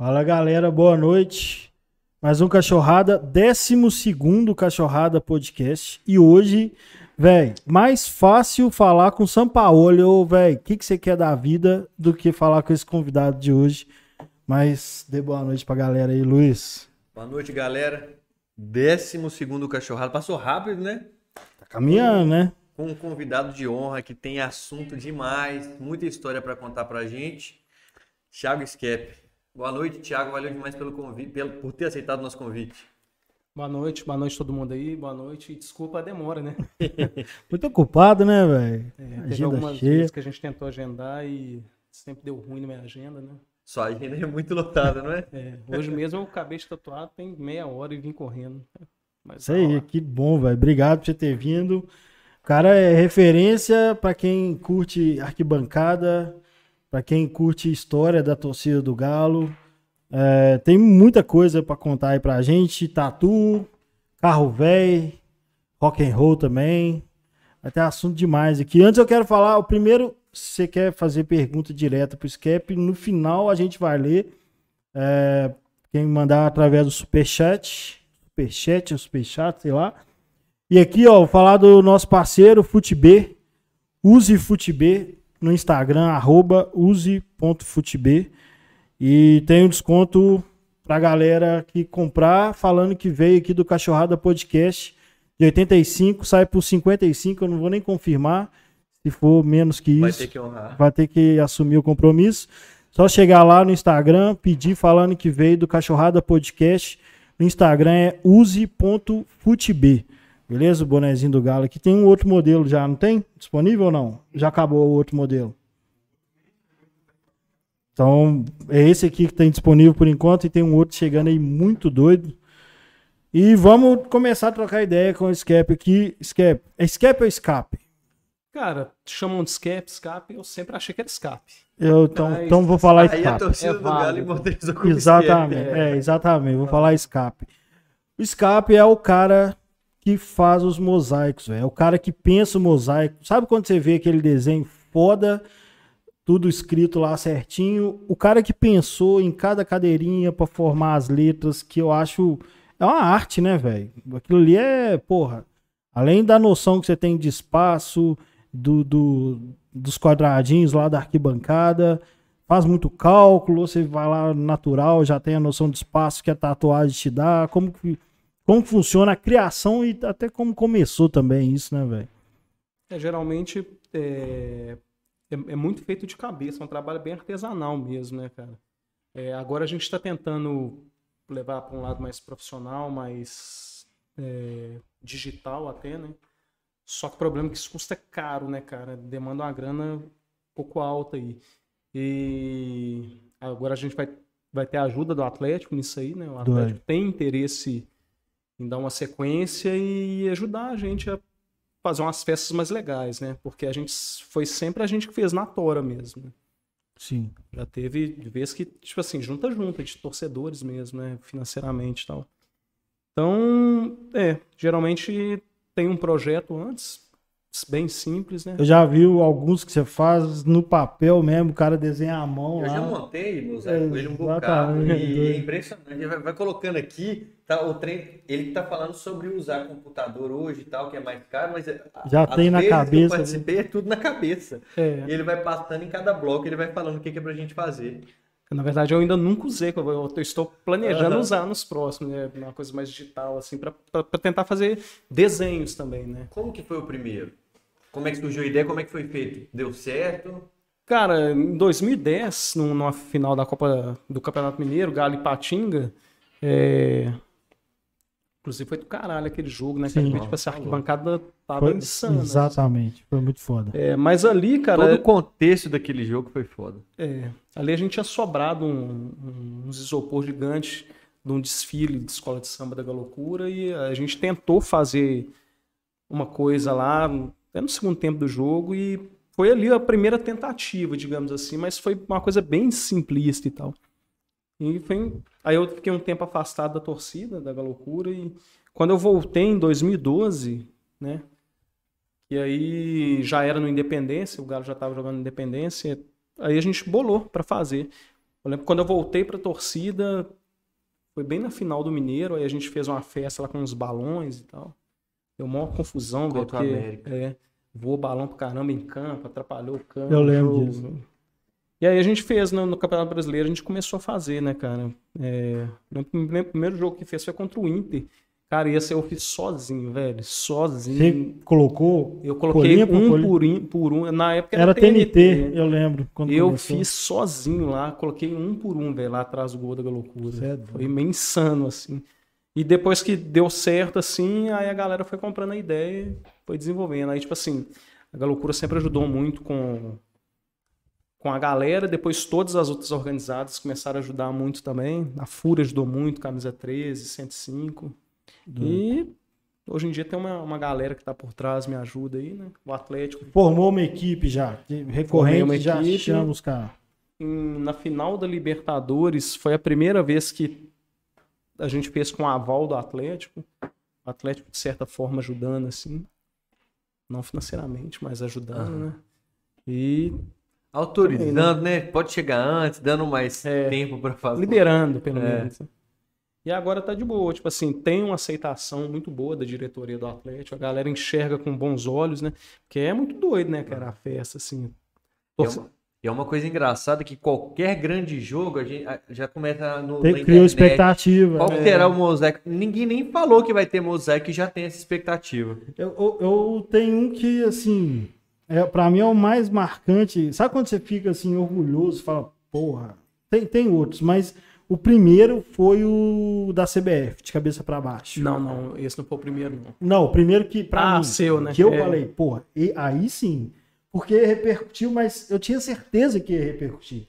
Fala galera, boa noite. Mais um Cachorrada, 12 Cachorrada Podcast. E hoje, velho, mais fácil falar com São Paulo, velho, o que, que você quer da vida do que falar com esse convidado de hoje. Mas dê boa noite pra galera aí, Luiz. Boa noite, galera. 12 Cachorrada. Passou rápido, né? Tá caminhando, né? Com um convidado de honra que tem assunto demais, muita história para contar pra gente. Thiago Skep. Boa noite, Thiago. Valeu demais pelo convite, pelo, por ter aceitado o nosso convite. Boa noite, boa noite todo mundo aí, boa noite. Desculpa a demora, né? Muito ocupado, né, velho? É, teve algumas cheia. vezes que a gente tentou agendar e sempre deu ruim na minha agenda, né? Sua agenda é muito lotada, não é? é hoje mesmo eu acabei de tatuar, tem meia hora e vim correndo. Mas Isso aí, que bom, velho. Obrigado por você ter vindo. O cara é referência para quem curte arquibancada, para quem curte história da torcida do Galo, é, tem muita coisa para contar aí pra gente. Tatu, carro velho, rock and roll também. Vai ter assunto demais aqui. Antes eu quero falar, o primeiro, se você quer fazer pergunta direta pro Skep, no final a gente vai ler. É, quem mandar através do superchat, superchat superchat, sei lá. E aqui, ó, falar do nosso parceiro Futb, use Futb, no Instagram, arroba use.futb. E tem um desconto pra galera que comprar, falando que veio aqui do Cachorrada Podcast de 85, sai por 55, eu não vou nem confirmar. Se for menos que isso, vai ter que honrar. Vai ter que assumir o compromisso. Só chegar lá no Instagram, pedir falando que veio do Cachorrada Podcast. No Instagram é use.futb. Beleza? O bonezinho do Galo aqui. Tem um outro modelo já, não tem? Disponível ou não? Já acabou o outro modelo. Então, é esse aqui que tem disponível por enquanto e tem um outro chegando aí muito doido. E vamos começar a trocar ideia com o Scap aqui. Scap, é Scap ou Escape? Cara, chamam de Scap, Escape, eu sempre achei que era Escape. Eu, então, Mas... então vou falar Escape. Aí a torcida é do Galo imortalizou como Exatamente, escape. é, exatamente, vou falar Escape. O Escape é o cara que faz os mosaicos, véio. é o cara que pensa o mosaico. Sabe quando você vê aquele desenho foda, tudo escrito lá certinho? O cara que pensou em cada cadeirinha para formar as letras, que eu acho é uma arte, né, velho? Aquilo ali é, porra, além da noção que você tem de espaço, do, do, dos quadradinhos lá da arquibancada, faz muito cálculo, você vai lá natural, já tem a noção de espaço que a tatuagem te dá, como que como funciona a criação e até como começou também isso, né, velho? É, geralmente é, é, é, muito feito de cabeça, é um trabalho bem artesanal mesmo, né, cara? É, agora a gente está tentando levar para um lado mais profissional, mais é, digital até, né? Só que o problema é que isso custa caro, né, cara? Demanda uma grana um pouco alta aí. E agora a gente vai, vai ter a ajuda do Atlético nisso aí, né? O Atlético tem interesse em dar uma sequência e ajudar a gente a fazer umas festas mais legais, né? Porque a gente foi sempre a gente que fez na tora mesmo. Né? Sim. Já teve vezes que, tipo assim, junta junta de torcedores mesmo, né? Financeiramente e tal. Então, é, geralmente tem um projeto antes, bem simples, né? Eu já vi alguns que você faz no papel mesmo, o cara desenha a mão. Eu lá. já montei no Zé Coelho um bocado. E é impressionante. Vai, vai, colocando aqui, tá, o trem, ele que tá falando sobre usar computador hoje e tal, que é mais caro, mas já tem na cabeça. Que eu né? participei, é tudo na cabeça. É. E ele vai passando em cada bloco, ele vai falando o que, que é pra gente fazer. Na verdade, eu ainda nunca usei, eu estou planejando uhum. usar nos próximos, né? Uma coisa mais digital, assim, para tentar fazer desenhos também, né? Como que foi o primeiro? Como é que surgiu a ideia? Como é que foi feito? Deu certo? Cara, em 2010, numa final da Copa do Campeonato Mineiro, Galo e Patinga, é... Inclusive foi do caralho aquele jogo, né? Sim, tipo, essa arquibancada tava foi, insana. Exatamente, foi muito foda. É, mas ali, cara. Todo o contexto daquele jogo foi foda. É. Ali a gente tinha sobrado um, um, uns isopor gigantes de um desfile de escola de samba da Galocura e a gente tentou fazer uma coisa lá é no segundo tempo do jogo e foi ali a primeira tentativa, digamos assim, mas foi uma coisa bem simplista e tal. E foi, aí eu fiquei um tempo afastado da torcida, da loucura e quando eu voltei em 2012, né, e aí já era no Independência, o Galo já estava jogando Independência, aí a gente bolou para fazer. Eu lembro quando eu voltei pra torcida, foi bem na final do Mineiro, aí a gente fez uma festa lá com uns balões e tal. Deu uma confusão, velho, Contra porque América. é, voou balão pra caramba em campo, atrapalhou o campo. Eu lembro jogo. disso. E aí a gente fez no, no Campeonato Brasileiro, a gente começou a fazer, né, cara? É, primeiro jogo que fez foi contra o Inter. Cara, esse eu fiz sozinho, velho. Sozinho. Você colocou. Eu coloquei por um por, in- por um. Na época era, Era TNT, né? eu lembro. Quando Eu começou. fiz sozinho lá, coloquei um por um, velho, lá atrás do gol da loucura. Cê é. Foi meio insano, assim. E depois que deu certo, assim, aí a galera foi comprando a ideia e foi desenvolvendo. Aí, tipo assim, a Galocura sempre ajudou muito com, com a galera, depois todas as outras organizadas começaram a ajudar muito também. A Fúria ajudou muito, Camisa 13, 105. E hoje em dia tem uma, uma galera que tá por trás, me ajuda aí, né? O Atlético Formou uma equipe já. Recorrente uma já equipe. chama os caras. na final da Libertadores foi a primeira vez que a gente fez com o aval do Atlético. O Atlético, de certa forma, ajudando, assim. Não financeiramente, mas ajudando, né? E Autorizando, né? Pode chegar antes, dando mais É. tempo pra fazer. liberando, pelo É. menos. E agora tá de boa. Tipo assim, tem uma aceitação muito boa da diretoria do Atlético. A galera enxerga com bons olhos, né? Porque é muito doido, né, cara? A festa, assim. É uma, e é uma coisa engraçada que qualquer grande jogo a gente já começa no, Tem, criou expectativa. Qual É. que será o mosaico? Ninguém nem falou que vai ter mosaico e já tem essa expectativa. Eu, eu, eu tenho um que, assim, é, pra mim é o mais marcante. Sabe quando você fica, assim, orgulhoso, fala, porra, tem, tem outros, mas o primeiro foi o da CBF, de cabeça pra baixo. Não, não, esse não foi o primeiro, não. Não, o primeiro que, pra Ah, mim, seu, né? que eu É. falei, porra, e aí sim, porque repercutiu, mas eu tinha certeza que ia repercutir.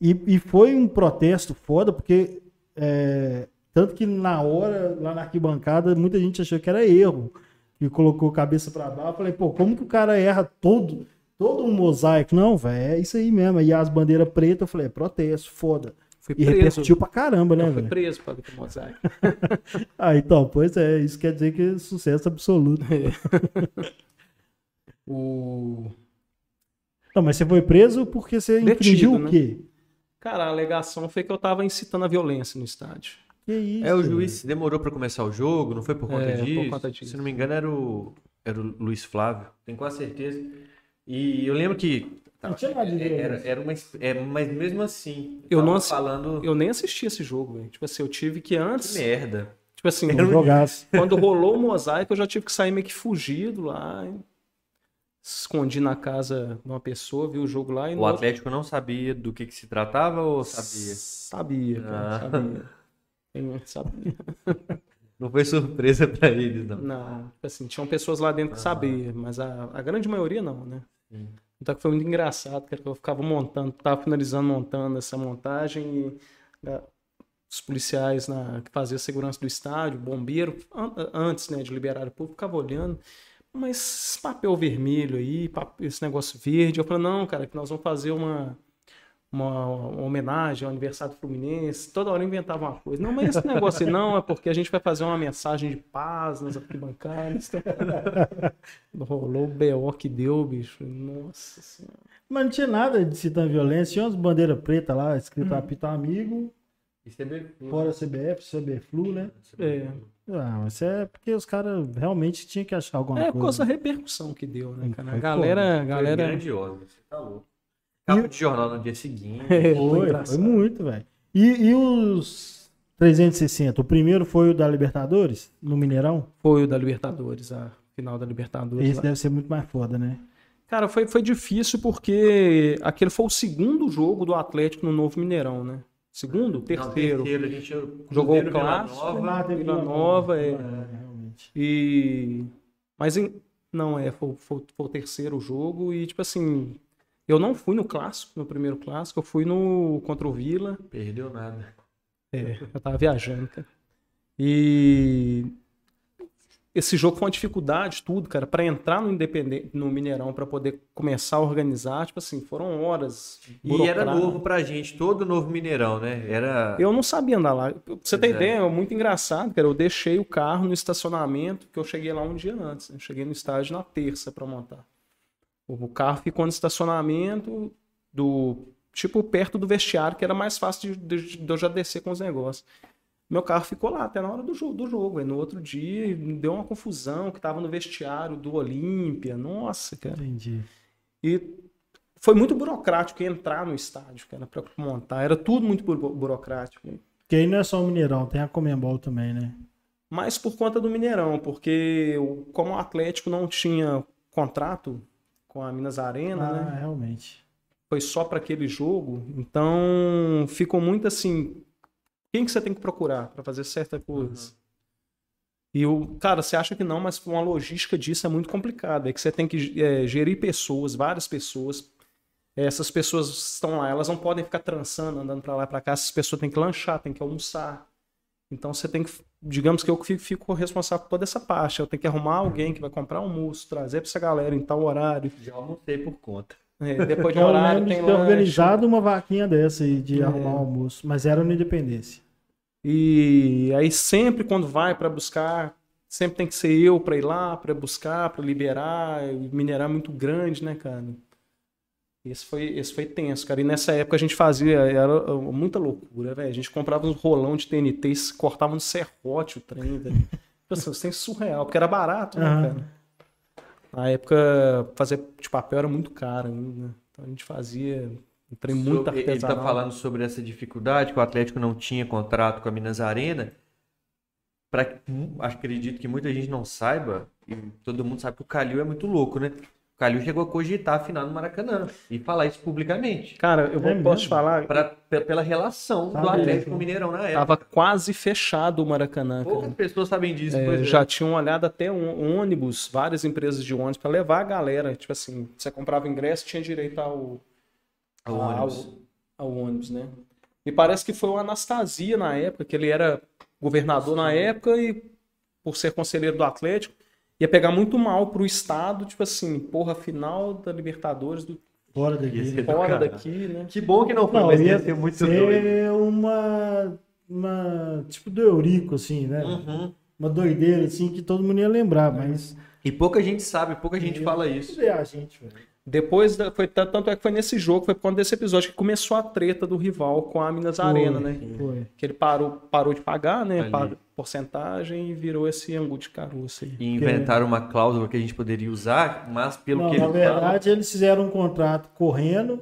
E, e foi um protesto foda, porque é, tanto que na hora, lá na arquibancada, muita gente achou que era erro, e colocou cabeça pra baixo. Eu falei, pô, como que o cara erra todo, todo um mosaico? Não, velho, é isso aí mesmo. E as bandeiras pretas, eu falei, é protesto, foda. Fui E preso. repercutiu pra caramba, né, velho? preso para o mosaico. Ah, então, pois é, isso quer dizer que é sucesso absoluto. O... Não, mas você foi preso porque você Detido, infringiu o né? quê? Cara, a alegação foi que eu tava incitando a violência no estádio. Que isso? É, o juiz demorou pra começar o jogo, não foi por conta, É, por disso? conta disso. Se não me engano, era o, era o Luiz Flávio, tenho quase certeza. E eu lembro que. Não tinha nada de era, era uma. É, mas mesmo assim. Eu não assi- falando. Eu nem assisti esse jogo, velho. Tipo assim, eu tive que Que antes. merda. Tipo assim, Não jogasse. quando rolou o mosaico, eu já tive que sair meio que fugido lá. hein? Escondi na casa de uma pessoa, vi o jogo lá e O outro- Atlético não sabia do que, que se tratava ou sabia? Sabia, cara, Ah. sabia. Tem- sabia. Não foi surpresa pra eles, não. Não, assim, tinham pessoas lá dentro que sabiam, mas a, a grande maioria não, né? Sim. Então foi muito engraçado, cara, que eu ficava montando, tava finalizando montando essa montagem e né, os policiais na, que faziam a segurança do estádio, bombeiro, an- antes né, de liberar o público, ficava olhando, mas esse papel vermelho aí, pap- esse negócio verde, eu falei, não, cara, que nós vamos fazer uma, uma, uma homenagem ao aniversário do Fluminense, toda hora eu inventava uma coisa. Não, mas esse negócio aí não, é porque a gente vai fazer uma mensagem de paz nas arquibancadas. Rolou o BO que deu, bicho. Nossa senhora. Mas não tinha nada de citando violência. Tinha umas bandeiras pretas lá, escrito Uhum. apito amigo, Isso é bem... fora CBF, CBFlu, né? É, Ah, mas isso é porque os caras realmente tinham que achar alguma é por coisa. causa da repercussão que deu, né, cara? A Foi galera, a Foi galera... grandiosa, você tá louco. Capa de jornal no dia seguinte. É, foi Foi, foi muito, velho. E, e os 360? O primeiro foi o da Libertadores, no Mineirão? Foi o da Libertadores, a final da Libertadores. Esse lá. deve ser muito mais foda, né? Cara, foi, foi difícil porque aquele foi o segundo jogo do Atlético no novo Mineirão, né? Segundo? Não, Terceiro. terceiro, a gente Jogou o Cruzeiro, Vila clássico, Nova. Vila Nova, é. realmente. E. Mas em- não, é, foi, foi- foi o terceiro jogo e, tipo assim, eu não fui no clássico, no primeiro clássico, eu fui no contra o Vila. Perdeu nada. É, eu tava viajando, cara. E esse jogo foi uma dificuldade, tudo, cara, Pra entrar no Independente, no Mineirão, pra poder começar a organizar, tipo assim, foram horas. E era novo pra gente, todo novo Mineirão, né? Era. Eu não sabia andar lá. Pra você ter é. ideia, é muito engraçado, cara. Eu deixei o carro no estacionamento, que eu cheguei lá um dia antes. né? Eu cheguei no estádio na terça pra montar. O carro ficou no estacionamento do tipo, perto do vestiário, que era mais fácil de, de, de eu já descer com os negócios. Meu carro ficou lá até na hora do jogo. Do jogo. Aí no outro dia deu uma confusão que tava no vestiário do Olímpia. Nossa, cara. Entendi. E foi muito burocrático entrar no estádio, cara, para montar. Era tudo muito buro- burocrático. Porque aí não é só o Mineirão, tem a Comembol também, né? Mas por conta do Mineirão, porque como o Atlético não tinha contrato com a Minas Arena, Ah, né? realmente. Foi só para aquele jogo. Então ficou muito assim. Quem que você tem que procurar para fazer certa coisa? E o cara, você acha que não, mas uma logística disso é muito complicada. É que você tem que é, gerir pessoas, várias pessoas. Essas pessoas estão lá, elas não podem ficar trançando, andando para lá e para cá. Essas pessoas têm que lanchar, têm que almoçar. Então você tem que, digamos que eu fico, fico responsável por toda essa parte. Eu tenho que arrumar alguém que vai comprar almoço, trazer para essa galera em tal horário. Já almocei por conta. É, depois de Eu horário tem ter lanche. organizado uma vaquinha dessa aí, de É. arrumar o almoço, mas era no Independência. E aí sempre quando vai para buscar, sempre tem que ser eu para ir lá, para buscar, para liberar, minerar é muito grande, né, cara? Esse foi, esse foi tenso, cara. E nessa época a gente fazia, era uh, muita loucura, velho. A gente comprava uns rolão de TNT e cortava no serrote o trem, velho. Tipo assim, isso é surreal, porque era barato, né, cara? Na época, fazer de papel era muito caro ainda. Então a gente fazia um trem muito Sobre- Ele artesanal. está falando sobre essa dificuldade que o Atlético não tinha contrato com a Minas Arena. Pra, acredito que muita gente não saiba, e todo mundo sabe que o Calil é muito louco, né? O Calil chegou a cogitar a final no Maracanã e falar isso publicamente. Cara, eu vou, É posso te mesmo? falar, Pra, pe- pela relação do Sabe, Atlético é. com o Mineirão na época. Tava quase fechado o Maracanã, Poucas cara. pessoas sabem disso. É, pois é. já tinham olhado até um ônibus, várias empresas de ônibus, para levar a galera. Tipo assim, você comprava ingresso, tinha direito ao, Ao ao- ônibus. ao ônibus, né? E parece que foi o Anastasia na época, que ele era governador na época e, por ser conselheiro do Atlético, ia pegar muito mal pro Estado, tipo assim, porra, final da Libertadores do Fora daqui. fora cara. daqui, né? Que bom que não foi, Não, mas ia ser muito ser doido. uma, uma. Tipo do Eurico, assim, né? Uhum. Uma doideira, assim, que todo mundo ia lembrar, mas. E pouca gente sabe, pouca gente fala isso. É a gente, velho. Depois, da- foi, tanto é que foi nesse jogo, foi por conta desse episódio que começou a treta do rival com a Minas Arena, Foi, né? Foi. Que ele parou, parou de pagar, né? Ali. Pagou porcentagem e virou esse angu de caroço aí. E inventaram uma cláusula que a gente poderia usar, mas pelo Não, que na verdade, eles fizeram um contrato correndo,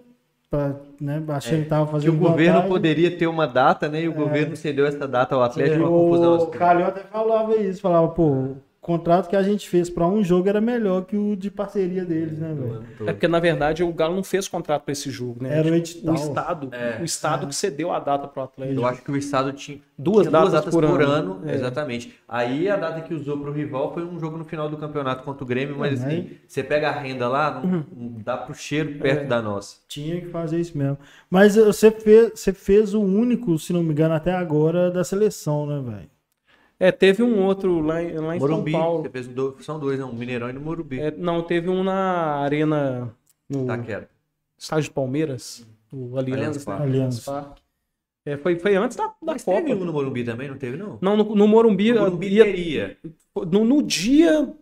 pra, né, achando que tava que fazendo o governo vantagem. poderia ter uma data, né? E o governo cedeu essa data ao Atlético, uma confusão. O. Calil até falava isso, falava, pô, contrato que a gente fez pra um jogo era melhor que o de parceria deles, né, velho? É porque, na verdade, o Galo não fez contrato para esse jogo, né? Era o o edital. Estado, É. o Estado que cedeu a data pro Atlético. Eu acho que o Estado tinha Duas tinha datas por ano. É. exatamente. Aí a data que usou pro rival foi um jogo no final do campeonato contra o Grêmio, mas Uhum. assim, você pega a renda lá, não, não dá pro cheiro perto É. da nossa. Tinha que fazer isso mesmo. Mas eh, você fez, você fez o único, se não me engano, até agora, da seleção, né, velho? É, teve um outro lá, em- lá em Morumbi, São Paulo. você fez do- são dois, né? um Mineirão e no Morumbi. É, não, teve um na Arena, no Taquera. estádio de Palmeiras, Allianz Aliança? Parque. Aliança. Parque. É, foi, foi antes da, da Mas Copa. teve um no Morumbi também, não teve não? Não, no, no Morumbi, No Morumbi ia- teria. no, no dia,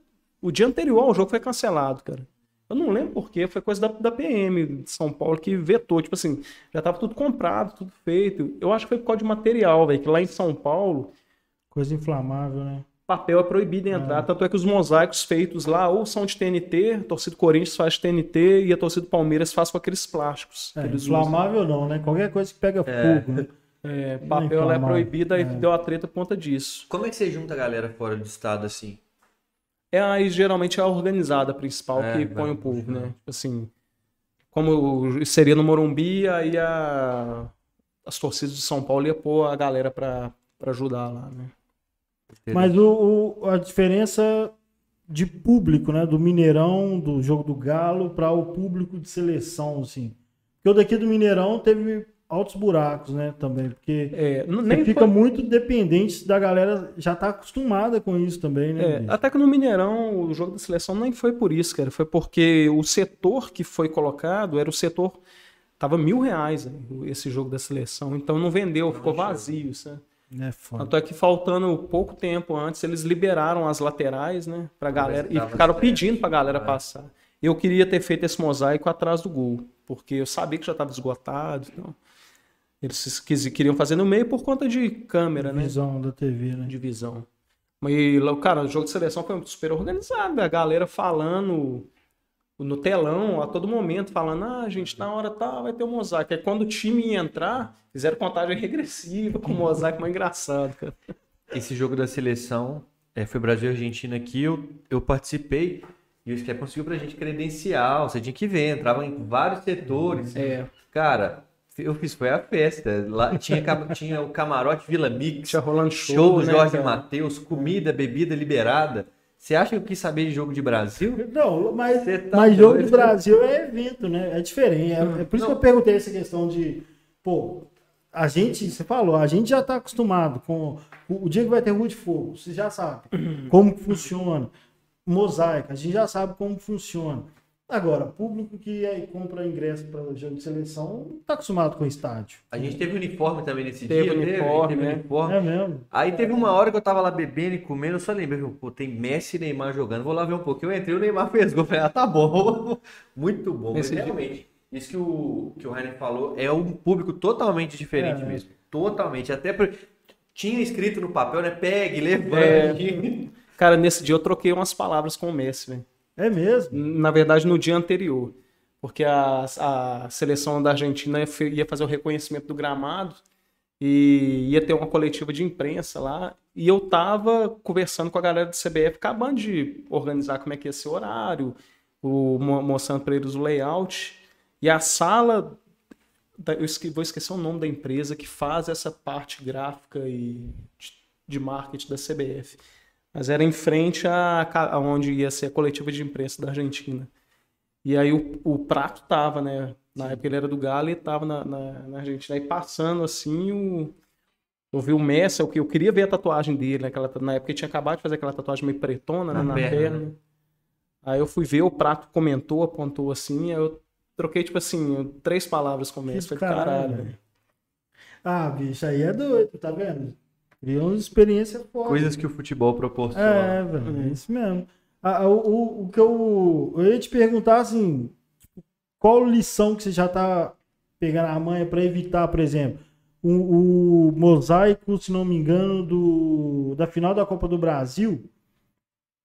o dia anterior ao jogo foi cancelado, cara. Eu não lembro porquê, foi coisa da, da PM de São Paulo que vetou. Tipo assim, já tava tudo comprado, tudo feito. Eu acho que foi por causa de material, velho, que lá em São Paulo, Coisa inflamável, né? papel é proibido entrar. Tanto é que os mosaicos feitos lá ou são de TNT, a torcida do Corinthians faz de TNT e a torcida do Palmeiras faz com aqueles plásticos. É, eles usam. inflamável não, né? Qualquer coisa que pega fogo, né? É, é papel é inflamável. proibido, aí É. deu a treta por conta disso. Como é que você junta a galera fora do estado assim? É aí geralmente é a organizada principal É, que põe o povo, né? Tipo assim, como seria no Morumbi, aí a, as torcidas de São Paulo ia pôr a galera pra, pra ajudar lá, né? Mas o, o- a diferença de público, né? Do Mineirão, do jogo do Galo, para o público de seleção, assim. Porque o daqui do Mineirão teve altos buracos, né? Também. Porque É, nem fica foi- muito dependente da galera, já tá acostumada com isso também, né? é, até que no Mineirão, o jogo da seleção nem foi por isso, cara. Foi porque o setor que foi colocado era o setor. Tava mil reais né, esse jogo da seleção. Então não vendeu, ficou vazio, sabe? É foda. Tanto é que faltando pouco tempo antes, eles liberaram as laterais, né, pra galera, e ficaram certo, pedindo pra galera né? passar. Eu queria ter feito esse mosaico atrás do gol, porque eu sabia que já estava esgotado. Então, eles quis- queriam fazer no meio por conta de câmera, né? Visão da TV, né? De visão. Mas, cara, o jogo de seleção foi super organizado, a galera falando no telão a todo momento, falando, ah, gente, na hora tá, vai ter um mosaico. Aí quando o time ia entrar, fizeram contagem regressiva com o mosaico mais engraçado, cara. Esse jogo da seleção é, foi Brasil e Argentina aqui, eu, eu participei e o Sky conseguiu pra gente credencial, você tinha que ver, entrava em vários setores. É. Cara, eu fiz, foi a festa. Lá tinha, tinha o camarote Vila Mix, Tinha rolando show, show do né, Jorge? Matheus, comida, bebida liberada. Você acha que eu quis saber de jogo de Brasil? Não, mas, tá mas jogo do Brasil é evento, né? É diferente. É, é por isso que eu perguntei essa questão de, pô, a gente, você falou, a gente já tá acostumado com o, o dia que vai ter rua de fogo, você já sabe como que funciona. Mosaico, a gente já sabe como funciona. Agora, público que aí compra ingresso para jogo de seleção não tá acostumado com estádio. A gente teve uniforme também nesse Teve dia, uniforme, teve né? uniforme. É mesmo. Aí teve uma hora que eu tava lá bebendo e comendo, eu só lembrei, pô, tem Messi e Neymar jogando, vou lá ver um pouquinho. Eu entrei, o Neymar fez gol, eu falei, ah, tá bom, muito bom. Mas realmente, isso que o, que o Rainer falou é um público totalmente diferente É. mesmo, totalmente. Até por... tinha escrito no papel, né, pegue, É. levante. Cara, nesse dia eu troquei umas palavras com o Messi, velho. É mesmo. Na verdade, no dia anterior. Porque a, a seleção da Argentina ia fazer o reconhecimento do gramado e ia ter uma coletiva de imprensa lá. E eu tava conversando com a galera do CBF, acabando de organizar como é que ia ser o horário, o, mo- mostrando para eles o layout. E a sala, eu esque- vou esquecer o nome da empresa que faz essa parte gráfica e de marketing da CBF. Mas era em frente a, a onde ia ser a coletiva de imprensa da Argentina. E aí o, o prato tava, né? Na época ele era do Galo e tava na, na, na Argentina. Aí passando assim, o, eu vi o Messi, eu, eu queria ver a tatuagem dele, né? Aquela, na época ele tinha acabado de fazer aquela tatuagem meio pretona, né? Na Na perna, perna. né? Aí eu fui ver, o prato comentou, apontou assim, aí eu troquei, tipo assim, três palavras com o Messi. Falei, caralho, caralho. Ah, bicho, aí é doido, tá vendo? Criou uma experiência forte. Coisas que o futebol proporciona. É, velho, é isso mesmo. Ah, o, o, o que eu, eu ia te perguntar assim, tipo, qual lição que você já tá pegando a manha para evitar, por exemplo, o, o mosaico, se não me engano, do, da final da Copa do Brasil,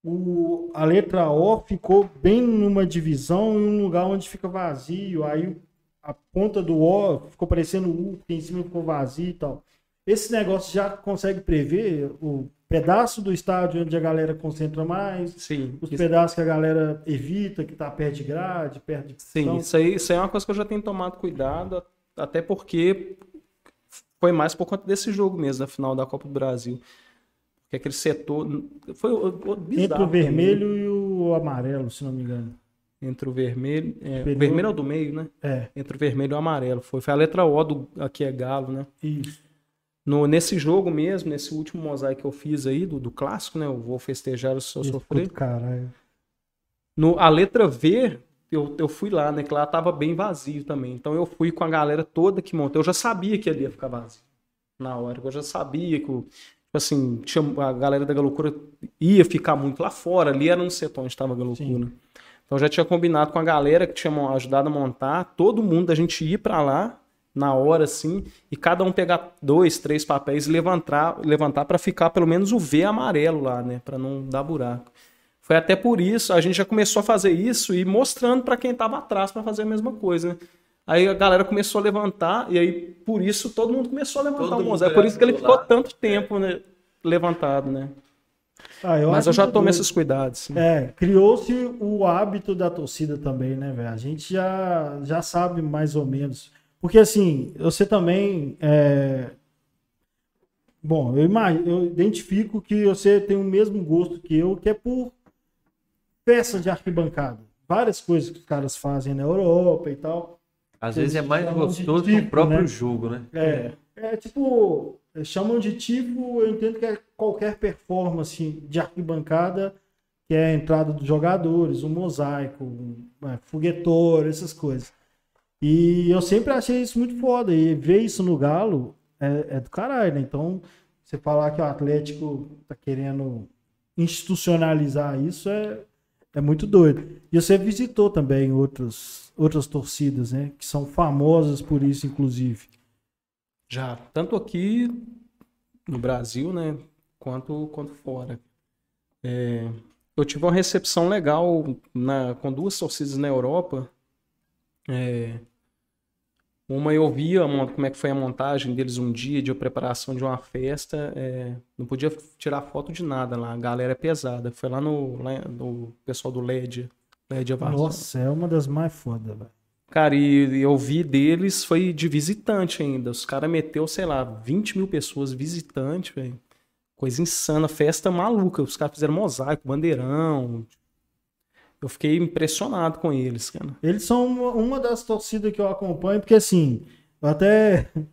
o, a letra O ficou bem numa divisão em um lugar onde fica vazio, aí a ponta do O ficou parecendo U, porque em cima ficou vazio e tal. Esse negócio já consegue prever o pedaço do estádio onde a galera concentra mais, Sim, os isso- pedaços que a galera evita, que tá perto de grade, perto de Sim, Então, isso aí, isso aí é uma coisa que eu já tenho tomado cuidado, até porque foi mais por conta desse jogo mesmo, da final da Copa do Brasil. Porque aquele setor. Foi bizarro entre o também. vermelho e o amarelo, se não me engano. Entre o vermelho. É, o vermelho é o do meio, né? É, Entre o vermelho e o amarelo. Foi, foi a letra O do aqui é Galo, né? isso. No, nesse jogo mesmo, nesse último mosaico que eu fiz aí, do, do clássico, né? Eu vou festejar o seu Isso, sofrer. caralho. No, a letra V, eu, eu fui lá, né? Que lá tava bem vazio também. Então eu fui com a galera toda que montou. Eu já sabia que ali ia ficar vazio. Na hora. Eu já sabia que, tipo assim, tinha, a galera da Galocura ia ficar muito lá fora. Ali era no setor onde estava a Galocura. Sim. Então eu já tinha combinado com a galera que tinha ajudado a montar. Todo mundo, a gente ir pra lá na hora, assim, e cada um pegar dois, três papéis e levantar, levantar para ficar pelo menos o V amarelo lá, né? Pra não dar buraco. Foi até por isso, a gente já começou a fazer isso e mostrando para quem tava atrás para fazer a mesma coisa, né? Aí a galera começou a levantar e aí por isso todo mundo começou a levantar Todo o. É por isso que ele ficou tanto tempo, né, levantado, né? Ah, eu Mas eu já tomei esses cuidados. sim. É, criou-se o hábito da torcida também, né, velho? A gente já, já sabe mais ou menos. Porque assim, você também. é, Bom, eu, imagino, eu identifico que você tem o mesmo gosto que eu, que é por peça de arquibancada. Várias coisas que os caras fazem na Europa e tal. Às vezes é mais gostoso que o próprio né? jogo, né? É, é tipo, chamam de tipo, eu entendo que é qualquer performance de arquibancada, que é a entrada dos jogadores, um mosaico, um é, foguetor, essas coisas. E eu sempre achei isso muito foda. E ver isso no Galo é, é do caralho, né? Então, você falar que o Atlético tá querendo institucionalizar isso é, É muito doido. E você visitou também outros, outras torcidas, né? Que são famosas por isso, inclusive. Já, tanto aqui no Brasil, né? Quanto, quanto fora. É, eu tive uma recepção legal na, com duas torcidas na Europa. É, uma eu via como é que foi a montagem deles um dia de preparação de uma festa. É, não podia tirar foto de nada lá. A galera é pesada. Foi lá no, lá no pessoal do LED. LED Varzão. Nossa, é uma das mais fodas, velho. Cara, e eu vi deles, foi de visitante ainda. Os caras meteu, sei lá, 20 mil pessoas visitante, velho. Coisa insana, festa maluca. Os caras fizeram mosaico, bandeirão, eu fiquei impressionado com eles, cara. Eles são uma, uma das torcidas que eu acompanho, porque assim, eu até.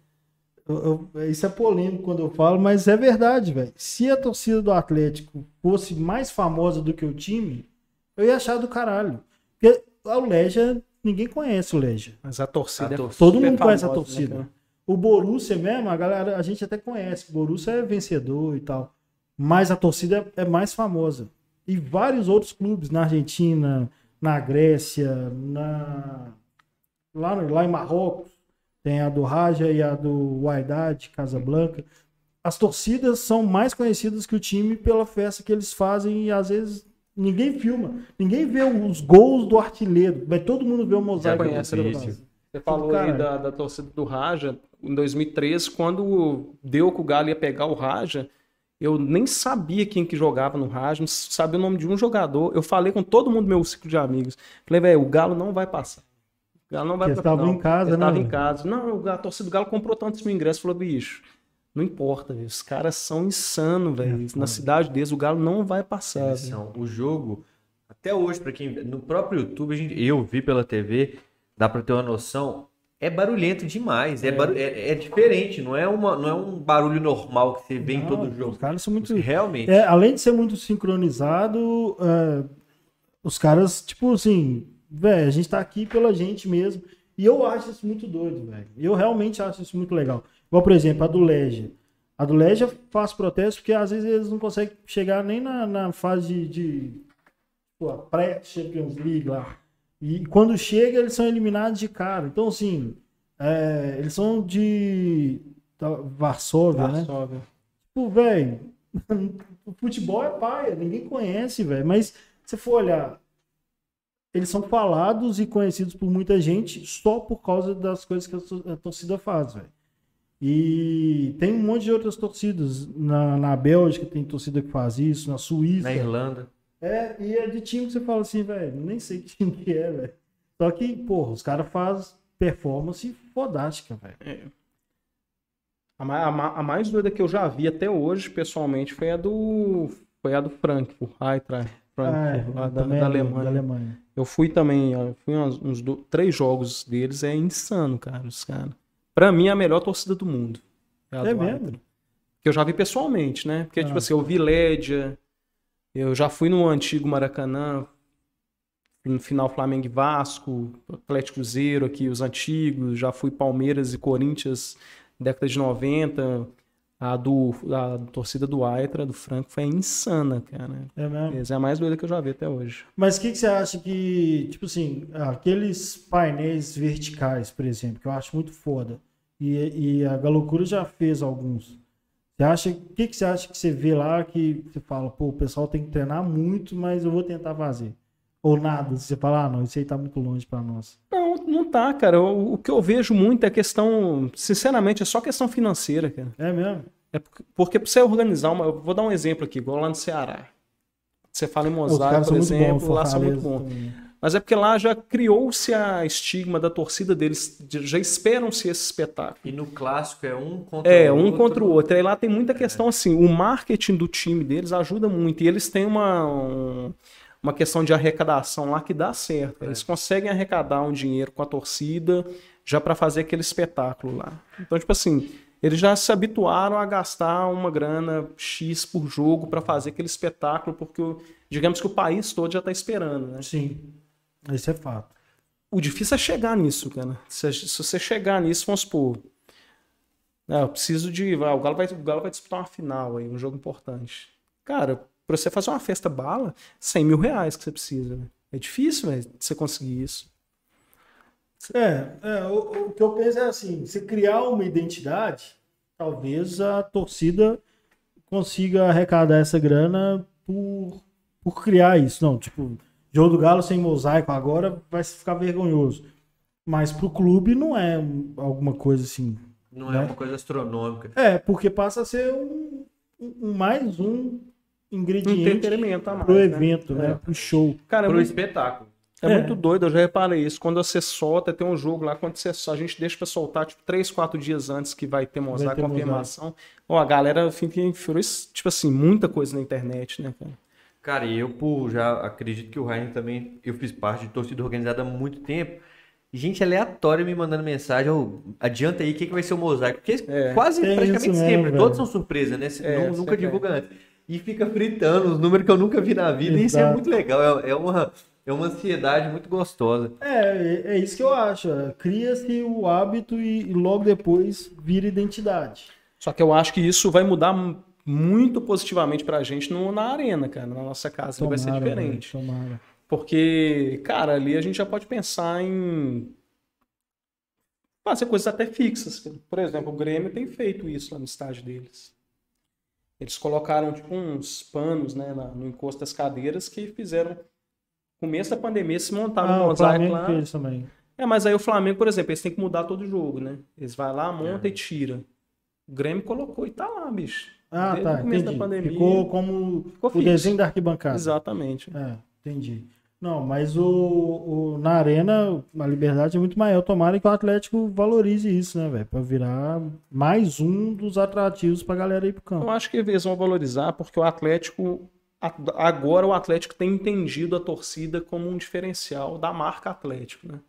Eu, eu, isso é polêmico quando eu falo, mas é verdade, velho. Se a torcida do Atlético fosse mais famosa do que o time, eu ia achar do caralho. Porque o Leja, ninguém conhece o Leja. Mas a torcida, a é torcida Todo mundo conhece a né, torcida. Né, o Borussia mesmo, a galera, a gente até conhece. O Borussia é vencedor e tal. Mas a torcida é mais famosa e vários outros clubes na Argentina, na Grécia, na lá, lá em Marrocos, tem a do Raja e a do Wydad, Casablanca. As torcidas são mais conhecidas que o time pela festa que eles fazem e às vezes ninguém filma, ninguém vê os gols do artilheiro, mas todo mundo vê o mosaico. Conhece, Você falou aí da, da torcida do Raja. Em 2013, quando deu que o Galo ia pegar o Raja, eu nem sabia quem que jogava no Raj, não sabia o nome de um jogador. Eu falei com todo mundo do meu ciclo de amigos. Falei, velho, o Galo não vai passar. O Galo não vai passar. Estava em casa, né? Estava em casa. Não, a torcida do Galo comprou tantos mil ingressos. Falou, bicho, não importa, véio. os caras são insanos, velho. É, Na cidade deles, o Galo não vai passar. O jogo, até hoje, para quem. No próprio YouTube, a gente, eu vi pela TV, dá para ter uma noção é barulhento demais. É, é. é, é, diferente, não é, uma, não é um barulho normal que você vê não, em todo jogo. Os caras são muito. Realmente. É, além de ser muito sincronizado, é, os caras, tipo assim, velho, a gente tá aqui pela gente mesmo. E eu acho isso muito doido, velho. Eu realmente acho isso muito legal. Igual, por exemplo, a do Legia. A do Legia faz protesto porque às vezes eles não conseguem chegar nem na, na fase de, de pré-Champions League lá. E quando chega, eles são eliminados de cara. Então, assim, é, eles são de Varsóvia, né? Varsóvia. né? Tipo, velho, o futebol é paia, ninguém conhece, velho. Mas se for olhar, eles são falados e conhecidos por muita gente só por causa das coisas que a torcida faz, velho. E tem um monte de outras torcidas. Na, na Bélgica tem torcida que faz isso, na Suíça. Na Irlanda. É, e é de time que você fala assim, velho, nem sei que time que é, velho. Só que, porra, os caras fazem performance fodástica, velho. É. A, a, a, mais doida que eu já vi até hoje, pessoalmente, foi a do. Foi a do Frankfurt, Eintracht Frankfurt, ah, é, da, da, Alemanha. da, Alemanha. Eu fui também, fui uns, uns do, três jogos deles, é insano, cara, os caras. Pra mim, é a melhor torcida do mundo. É, é mesmo? Que eu já vi pessoalmente, né? Porque, ah. tipo assim, eu vi Lédia, eu já fui no antigo Maracanã, no final Flamengo e Vasco, Atlético Cruzeiro aqui, os antigos, já fui Palmeiras e Corinthians, década de 90. A do a torcida do Aitra, do Franco, foi insana, cara. É mesmo? É a mais doida que eu já vi até hoje. Mas o que, que você acha que, tipo assim, aqueles painéis verticais, por exemplo, que eu acho muito foda, e, e a Galocura já fez alguns. Você acha, o que, que você acha que você vê lá que você fala, pô, o pessoal tem que treinar muito, mas eu vou tentar fazer? Ou nada, você fala, ah, não, isso aí tá muito longe para nós. Não, não tá, cara. O, o, que eu vejo muito é questão, sinceramente, é só questão financeira, cara. É mesmo? É porque, porque pra você organizar uma. Eu vou dar um exemplo aqui, igual lá no Ceará. Você fala em mosaico, por exemplo, lá são muito bons. Mas é porque lá já criou-se a estigma da torcida deles, já esperam-se esse espetáculo. E no clássico é um contra é, o outro. É, um contra o outro. Aí lá tem muita questão é. assim, o marketing do time deles ajuda muito. E eles têm uma, um, uma questão de arrecadação lá que dá certo. É. Eles conseguem arrecadar um dinheiro com a torcida já para fazer aquele espetáculo lá. Então, tipo assim, eles já se habituaram a gastar uma grana X por jogo para fazer aquele espetáculo, porque digamos que o país todo já está esperando, né? Sim. Isso é fato. O difícil é chegar nisso, cara. Se, se você chegar nisso, vamos supor. Ah, eu preciso de. O, Galo vai, o Galo vai disputar uma final aí, um jogo importante. Cara, Pra você fazer uma festa bala, 100 mil reais que você precisa. Né? É difícil, né, você conseguir isso. É, é o, o, que eu penso é assim, se criar uma identidade, talvez a torcida consiga arrecadar essa grana por, por criar isso. Não, tipo, jogo do Galo sem mosaico agora vai ficar vergonhoso. Mas pro clube não é alguma coisa assim. Não é né? é uma coisa astronômica. É, porque passa a ser um, um mais um ingrediente a mais, pro né? evento, né? É. Pro show. Cara, pro espetáculo. É, é, muito doido, eu já reparei isso. Quando você solta, tem um jogo lá, quando você a gente deixa pra soltar, tipo, 3, 4 dias antes que vai ter mosaico, confirmação. Ó, a galera fica tipo assim, muita coisa na internet, né, cara? Cara, e eu, por já acredito que o Ryan também, eu fiz parte de torcida organizada há muito tempo. Gente aleatória me mandando mensagem, oh, adianta aí o que, que vai ser o mosaico. Porque é, quase praticamente sempre, mesmo, todos são surpresa, né? É, nunca divulga antes. E fica fritando os números que eu nunca vi na vida. Exato. E isso é muito legal. É, é uma é uma ansiedade muito gostosa. É, é isso que eu acho. É, cria-se o hábito e, logo depois vira identidade. Só que eu acho que isso vai mudar muito positivamente pra gente no, na arena, cara. Na nossa casa tomara, vai ser diferente. tomara. Porque, cara, ali a gente já pode pensar em fazer coisas até fixas. Por exemplo, o Grêmio tem feito isso lá no estádio deles. Eles colocaram tipo uns panos né, no encosto das cadeiras que fizeram começo da pandemia se montava ah, um mosaico lá. Fez também. É, mas aí o Flamengo, por exemplo, eles têm que mudar todo o jogo, né? Eles vai lá, monta é. e tira. O Grêmio colocou e tá lá, bicho. Ah, Desde tá. Começo entendi. da pandemia. Ficou como Ficou o desenho da arquibancada. Exatamente. É, entendi. Não, mas o, o, na arena a liberdade é muito maior. Tomara que o Atlético valorize isso, né, velho? Pra virar mais um dos atrativos pra galera ir pro campo. Eu acho que eles vão valorizar porque o Atlético agora o Atlético tem entendido a torcida como um diferencial da marca Atlético, né?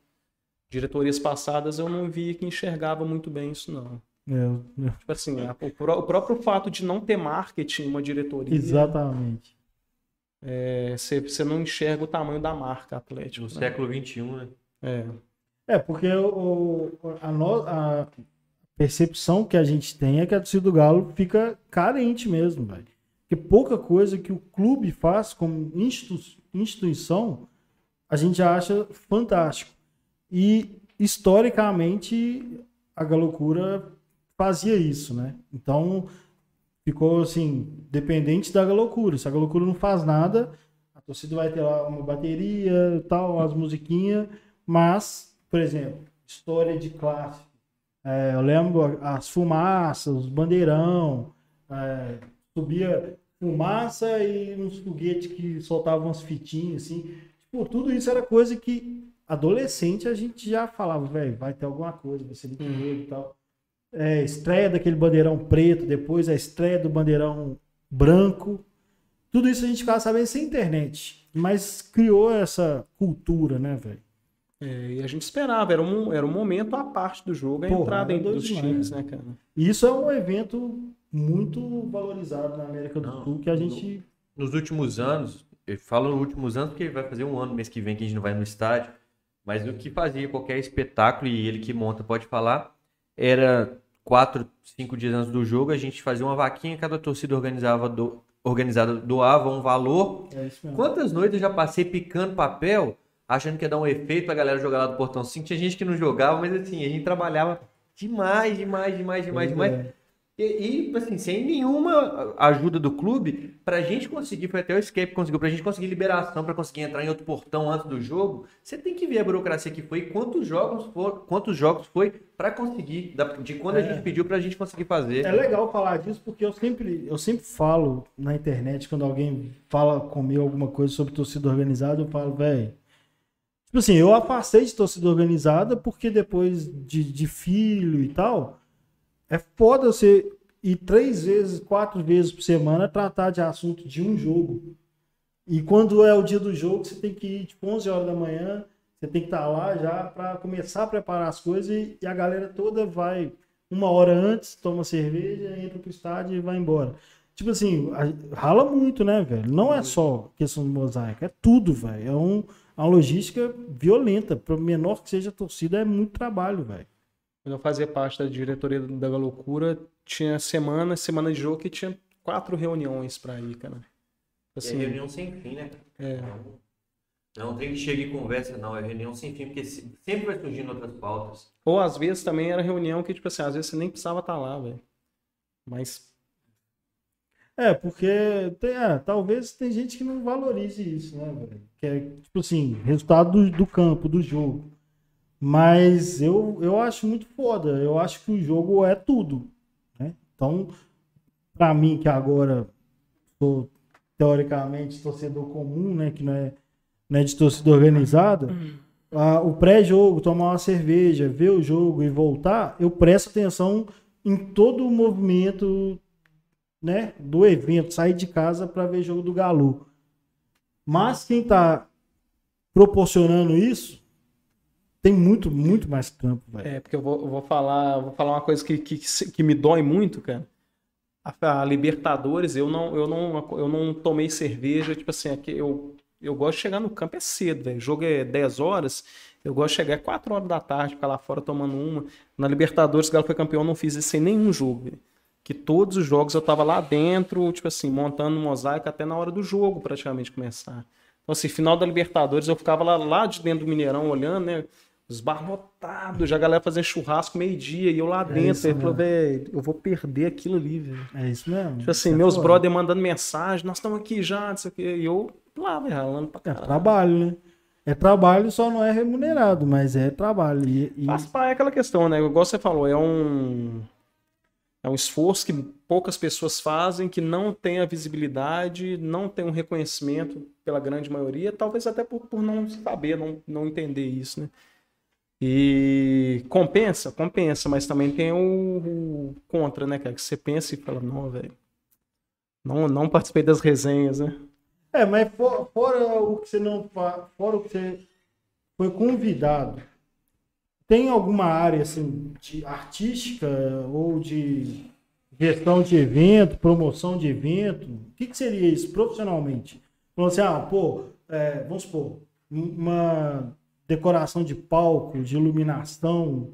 Diretorias passadas eu não via que enxergava muito bem isso, não. É, é. Tipo assim, a, o, o, próprio fato de não ter marketing uma diretoria. Exatamente. Você é, não enxerga o tamanho da marca Atlético. No né? século XXI, né? É. É, porque o, a, no, a percepção que a gente tem é que a torcida do Galo fica carente mesmo, velho. Porque pouca coisa que o clube faz como institu instituição, a gente acha fantástico. E historicamente a Galocura fazia isso, né? Então ficou assim, dependente da Galocura. Se a Galocura não faz nada, a torcida vai ter lá uma bateria, tal, umas musiquinhas, mas, por exemplo, história de classe. É, eu lembro as fumaças, os bandeirão, é, subia fumaça e uns foguetes que soltavam umas fitinhas, assim. Tipo, tudo isso era coisa que adolescente a gente já falava, velho, vai ter alguma coisa, vai ser muito medo e tal. É, estreia daquele bandeirão preto, depois a estreia do bandeirão branco. Tudo isso a gente ficava sabendo sem internet. Mas criou essa cultura, né, velho? É, e a gente esperava, era um, era um momento à parte do jogo, a Porra, entrada dentro dos times, né, cara? Isso é um evento muito valorizado na América do Não, Sul, que a gente. nos últimos anos, eu falo nos últimos anos porque vai fazer um ano mês que vem que a gente não vai no estádio, mas o que fazia qualquer espetáculo, e ele que monta pode falar, era quatro, cinco dias antes do jogo, a gente fazia uma vaquinha, cada torcida organizava do, organizada doava um valor. É Quantas noites eu já passei picando papel, achando que ia dar um efeito pra galera jogar lá do Portão 5? Tinha gente que não jogava, mas assim, a gente trabalhava demais, demais, demais, demais, demais. É. E, e, assim, sem nenhuma ajuda do clube, pra gente conseguir, foi até o Escape conseguiu, pra gente conseguir liberação, pra conseguir entrar em outro portão antes do jogo, você tem que ver a burocracia que foi e quantos jogos, for, quantos jogos foi pra conseguir, de quando é. a gente pediu pra gente conseguir fazer. É legal falar disso, porque eu sempre, eu sempre falo na internet, quando alguém fala comigo alguma coisa sobre torcida organizada, eu falo, velho. Tipo assim, eu afastei de torcida organizada porque depois de, de filho e tal é foda você ir três vezes, quatro vezes por semana tratar de assunto de um jogo. E quando é o dia do jogo, você tem que ir tipo 11 horas da manhã, você tem que estar lá já para começar a preparar as coisas e, e, a galera toda vai uma hora antes, toma cerveja, entra pro estádio e vai embora. Tipo assim, rala muito, né, velho? Não é só questão de mosaico, é tudo, velho. É um, uma logística violenta. Para menor que seja a torcida, é muito trabalho, velho. Quando eu fazia parte da diretoria da Loucura, tinha semana, semana de jogo que tinha quatro reuniões para ir, cara. Assim, é reunião sem fim, né? É. Não tem que chegar e conversa, não. É reunião sem fim, porque sempre vai surgindo outras pautas. Ou às vezes também era reunião que, tipo assim, às vezes você nem precisava estar lá, velho. Mas. É, porque tem, é, talvez tem gente que não valorize isso, né, velho? Que é, tipo assim, resultado do, do campo, do jogo. Mas eu, eu acho muito foda. Eu acho que o jogo é tudo. Né? Então, para mim, que agora sou teoricamente torcedor comum, né? Que não é, não é de torcida organizada, a, o pré-jogo, tomar uma cerveja, ver o jogo e voltar, eu presto atenção em todo o movimento né, do evento, sair de casa para ver jogo do Galo. Mas quem está proporcionando isso tem muito, muito mais campo, velho. É, porque eu vou, eu vou falar, vou falar uma coisa que, que, que me dói muito, cara. A, a, Libertadores, eu não, eu não, eu não tomei cerveja, tipo assim, aqui eu, eu gosto de chegar no campo é cedo, velho. O jogo é 10 horas, eu gosto de chegar 4 horas da tarde, ficar lá fora tomando uma. Na Libertadores, o Galo foi campeão, eu não fiz isso sem nenhum jogo. Que todos os jogos eu tava lá dentro, tipo assim, montando um mosaico até na hora do jogo, praticamente, começar. Então, assim, final da Libertadores, eu ficava lá, lá de dentro do Mineirão olhando, né? Os bar lotados, já a galera fazendo churrasco meio-dia e eu lá é dentro. Isso, aí falou, velho, eu vou perder aquilo ali, velho. É isso mesmo. Tipo assim, meus é brother mandando mensagem, nós estamos aqui já, não sei o quê. E eu lá, velho, ralando pra é caralho. É trabalho, né? É trabalho, só não é remunerado, mas é trabalho. E, e... Faz é aquela questão, né? Igual você falou, é um. É um esforço que poucas pessoas fazem, que não tem a visibilidade, não tem um reconhecimento pela grande maioria, talvez até por, por não saber, não, não entender isso, né? E compensa, compensa, mas também tem o, o contra, né, cara? Que você pensa e fala, não, velho, não, não participei das resenhas, né? É, mas for, fora o que você não fora o que você foi convidado, tem alguma área assim de artística ou de gestão de evento, promoção de evento? O que, que seria isso profissionalmente? Falando assim, ah, pô, é, vamos supor, uma decoração de palco, de iluminação.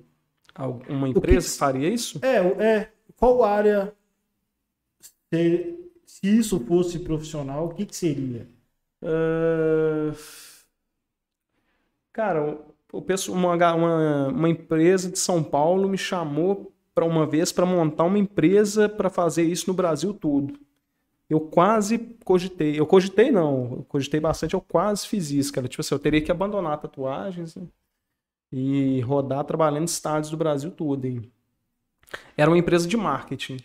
Uma empresa que, faria isso? É, é. Qual área, se, se isso fosse profissional, o que, que seria? Uh, cara, o pessoal, uma, uma, uma empresa de São Paulo me chamou para uma vez para montar uma empresa para fazer isso no Brasil todo eu quase cogitei. Eu cogitei não, eu cogitei bastante, eu quase fiz isso, cara. Tipo assim, eu teria que abandonar tatuagens né? e rodar trabalhando em estados do Brasil todo. Hein? Era uma empresa de marketing.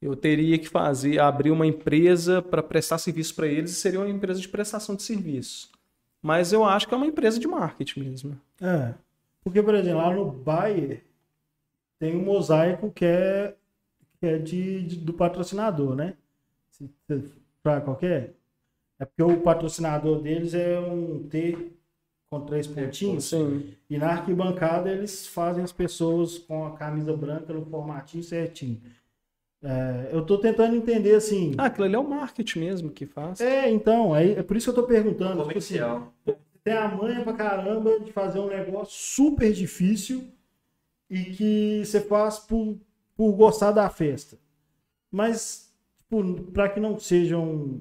Eu teria que fazer, abrir uma empresa para prestar serviço para eles e seria uma empresa de prestação de serviço. Mas eu acho que é uma empresa de marketing mesmo. É. Porque, por exemplo, lá no Bayer tem um mosaico que é, que é de, de do patrocinador, né? Para qualquer. É porque o patrocinador deles é um T com três pontinhos. Sim. E na arquibancada eles fazem as pessoas com a camisa branca no formatinho certinho. É, eu estou tentando entender assim. Ah, aquilo ali é o marketing mesmo que faz. É, então, é, é por isso que eu estou perguntando. Comercial. Tipo assim, tem a manha pra caramba de fazer um negócio super difícil e que você faz por, por gostar da festa. Mas para que não seja um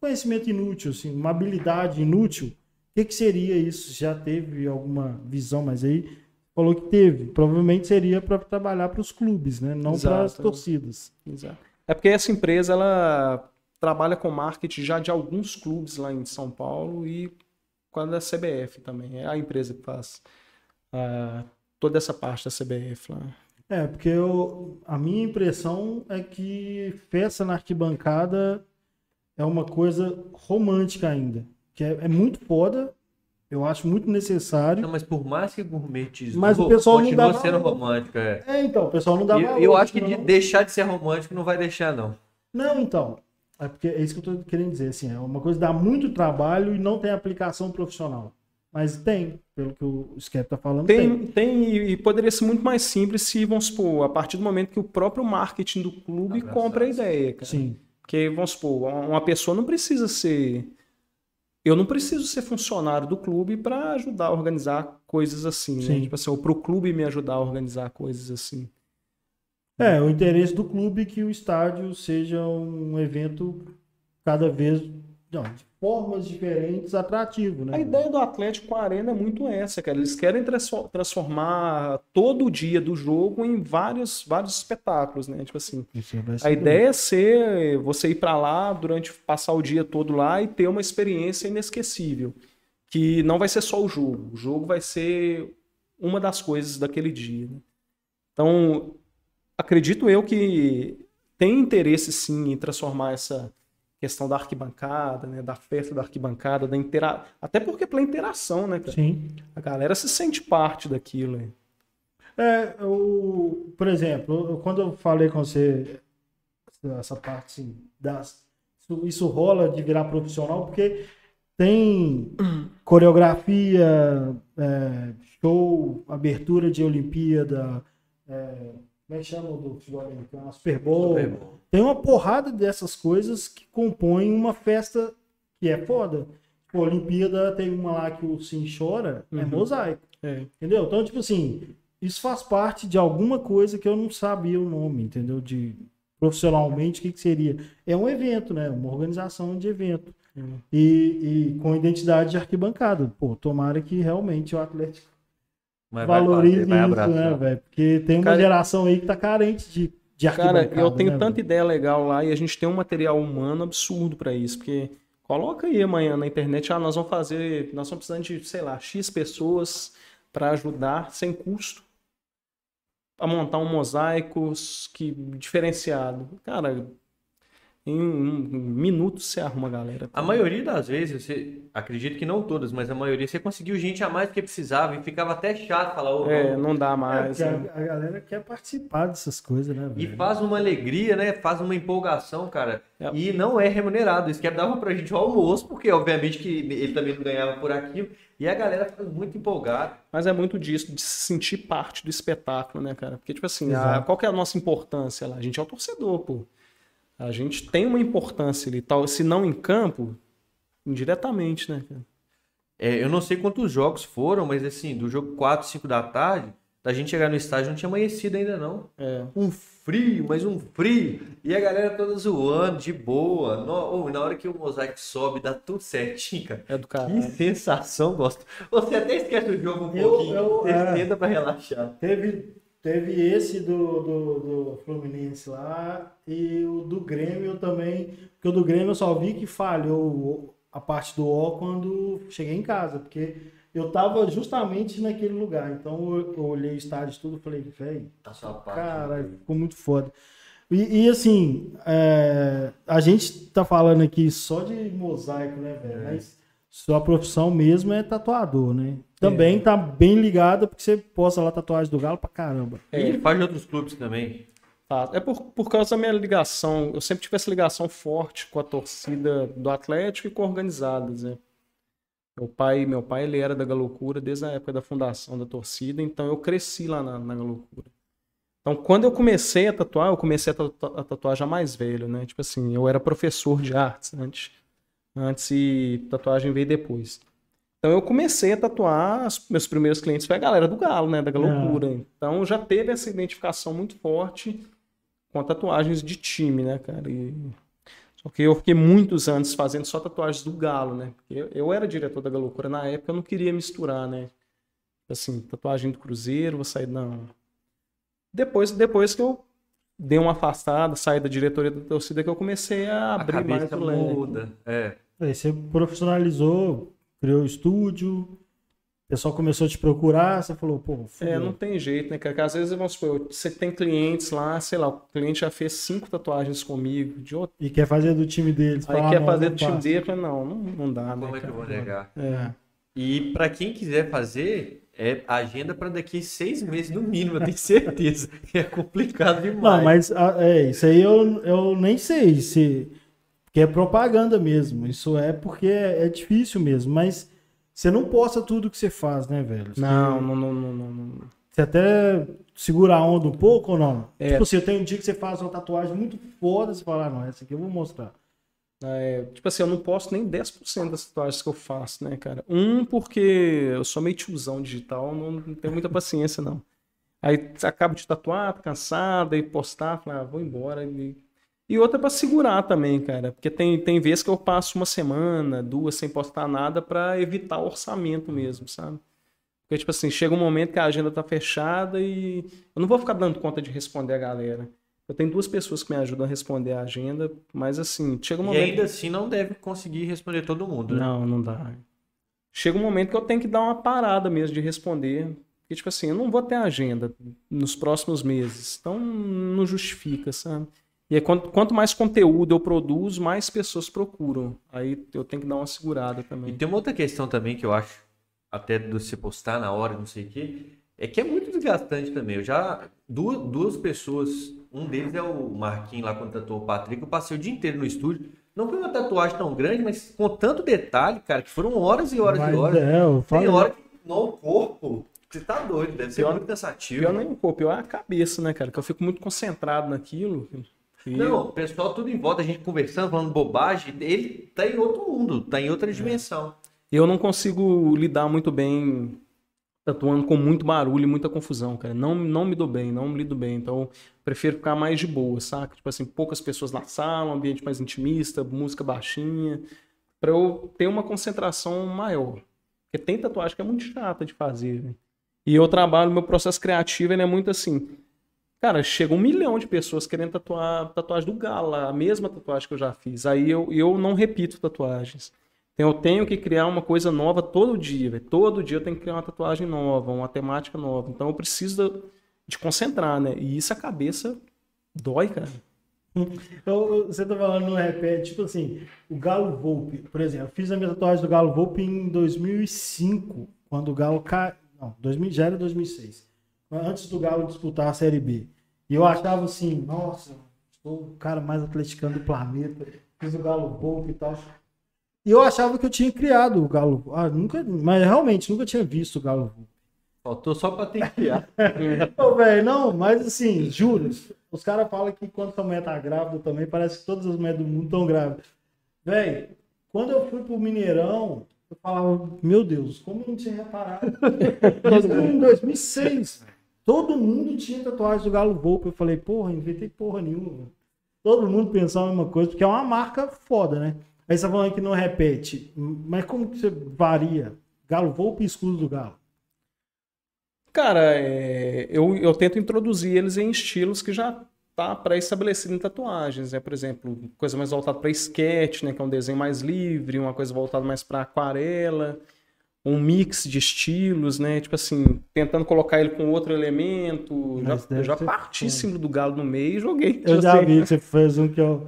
conhecimento inútil, assim, uma habilidade inútil, o que, que seria isso? Já teve alguma visão, mas aí falou que teve. Provavelmente seria para trabalhar para os clubes, né? Não para as torcidas. Exato. É porque essa empresa ela trabalha com marketing já de alguns clubes lá em São Paulo e com a da CBF também. É a empresa que faz uh, toda essa parte da CBF lá. É, porque eu, a minha impressão é que festa na arquibancada é uma coisa romântica ainda. Que é, é muito foda, eu acho muito necessário. Não, mas por mais que gourmetizou, mas o pessoal continua não dá sendo romântico. É. é, então, o pessoal não dá eu, valor. Eu acho que de deixar de ser romântico não vai deixar, não. Não, então. É porque é isso que eu tô querendo dizer, assim, é uma coisa que dá muito trabalho e não tem aplicação profissional. Mas tem, pelo que o Skep está falando. Tem, tem, tem. e poderia ser muito mais simples se, vamos supor, a partir do momento que o próprio marketing do clube Abraçado. compra a ideia, cara. Sim. Porque, vamos supor, uma pessoa não precisa ser. Eu não preciso ser funcionário do clube para ajudar a organizar coisas assim, né? Sim. Tipo assim, ou para o clube me ajudar a organizar coisas assim. É, o interesse do clube é que o estádio seja um evento cada vez não, de formas diferentes atrativo, né? A ideia do Atlético com a Arena é muito essa, cara. Eles querem transformar todo o dia do jogo em vários, vários espetáculos, né? Tipo assim, a ideia é ser você ir para lá durante passar o dia todo lá e ter uma experiência inesquecível, que não vai ser só o jogo. O jogo vai ser uma das coisas daquele dia. Né? Então, acredito eu que tem interesse sim em transformar essa questão da arquibancada, né, da festa da arquibancada, da intera... até porque pela interação, né, cara? Sim. A galera se sente parte daquilo. É, o, por exemplo, quando eu falei com você essa parte assim, das, isso, isso rola de virar profissional porque tem coreografia, é, show, abertura de Olimpíada, é, como é que chama do futebol americano? Super Bowl. Super Bowl. Tem uma porrada dessas coisas que compõem uma festa que é foda. A Olimpíada tem uma lá que o Sim chora, é uhum. é mosaico. É. Entendeu? Então, tipo assim, isso faz parte de alguma coisa que eu não sabia o nome, entendeu? De profissionalmente, o que, que seria? É um evento, né? Uma organização de evento. Uhum. E, e com identidade de arquibancada. Pô, tomara que realmente o Atlético mas valorize vai fazer, vai isso, né, velho? Porque tem uma cara, geração aí que tá carente de, de Cara, eu tenho né, tanta véio? ideia legal lá e a gente tem um material humano absurdo para isso, porque coloca aí amanhã na internet, ah, nós vamos fazer, nós estamos precisando de, sei lá, X pessoas para ajudar sem custo a montar um mosaico que diferenciado. Cara, em um minuto você arruma a galera. A maioria das vezes, você, acredito que não todas, mas a maioria, você conseguiu gente a mais do que precisava e ficava até chato falar. Oh, é, não dá mais. É, né? a, a, galera quer participar dessas coisas, né? Velho? E faz uma alegria, né? Faz uma empolgação, cara. É. E não é remunerado. Isso que dava pra gente o almoço, porque obviamente que ele também não ganhava por aquilo. E a galera fica muito empolgada. Mas é muito disso, de se sentir parte do espetáculo, né, cara? Porque, tipo assim, a, qual que é a nossa importância lá? A gente é o torcedor, pô. A gente tem uma importância ali, tal, se não em campo, indiretamente, né? É, eu não sei quantos jogos foram, mas assim, do jogo 4, 5 da tarde, da gente chegar no estádio não tinha amanhecido ainda não. É. Um frio, mas um frio. E a galera toda zoando, de boa. No, oh, na hora que o mosaico sobe, dá tudo certinho, cara. É do cara. Que sensação, gosto. Você até esquece o jogo um eu, pouquinho. Eu, você é, tenta pra relaxar. Teve, Teve esse do, do, do, Fluminense lá e o do Grêmio também. Porque o do Grêmio eu só vi que falhou a parte do O quando cheguei em casa. Porque eu tava justamente naquele lugar. Então eu, olhei o estádio tudo e falei, velho, tá cara, ficou muito foda. E, e assim, é, a gente tá falando aqui só de mosaico, né, velho? É. Mas sua profissão mesmo é tatuador, né? Também é. tá bem ligada, porque você posta lá tatuagem do Galo pra caramba. É, e faz de outros clubes também. É por, por causa da minha ligação. Eu sempre tive essa ligação forte com a torcida do Atlético e com organizadas, né? Meu pai, meu pai ele era da Galocura desde a época da fundação da torcida, então eu cresci lá na, na Galocura. Então, quando eu comecei a tatuar, eu comecei a, tatu a tatuar já mais velho, né? Tipo assim, eu era professor de artes antes, antes e tatuagem veio depois. Então eu comecei a tatuar, meus primeiros clientes foi a galera do Galo, né, da Galocura. É. Então já teve essa identificação muito forte com tatuagens de time, né, cara? E... Só que eu fiquei muitos anos fazendo só tatuagens do Galo, né? Porque eu, eu era diretor da Galocura na época, eu não queria misturar, né? Assim, tatuagem do Cruzeiro, vou sair não. Depois, depois que eu dei uma afastada, saí da diretoria da torcida que eu comecei a abrir a mais o muda. É. Aí você profissionalizou criou o estúdio, o pessoal começou a te procurar, você falou, pô, É, não tem jeito, né, cara? Porque às vezes, vamos supor, você tem clientes lá, sei lá, o cliente já fez cinco tatuagens comigo, de outro. E quer fazer do time deles. Aí quer fazer do time dele, não, não, não dá, Como né, é que eu vou negar? É. E para quem quiser fazer, é agenda para daqui seis meses no mínimo, eu tenho certeza. é complicado demais. Não, mas ah, é, isso aí eu, eu nem sei se que é propaganda mesmo. Isso é porque é, é, difícil mesmo, mas você não posta tudo que você faz, né, velho? Você, não, não, não, não, não, Você até segura a onda um pouco ou não? É. Tipo, assim, tem um dia que você faz uma tatuagem muito foda, você fala, ah, não, essa aqui eu vou mostrar. É, tipo assim, eu não posto nem 10% das tatuagens que eu faço, né, cara? Um, porque eu sou meio tiozão digital, não, tenho muita paciência, não. Aí acabo de tatuar, cansado, aí postar, falar, ah, vou embora. E E outra para segurar também, cara. Porque tem, tem vezes que eu passo uma semana, duas sem postar nada para evitar o orçamento mesmo, sabe? Porque, tipo assim, chega um momento que a agenda tá fechada e eu não vou ficar dando conta de responder a galera. Eu tenho duas pessoas que me ajudam a responder a agenda, mas assim, chega um E momento. ainda assim não deve conseguir responder todo mundo, né? Não, não dá. Chega um momento que eu tenho que dar uma parada mesmo de responder. Porque, tipo assim, eu não vou ter agenda nos próximos meses. Então, não justifica, sabe? E aí, quanto, quanto mais conteúdo eu produzo, mais pessoas procuram. Aí eu tenho que dar uma segurada E também. tem uma outra questão também que eu acho, até de você postar na hora, não sei o quê, é que é muito desgastante também. Eu já. Duas, duas pessoas, um deles é o Marquinhos lá quando tatuou o Patrick, eu passei o dia inteiro no estúdio. Não foi uma tatuagem tão grande, mas com tanto detalhe, cara, que foram horas e horas Mas e horas. é, eu Tem falo, hora que no corpo, você tá doido, deve ser Pior- muito cansativo. Pior nem o corpo, pior é a cabeça, né, cara? Que eu fico muito concentrado naquilo. E Não, o pessoal tudo em volta, a gente conversando, falando bobagem, ele tá em outro mundo, tá em outra dimensão. eu não consigo lidar muito bem tatuando com muito barulho e muita confusão, cara. Não, não me dou bem, não me lido bem. Então, prefiro ficar mais de boa, saca? Tipo assim, poucas pessoas na sala, um ambiente mais intimista, música baixinha, pra eu ter uma concentração maior. Porque tem tatuagem que é muito chata de fazer, né? E eu trabalho, meu processo criativo, ele é muito assim. Cara, chega um milhão de pessoas querendo tatuar tatuagem do Gala, a mesma tatuagem que eu já fiz. Aí eu, eu não repito tatuagens. Então eu tenho que criar uma coisa nova todo dia, velho. Todo dia eu tenho que criar uma tatuagem nova, uma temática nova. Então eu preciso de, concentrar, né? E isso a cabeça dói, cara. Eu- você tá falando no repete, tipo assim, o Galo Volpe, por exemplo, eu fiz a minha tatuagem do Galo Volpe em 2005, quando o Galo cai. Não, 2000, já era 2006. Antes do Galo disputar a Série B. E eu achava assim, nossa, sou o cara mais atleticano do planeta, fiz o Galo Volpe e tal. E eu achava que eu tinha criado o Galo. Ah, nunca, mas realmente nunca tinha visto o Galo. Faltou só pra tentear. Ô, velho, não, mas assim, juro, os caras falam que quando a mulher tá grávida também, parece que todas as mulheres do mundo estão grávidas. Velho, quando eu fui pro Mineirão, eu falava, meu Deus, como eu não tinha reparado? Em 2006, velho. Todo mundo tinha tatuagem do Galo Volpe. Eu falei, porra, inventei porra nenhuma. Todo mundo pensava a mesma coisa, porque é uma marca foda, né? Aí você tá falando que não repete, mas como que você varia? Galo Volpe e escudo do Galo. Cara, é, eu, eu tento introduzir eles em estilos que já tá pré-estabelecido em tatuagens, né? Por exemplo, coisa mais voltada para sketch, né? Que é um desenho mais livre, uma coisa voltada mais para aquarela, um mix de estilos, né? Tipo assim, tentando colocar ele com outro elemento. Já, Mas eu já ser parti símbolo do galo no meio e joguei. Eu tipo já assim. vi que você fez um que é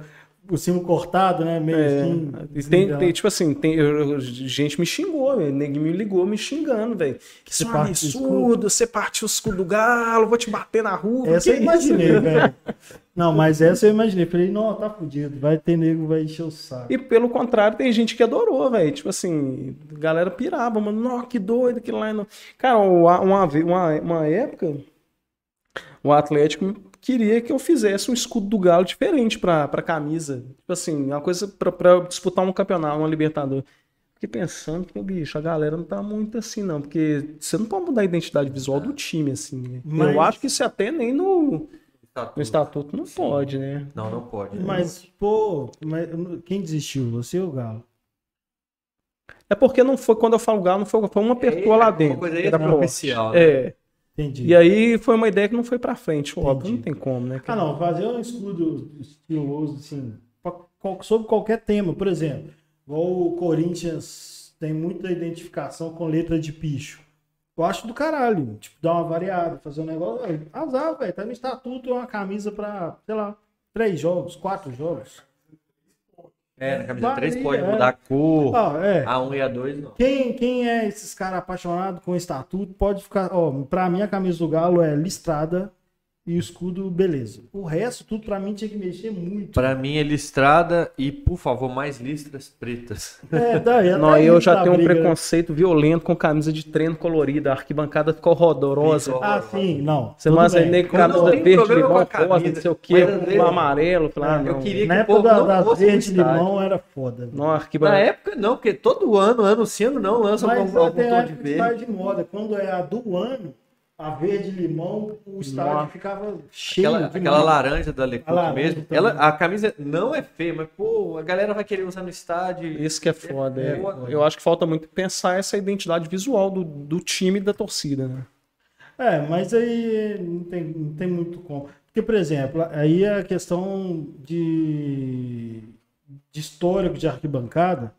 o, cimo cortado, né? Meio É, assim. tem, tem, tipo assim, tem, eu- gente me xingou, velho. Nego me ligou me xingando, velho. Que isso é um absurdo, você partiu o escudo do galo, vou te bater na rua. Essa que eu isso? imaginei, velho. Não, mas essa eu imaginei. Falei, não, tá fudido. Vai ter nego, vai encher o saco. E pelo contrário, tem gente que adorou, velho. Tipo assim, galera pirava, mano. Nossa, que doido aquilo lá. Cara, uma, uma, uma época, o Atlético queria que eu fizesse um escudo do Galo diferente pra, pra camisa. Tipo assim, uma coisa pra, pra disputar um campeonato, uma Libertadores. Fiquei pensando que, bicho, a galera não tá muito assim, não. Porque você não pode mudar a identidade visual do time, assim. né? Mas- Eu acho que isso até nem no, no tudo. estatuto não pode, né? Não, não pode. Mas, pô, mas quem desistiu? Você ou o Galo? É porque não foi, quando eu falo Galo, não foi, foi uma pessoa lá uma dentro. coisa que era extraoficial, né? É. Entendi. E aí foi uma ideia que não foi pra frente, óbvio, não tem como, né? Ah, cara? não, fazer um escudo estiloso, assim, sobre qualquer tema. Por exemplo, igual o Corinthians tem muita identificação com letra de picho. Eu acho do caralho. Tipo, dar uma variada, fazer um negócio. ué, Azar, velho. Tá no estatuto, é uma camisa pra, sei lá, três jogos, quatro jogos. É, na camisa Varia, 3 pode é. mudar a cor. Ah, é. A 1 e a 2 não. Quem, quem é esses caras apaixonados com estatuto pode ficar. Ó, pra mim a camisa do Galo é listrada e o escudo, beleza. O resto, tudo pra mim tinha que mexer muito. Pra mim é listrada e, por favor, mais listras pretas. É, daí, até Não, eu já tenho um briga, né? preconceito violento com camisa de treino colorida, a arquibancada ficou rodorosa. Ficou. Ah, sim, não. Você mais nego com Eu camisa verde, limão, rosa, não sei o mas quê, com amarelo. Falei, ah, Eu não. queria que Na o época povo da, não das fosse no verdes de estádio. limão era foda. Não, Na época não, porque todo ano, ano sim, ano não, lança Mas algum, algum tom de que verde. de moda. Quando é a do ano, a verde limão, o estádio Nossa. ficava cheio. Aquela, aquela laranja da A Lecoq laranja mesmo. também. Ela, a camisa não é feia, mas, pô, a galera vai querer usar no estádio. Isso que é foda. É é. foda. Eu acho que falta muito pensar essa identidade visual do, do time e da torcida, né? É, mas aí não tem, não tem muito como. Porque, por exemplo, aí é a questão de, de histórico de arquibancada,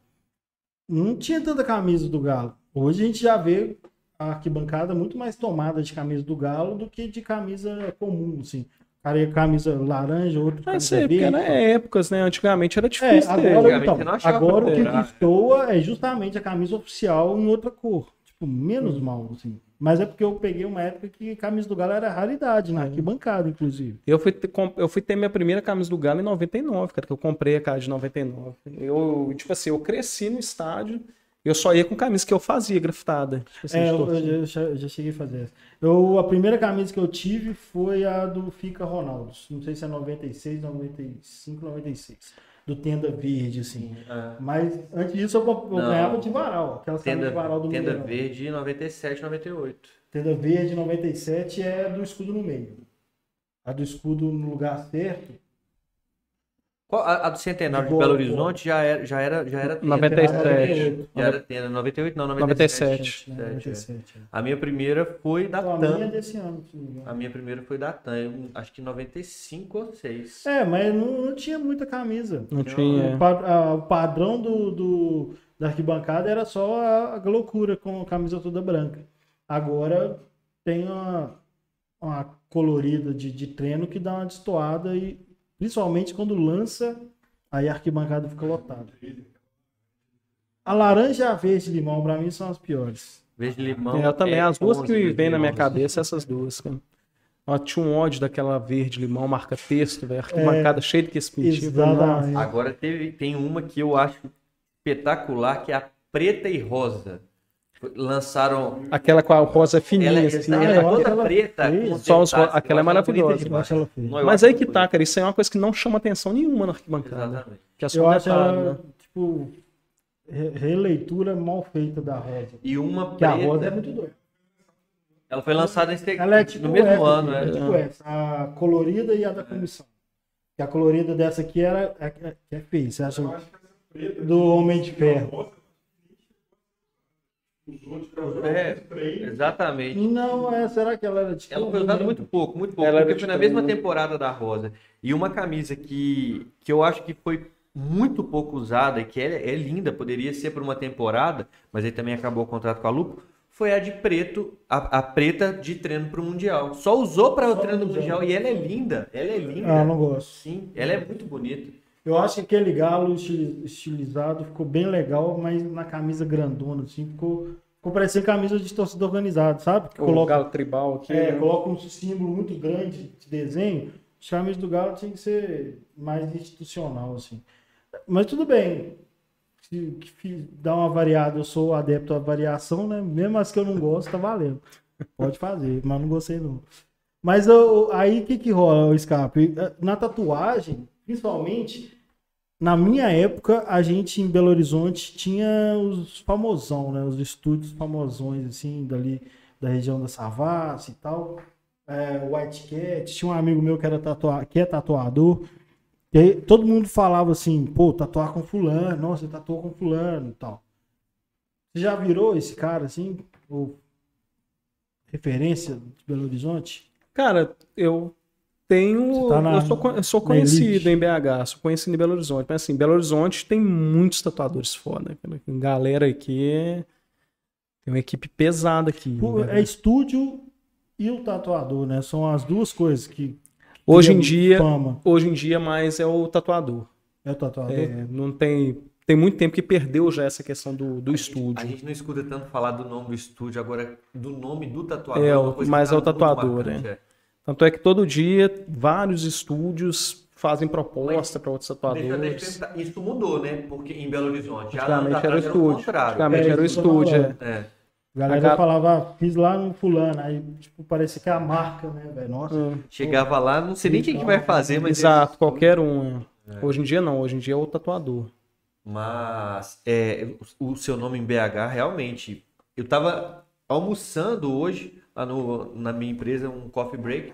não tinha tanta camisa do Galo. Hoje a gente já vê a arquibancada muito mais tomada de camisa do Galo do que de camisa comum, assim. Cara ia camisa laranja, outro Mas camisa é, porque verde. né, épocas, né? Antigamente era É, difícil. ter. agora, então, agora o que pra destoa é justamente a camisa oficial em outra cor. Tipo, Hum. menos mal, assim. Mas é porque eu peguei uma época que camisa do Galo era raridade, na arquibancada, inclusive. Eu fui, ter, eu fui ter minha primeira camisa do Galo em 99, cara, que eu comprei a cara de 99. Eu, tipo assim, eu cresci no estádio, eu só ia com camisa que eu fazia grafitada. Tipo assim, É, eu, eu já, eu já cheguei a fazer essa. Eu, a primeira camisa que eu tive foi a do Fica Ronaldo. Não sei se é 96, 95, 96. Do Tenda Verde, assim. Ah, Mas antes disso eu, comp- eu Não. ganhava de varal. Aquelas camisas Tenda, de varal do tenda Mineirão. verde 97, 98. Tenda Verde 97 é do escudo no meio. A do escudo no lugar certo. Qual- A, a do Centenário de Boa, Belo boa. Horizonte já era, já era, já era tenda. 97. Já era tenda. 98 não, 97. 97. né? 97. é. A minha primeira foi da Então, a minha é TAM. desse ano. A minha primeira foi da TAM, eu acho que 95 ou 6. É, mas não, não tinha muita camisa. Não O, tinha. o padrão do, do- da arquibancada era só a, a loucura com a camisa toda branca. Agora tem uma, uma colorida de, de treino que dá uma destoada e principalmente quando lança, aí a arquibancada fica lotada. A laranja e a verde limão, pra mim, são as piores. Verde limão. É, eu também, é as duas 11, que vem na minha limão. cabeça, essas duas, cara. Eu tinha um ódio daquela verde limão, marca texto, velho. Arquibancada cheia de que. Exatamente. Agora teve, tem uma que eu acho espetacular, que é a preta e rosa. Lançaram. Aquela com a rosa fininha, Ela, assim. ela, né? é é toda aquela preta. Só os- aquela é ela maravilhosa. bonita ela eu Mas acho aí que ela tá, cara. Isso aí é uma coisa que não chama atenção nenhuma na arquibancada. Exatamente. Que é só Eu um acho detalhe, ela, né? tipo, re- releitura mal feita da rosa. E uma Que a preta. rosa é muito doida. Ela foi lançada nesse, Ela é tipo no mesmo essa, ano, é né? tipo essa, a colorida e a da comissão. E a colorida dessa aqui era é, é, é feia. Você acha do Homem de Ferro? É, exatamente. Não, é, será que ela era de Ela foi usada muito pouco, muito pouco, Ela porque foi na mesma temporada da Rosa. E uma camisa que, que eu acho que foi muito pouco usada e que é, é linda, poderia ser por uma temporada, mas aí também acabou o contrato com a Lupo, foi a de preto, a, a preta de treino para o Mundial. Só usou para o treino do. Mundial e ela é linda, ela é linda. Ah, não gosto. Sim, ela é muito bonita. Eu acho que aquele galo estili- estilizado ficou bem legal, mas na camisa grandona, assim, ficou, ficou parecendo camisa de torcida organizada, sabe? Que O coloca, galo tribal aqui. é, né? coloca um símbolo muito grande de desenho. As camisas do galo tinha que ser mais institucional, assim. Mas tudo bem. Se dá uma variada, eu sou adepto à variação, né? Mesmo as que eu não gosto, tá valendo. Pode fazer, mas não gostei não. Mas eu- aí o que que rola, o escape? Na tatuagem, principalmente, na minha época, a gente em Belo Horizonte tinha os famosão, né? Os estúdios famosões, assim, dali da região da Savassi e tal. É, White Cat, tinha um amigo meu que era tatua... que é tatuador. E aí, todo mundo falava assim, pô, tatuar com fulano, nossa, tatuou com fulano e tal. Você já virou esse cara, assim? Ou referência de Belo Horizonte? Cara, eu tenho. Tá na- eu sou, eu sou conhecido elite. em BH, sou conhecido em Belo Horizonte. Mas assim, Belo Horizonte tem muitos tatuadores foda. Galera aqui. Tem uma equipe pesada aqui. BH. É estúdio e o tatuador, né? São as duas coisas que. Hoje em dia, Fama. hoje em dia mais é o tatuador. É o tatuador? É, não tem. Tem muito tempo que perdeu já essa questão do, do A estúdio. gente não escuta tanto falar do nome do estúdio, agora do nome do tatuador. É, que mas tá é o muito tatuador, marcante, é. Tanto é que todo dia vários estúdios fazem proposta para outros Deixa eu, deixa perguntar, isso mudou, né? Porque em Belo Horizonte. Antigamente era o estúdio. Antigamente É, era o estúdio. é. É. A galera falava, ah, fiz lá no fulano. Aí, tipo, parecia que é a marca, né, velho? Nossa. Hum. Chegava lá, não sei nem o que, vai fazer, mas. Exato, qualquer um. é. Hoje em dia não, hoje em dia é o tatuador. Mas é, o o seu nome em BH, realmente. Eu tava almoçando hoje, lá no, na minha empresa, um coffee break.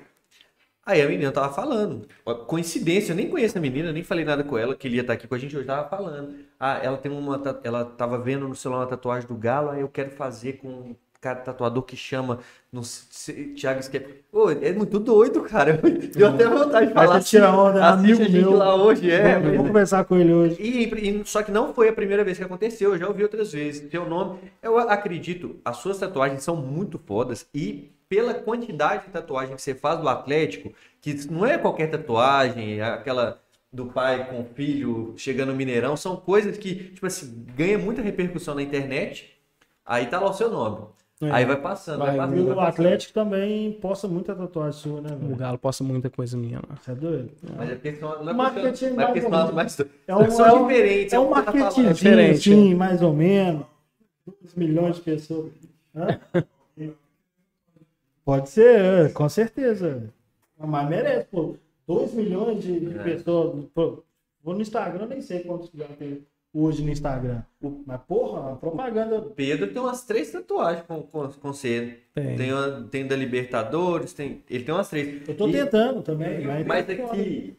Aí a menina tava falando. Coincidência, eu nem conheço a menina, nem falei nada com ela, que ele ia estar aqui com a gente hoje, tava falando. Ah, ela tem uma. Ela tava vendo no celular uma tatuagem do Galo, aí eu quero fazer com cara tatuador que chama. Não sei, Thiago Esquer. Pô, é muito doido, cara. Deu até vontade de falar. ter que tirar onda, é amigo a gente meu. lá hoje, é. Mas- Vou conversar com ele hoje. e, e- só que não foi a primeira vez que aconteceu, eu já ouvi outras vezes. Seu nome, eu acredito, as suas tatuagens são muito fodas e pela quantidade de tatuagem que você faz do Atlético, que não é qualquer tatuagem, é aquela do pai com o filho chegando no Mineirão, são coisas que, tipo assim, ganha muita repercussão na internet, aí tá lá o seu nome. É. Aí vai passando, vai, Vai, passando. E vai o passando. Atlético também posta muita tatuagem sua, né, O velho? Galo posta muita coisa minha lá. Você é doido? Mas é porque não é Marketing porque, não é mais É um, são é um, diferentes. é um o tá marketing, diferente, assim, mais ou menos. 2 milhões de pessoas. Hã? Pode ser, é, com certeza. Mas merece, pô. 2 milhões de, de É. pessoas. Pô, vou no Instagram, nem sei quantos já tem hoje no Instagram. Mas, porra, a propaganda. Pedro tem umas três tatuagens com, com, com C. Tem. Tem, uma- tem da Libertadores, tem, ele tem umas três. Eu tô E- tentando também. Mas, Mas aqui.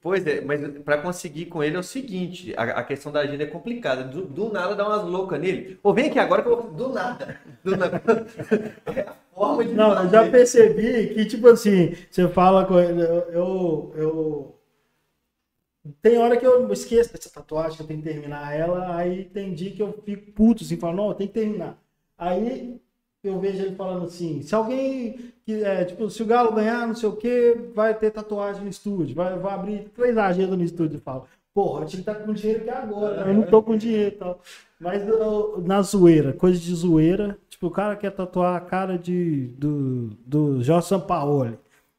Pois é, mas pra conseguir com ele é o seguinte: a, a questão da agenda é complicada. Do, do nada dá umas loucas nele. Ô, vem aqui agora que eu vou. Do nada. Do nada. É a forma de. Não, eu já fazer. percebi que, tipo assim, você fala com ele, eu, eu, eu- Tem hora que eu esqueço dessa tatuagem, que eu tenho que terminar ela, aí tem dia que eu fico puto, assim, falo, não, eu tenho que terminar. Aí eu vejo ele falando assim, se alguém, que, é, tipo, se o Galo ganhar, não sei o que, vai ter tatuagem no estúdio, vai, vai abrir três agendas no estúdio, eu falo, porra, eu tinha que estar com dinheiro aqui agora, né? eu não tô com dinheiro e tal. Mas eu- na zoeira, coisa de zoeira, tipo, o cara quer tatuar a cara de, do, do Jorge Sampaoli.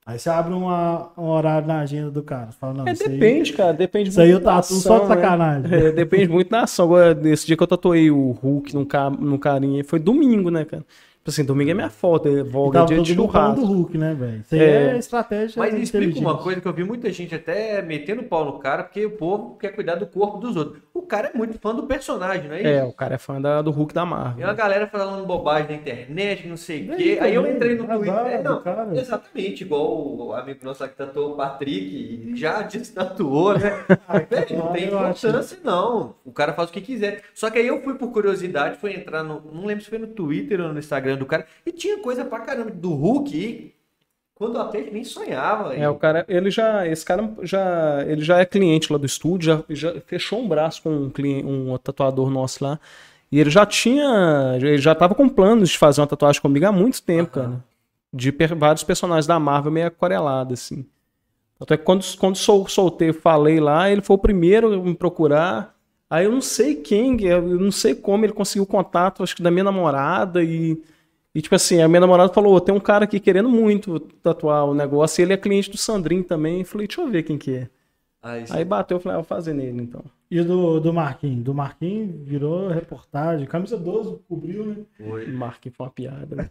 Aí você abre uma, um horário na agenda do cara. Fala, não, É, isso aí- depende, cara. Depende Isso aí eu muito da tatuo só de né? sacanagem. É, depende muito da ação. Agora, nesse dia que eu tatuei o Hulk num, ca... num carinha, foi domingo, né, cara? Tipo assim, domingo é minha folga, é E folga, é tava dia de churrasco. do Hulk, né, velho? Isso aí É. é, estratégia Mas explica uma coisa que eu vi muita gente até metendo pau no cara, porque o povo quer cuidar do corpo dos outros. O cara é muito fã do personagem, não é isso? É, o cara é fã da- do Hulk da E Marvel. uma galera falando bobagem na internet, não sei o É quê. Aí eu também, entrei no azar Twitter. É, do não, cara. exatamente, igual o amigo nosso lá que tatuou o Patrick, já destatuou, né? Velho, não tem importância, não. O cara faz o que quiser. Só que aí eu fui por curiosidade, fui entrar no. Não lembro se foi no Twitter ou no Instagram do cara. E tinha coisa pra caramba do Hulk. Quando o Atlético nem sonhava. É, o cara, ele já, esse cara já, ele já é cliente lá do estúdio, já, já fechou um braço com um, cliente, um tatuador nosso lá. E ele já tinha, ele já tava com planos de fazer uma tatuagem comigo há muito tempo, Aham. cara. De per- vários personagens da Marvel meio aquarelados, assim. Até que quando, quando sol, soltei, falei lá, ele foi o primeiro a me procurar. Aí eu não sei quem, eu não sei como ele conseguiu o contato, acho que da minha namorada e... E, tipo assim, a minha namorada falou: "Ô, tem um cara aqui querendo muito tatuar o negócio, e ele é cliente do Sandrinho também. Eu falei: deixa eu ver quem que é. Aí, Aí bateu, eu falei: ah, vou fazer nele então. E o do, do Marquinhos? Do Marquinhos virou reportagem. Camisa 12 cobriu, né? foi. Marquei foi uma piada. Né?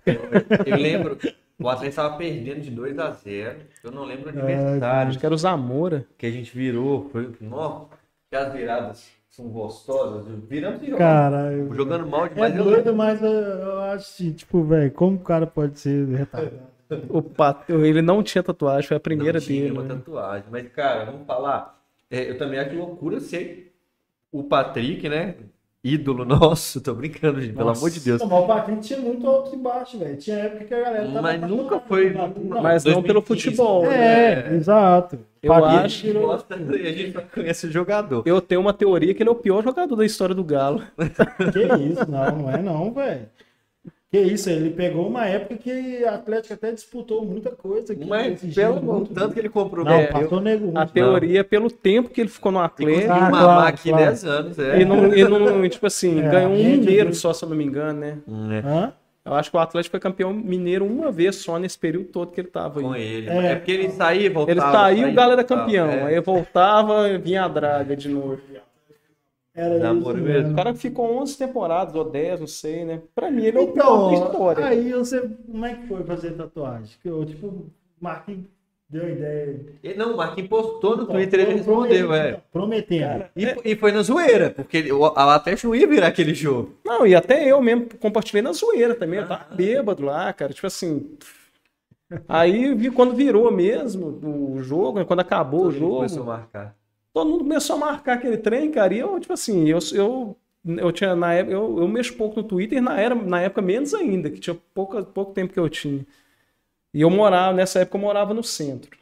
Eu lembro, o Atlético estava perdendo de 2 a 0 Eu não lembro o Ai, adversário Acho que era o Zamora. que a gente virou. Foi, nossa, que as viradas são gostosas. Viramos e jogando, Cara, eu- jogando mal é demais. eu doido, mas eu, eu acho assim, tipo, velho, como o cara pode ser retardado? O Pat... Ele não tinha tatuagem, foi a primeira não tinha dele. uma né? tatuagem. Mas, cara, vamos falar. é, eu também acho loucura ser o Patrick, né? Ídolo nosso. Tô brincando, gente, pelo Nossa. amor de Deus. Não, mas o Patrick tinha muito alto e baixo, velho. Tinha época que a galera tava Mas nunca foi- pelo Patrick. Não, Mas não pelo 2015. futebol. né? É, exato. Eu Patrick E a acho gosta, a gente só conhece o jogador. Eu tenho uma teoria que ele é o pior jogador da história do Galo. Que isso, não, não é não, velho. Que isso, ele pegou uma época que a Atlético até disputou muita coisa. aqui, Mas exigiu pelo muito. tanto que ele comprou Não, É, passou nego. A teoria é pelo tempo que ele ficou no Atlético. Ah, mamar claro, aqui claro. 10 anos, é. E não, e não, tipo assim, É, ganhou um viu- só, se eu não me engano, né? Hum, é. Hã? Eu acho que o Atlético foi campeão mineiro uma vez só nesse período todo que ele tava Com aí. ele. É. É, porque ele saía, voltava. Ele saiu, saía, o Galo era campeão. É. Aí voltava, vinha a draga de novo. Era Namoro isso mesmo. O cara ficou 11 temporadas ou 10, não sei, né? Pra mim, ele é o pior Então, da história. aí você, como é que foi fazer tatuagem? Que eu, tipo, Marquinhos deu ideia. Ele- Não, o Marquinhos postou no Então, Twitter, ele respondeu, é. Prometendo. E, e foi na zoeira, porque ele- o, o Atlético não ia virar aquele jogo. Não, e até eu mesmo compartilhei na zoeira também. Eu tava bêbado lá, cara. Tipo assim. Aí vi quando virou mesmo o jogo, quando acabou o Todo mundo começou a jogo, marcar. todo mundo começou a marcar aquele trem, cara. E eu, tipo assim, eu, eu, eu tinha na época, eu, eu mexo pouco no Twitter, na, era, na época menos ainda, que tinha pouca, pouco tempo que eu tinha. E eu morava, nessa época eu morava no centro.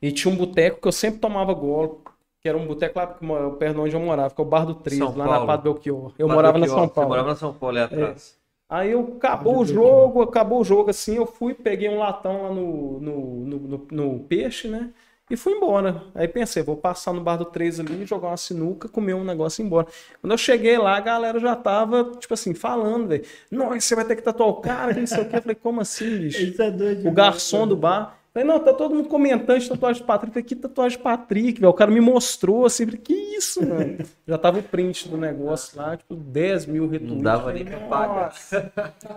E tinha um boteco que eu sempre tomava golo, que era um boteco lá perto de onde eu morava, que é o Bar do Três, lá na. Padre Belchior. Eu Mas morava aqui, na São Você Paulo. morava na São Paulo, ali atrás. Aí eu acabou o jogo, acabou o jogo assim, eu fui, peguei um latão lá no, no, no, no- no peixe, né? E fui embora. Aí pensei, vou passar no bar do 3 ali, jogar uma sinuca, comer um negócio e ir embora. Quando eu cheguei lá, a galera já tava, tipo assim, falando, velho. Nossa, você vai ter que tatuar o cara, não sei o quê. Eu falei, como assim, bicho? É doido. O garçom do bar. Falei, não, tá todo mundo comentando de tatuagem de Patrick. Falei, que tatuagem de Patrick, velho? O cara me mostrou assim, falei, que isso, mano? Já tava o print do negócio lá, tipo, 10 mil retweets. Não dava Falei, nem pra pagar.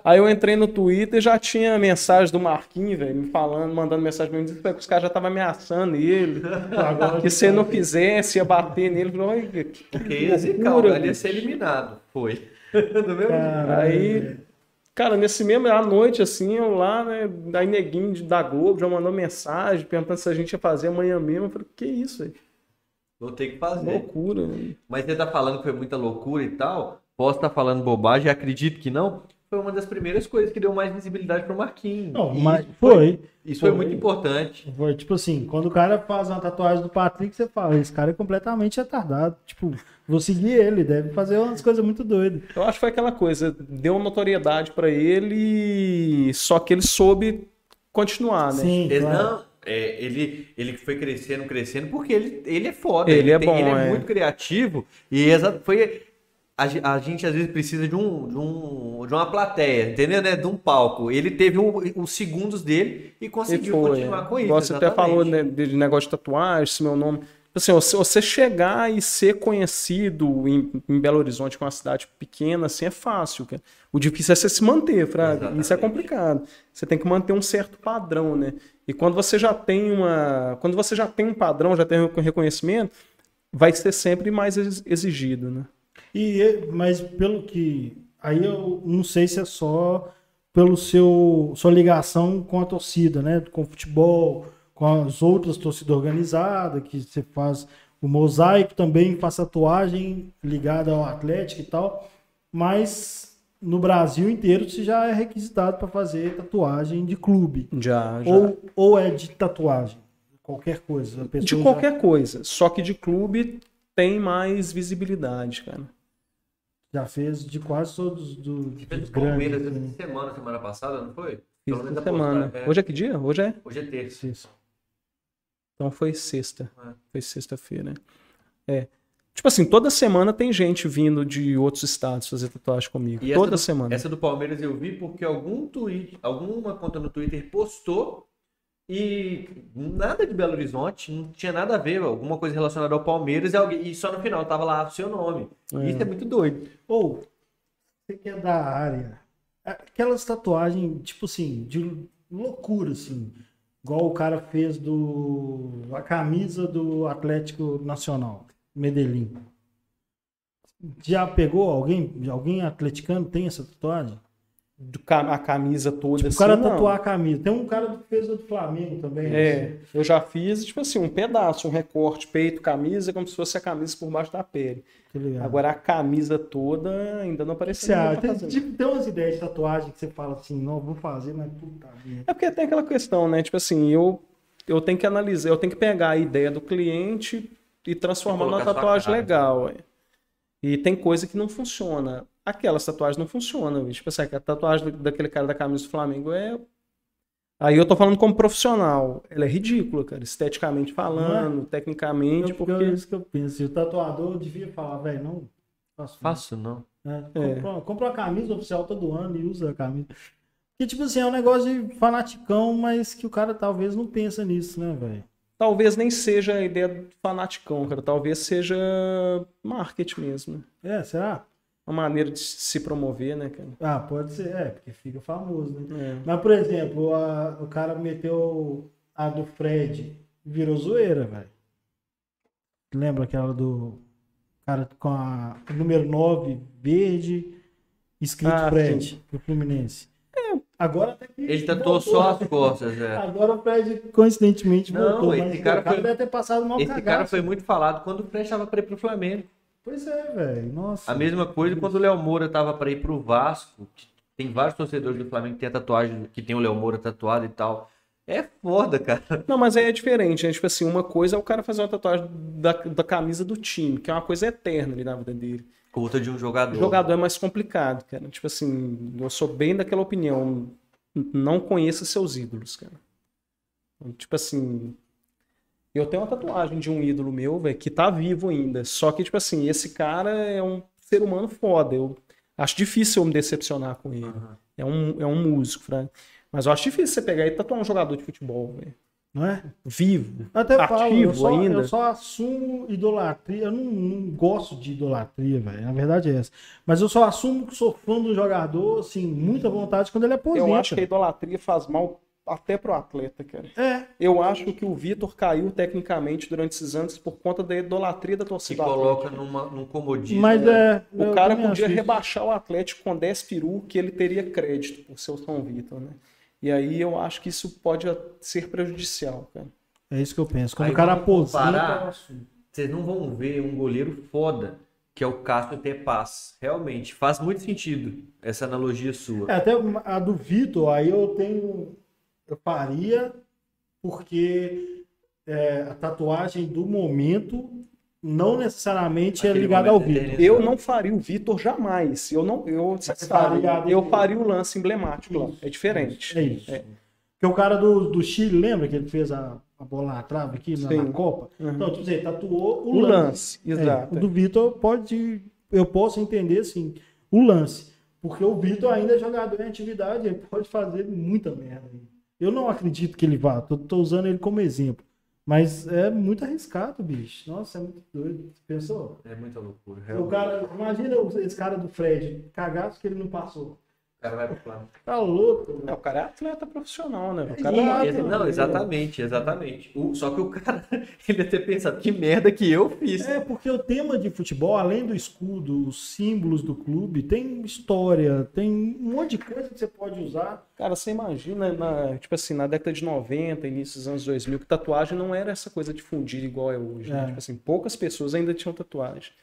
Aí eu entrei no Twitter e já tinha mensagem do Marquinhos, velho, me falando, mandando mensagem pra mim, dizendo que os caras já estavam ameaçando ele. Agora Que se ele não fizesse, ia bater nele. Falei, olha, que, Porque que ser loucura, calma, ele ia ser eliminado. Foi. Do mesmo jeito. Aí, cara, nesse mesmo, à noite, assim, eu lá, né, aí neguinho da Globo já mandou mensagem perguntando se a gente ia fazer amanhã mesmo. Eu falei, que isso, velho? Vou ter que fazer. Loucura, né? Mas você tá falando que foi muita loucura e tal. Posso estar falando bobagem, acredito que não. Foi uma das primeiras coisas que deu mais visibilidade pro Marquinhos. Não, mas foi. Isso foi Foi. muito importante. Foi tipo assim, quando o cara faz uma tatuagem do Patrick, você fala, esse cara é completamente retardado. Tipo, vou seguir ele, deve fazer umas coisas muito doidas. Eu acho que foi aquela coisa, deu notoriedade pra ele, só que ele soube continuar, né? Sim, Ele, claro. não, é, ele, ele foi crescendo, crescendo, porque ele, ele é foda. Ele é tem- bom, Ele é, é. muito criativo. E exa- foi. A, ge- a gente às vezes precisa de, um, de, um, de uma plateia, entendeu? Né? De um palco. Ele teve um- os segundos dele e E conseguiu foi. continuar com isso. Você até exatamente. falou né, de negócio de tatuagem, se meu nome. Assim, você, chegar e ser conhecido em, em Belo Horizonte, que é uma cidade pequena, assim, é fácil. cara. O difícil é você se manter, Fraga. Isso é complicado. Você tem que manter um certo padrão, né? E quando você já tem uma. Quando você já tem um padrão, já tem um reconhecimento, vai ser sempre mais ex- exigido, né? E, mas pelo que. Aí eu não sei se é só pelo seu sua ligação com a torcida, né? Com o futebol, com as outras torcidas organizadas, que você faz o mosaico também, faz tatuagem ligada ao Atlético e tal. Mas no Brasil inteiro você já é requisitado para fazer tatuagem de clube. Já, já. Ou, ou é de tatuagem. Qualquer coisa. De já- qualquer coisa. Só que de clube tem mais visibilidade, cara. Já fez de quase todos do, Ele fez Palmeiras né? semana, semana passada, não foi? Fiz Pelo menos a semana. é. Hoje é que dia? Hoje é? Hoje é terça. Isso. Então foi sexta. É. Foi sexta-feira. É. Tipo assim, toda semana tem gente vindo de outros estados fazer tatuagem comigo. E essa toda do- semana. Essa do Palmeiras eu vi porque algum tweet, alguma conta no Twitter postou e nada de Belo Horizonte, não tinha nada a ver, alguma coisa relacionada ao Palmeiras e, alguém, e só no final tava lá o seu nome. É. Isso é muito doido. Ou, você que é da área, aquelas tatuagens, tipo assim, de loucura, assim. Igual o cara fez do. a camisa do Atlético Nacional, Medellín. Já pegou alguém? Alguém atleticano tem essa tatuagem? Do a camisa toda Tipo, o assim. cara não. tatuar a camisa. Tem um cara que fez o do Flamengo também. assim. É, eu já fiz, tipo assim, um pedaço, um recorte, peito, camisa, como se fosse a camisa por baixo da pele. Agora a camisa toda ainda não O apareceu. pra Tem, tipo, tem umas ideias de tatuagem que você fala assim, não, vou fazer, mas puta vida. É porque tem aquela questão, né? Tipo assim, eu, eu tenho que analisar, eu tenho que pegar a ideia do cliente e transformar numa tatuagem legal. ué. E tem coisa que não funciona. Aquelas tatuagens não funcionam. bicho. Tipo assim, a tatuagem daquele cara da camisa do Flamengo é. Aí eu tô falando como profissional. Ela é ridícula, cara. Esteticamente falando, tecnicamente, Eu, porque. é isso que eu penso. E o tatuador devia falar, velho, não faço. não. Faço não. É, É. compra, compra uma camisa oficial todo ano e usa a camisa. Porque, tipo assim, é um negócio de fanaticão, mas que o cara talvez não pensa nisso, né, velho? Talvez nem seja a ideia do fanaticão, cara. Talvez seja marketing mesmo. né? É, será? Uma maneira de se promover, né, cara? Ah, pode ser, é, porque fica famoso, né? É. Mas, por exemplo, a- o cara meteu a do Fred virou zoeira, velho. Lembra aquela do cara com a número 9 verde, escrito Ah, Fred, sim. pro Fluminense. Agora até que Ele tatuou voltou. só as costas, é. Agora o Fred, coincidentemente, Não, voltou. esse mas cara o cara foi- deve ter passado mal Esse cagaço. cara foi muito falado quando o Fred estava para ir pro Flamengo. Pois é, velho. Nossa. A mesma coisa quando o Léo Moura tava para ir pro Vasco. Tem vários torcedores do Flamengo que tem a tatuagem, que tem o Léo Moura tatuado e tal. É foda, cara. Não, mas aí é diferente, né? Tipo assim, uma coisa é o cara fazer uma tatuagem da, da camisa do time, que é uma coisa eterna ali na vida dele. Conta de um jogador. O jogador é mais complicado, cara. Tipo assim, eu sou bem daquela opinião. Não conheça seus ídolos, cara. Tipo assim, eu tenho uma tatuagem de um ídolo meu, velho, que tá vivo ainda. Só que, tipo assim, esse cara é um ser humano foda. Eu acho difícil eu me decepcionar com ele. Aham. É um, é um músico, Frank. Mas eu acho difícil você pegar e tatuar um jogador de futebol, velho. Não é? Vivo. Até falo, eu Ativo só, ainda. eu só assumo idolatria. Eu não, não gosto de idolatria, velho. Na verdade é essa. Mas eu só assumo que sou fã do jogador, assim, muita vontade quando ele aposenta. Eu acho que a idolatria faz mal até pro atleta, cara. É, Eu acho que o Vitor caiu tecnicamente durante esses anos por conta da idolatria da Se torcida. coloca atlética. numa, num comodismo. mas né? é. O cara podia rebaixar o Atlético com 10 peru que ele teria crédito por ser o São Vitor, né? E aí eu acho que isso pode ser prejudicial, cara. É isso que eu penso. Quando Aí o cara aposenta. Vocês não vão ver um goleiro foda, que é o Cássio Tepaz. Realmente, faz muito sentido essa analogia sua. É, até a do Vitor, aí eu tenho. Eu faria, porque é, a tatuagem do momento não necessariamente é Aquele ligada ao Vitor. Eu não faria o Vitor jamais. Eu não, eu, sabe, faria- eu faria o lance emblemático lá. Isso, É diferente. É isso. Porque o cara do, do Chile, lembra que ele fez a, a bola na trave aqui na, Sim. na Copa? Uhum. Então, tipo assim, ele tatuou o, O lance. lance, É, exato. o do Vitor pode. Eu posso entender assim, o lance. Porque o Vitor ainda é jogador em atividade, ele pode fazer muita merda. Eu não acredito que ele vá, tô, tô usando ele como exemplo. Mas é muito arriscado, bicho. Nossa, é muito doido. Pensou? É muita loucura. O realmente. cara, imagina esse cara do Fred, cagaço que ele não passou. O cara vai pro Flamengo. Tá louco, É, o cara é atleta profissional, né? O cara Exato. Exa- Não, exatamente, exatamente. O- só que o cara, ele ia ter pensado, que merda que eu fiz. É, porque o tema de futebol, além do escudo, os símbolos do clube, tem história, tem um monte de coisa que você pode usar. Cara, você imagina, na, tipo assim, na década de 90, início dos anos 2000, que tatuagem não era essa coisa difundida igual é hoje. né? É. Tipo assim, poucas pessoas ainda tinham tatuagem.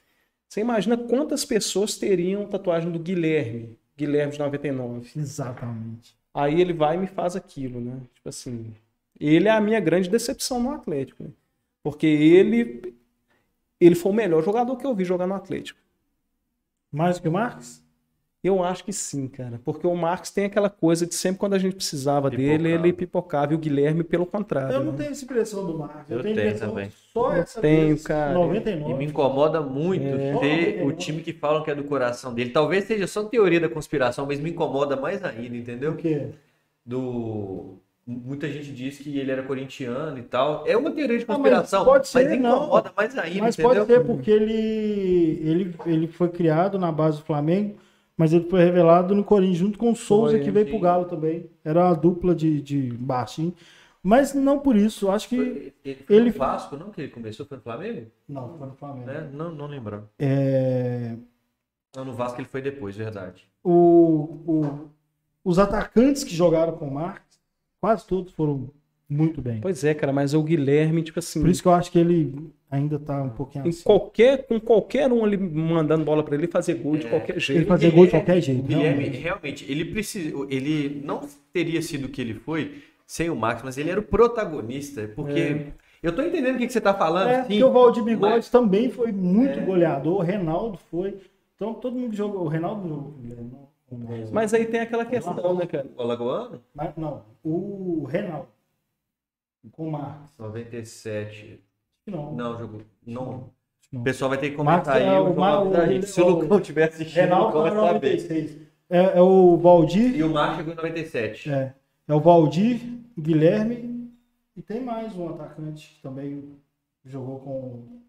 Você imagina quantas pessoas teriam tatuagem do Guilherme, Guilherme de 99. Exatamente. Aí ele vai e me faz aquilo, né? Tipo assim, ele é a minha grande decepção no Atlético, né? Porque ele ele foi o melhor jogador que eu vi jogar no Atlético. Mais do que o Marques? Eu acho que sim, cara. Porque o Marcos tem aquela coisa de sempre quando a gente precisava dele, Pipocava. ele pipocava. E o Guilherme, pelo contrário. Eu não né? tenho essa impressão do Marques. Eu, Eu tenho tenho impressão também. só Eu essa tenho, vez, cara. 99. E me incomoda muito É. ver o time que falam que é do coração dele. Talvez seja só teoria da conspiração, mas me incomoda mais ainda, entendeu? O quê? Do. Muita gente diz que ele era corintiano e tal. É uma teoria de Ah, mas conspiração, pode ser, mas não. incomoda mais ainda, Mas entendeu? pode ser porque ele, ele, ele foi criado na base do Flamengo, mas ele foi revelado no Corinthians junto com o Souza, Foi, que veio sim. pro Galo também. Era uma dupla de, de baixinho. Mas não por isso. Acho que. Foi- Ele foi ele- no Vasco, não? Que ele começou, foi no Flamengo? Não, foi no Flamengo. Né? Não, não lembrava. É, Não, no Vasco ele foi depois, verdade. o, o- os atacantes que jogaram com o Marcos, quase todos foram muito bem. Pois é, cara, mas o Guilherme, tipo assim, Por isso que eu acho que ele ainda tá um pouquinho em assim. qualquer, com qualquer um ali mandando bola pra ele fazer gol de É. qualquer Ele jeito. fazia O gol de Guilherme- qualquer jeito. Guilherme, realmente. realmente, ele precisa, ele não teria sido o que ele foi sem o Max, mas ele era o protagonista, porque É. eu tô entendendo o que, que você tá falando, É, sim, o Valdir Bigodes mas- também foi muito É. goleador, o Reinaldo foi. Então todo mundo jogou. O Reinaldo jogou. né? Não- Mas aí tem aquela questão, né, cara? o Alagoano, mas não, o Reinaldo. Com o Marcos. 97, Não. não, jogou, não, Não. o pessoal vai ter que comentar aí, é o o Ma- João o- da gente. se o o- Lucão tiver assistindo, o Lucão foi vai em saber. 96. É, é o Valdir. E o Marcos chegou em 97. É, é o Valdir, Guilherme. E tem mais um atacante que também jogou com,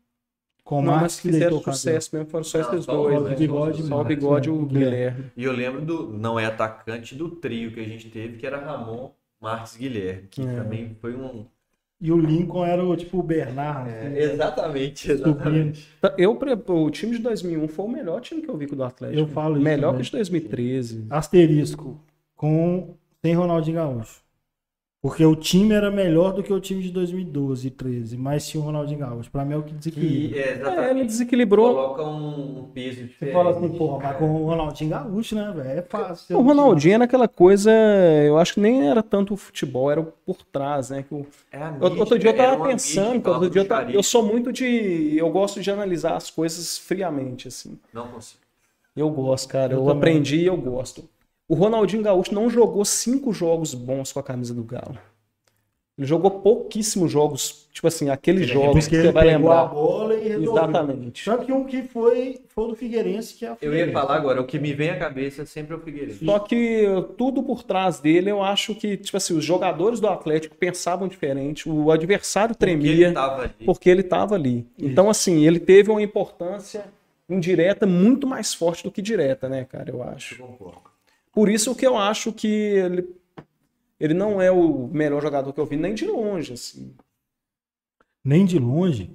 com o Não, mas Marcos que fizeram deitou o cabelo. sucesso mesmo, foram só esses só o dois, Bigode, né? Bigode, Só o bigode e o é, Guilherme. E eu lembro do, não é atacante, do trio que a gente teve, que era Ramon, Marques Guilherme, que É. também foi um. E o Lincoln era o tipo o Bernard. assim, exatamente, exatamente. Tá, Eu, pre- o time de 2001 foi o melhor time que eu vi com o do Atlético. Eu falo isso Melhor também. que o de 2013. Asterisco. Com, sem Ronaldinho Gaúcho. Porque o time era melhor do que o time de 2012 e 13, mas tinha o Ronaldinho Gaúcho. Pra mim é o que Que, desequilibra. é, É, ele desequilibrou. Coloca um peso diferente. Você fala assim, porra, mas com o Ronaldinho Gaúcho, né, velho? É fácil. O Ronaldinho era aquela coisa, eu acho que nem era tanto o futebol, era o por trás, né? Que o- É a Outro outro dia eu tava pensando, cara, outro dia eu, tava- eu sou muito de. Eu gosto de analisar as coisas friamente, assim. Não consigo. Eu gosto, cara. Eu Eu, aprendi e eu gosto. O Ronaldinho Gaúcho não jogou cinco jogos bons com a camisa do Galo. Ele jogou pouquíssimos jogos, tipo assim, aqueles Ele jogos que ele você vai pegou a lembrar. bola e resolveu. Exatamente. Só que um que foi, foi o do Figueirense, que é a Eu Figueirense. ia falar agora, o que me vem à cabeça sempre é o Figueiredo. Só que tudo por trás dele, eu acho que, tipo assim, os jogadores do Atlético pensavam diferente, o adversário Porque ele tremia tava ali. porque ele estava ali. Então, assim, ele teve uma importância indireta muito mais forte do que direta, né, cara, eu acho. Eu concordo. Por isso que eu acho que ele, ele não é o melhor jogador que eu vi, nem de longe, assim. Nem de longe.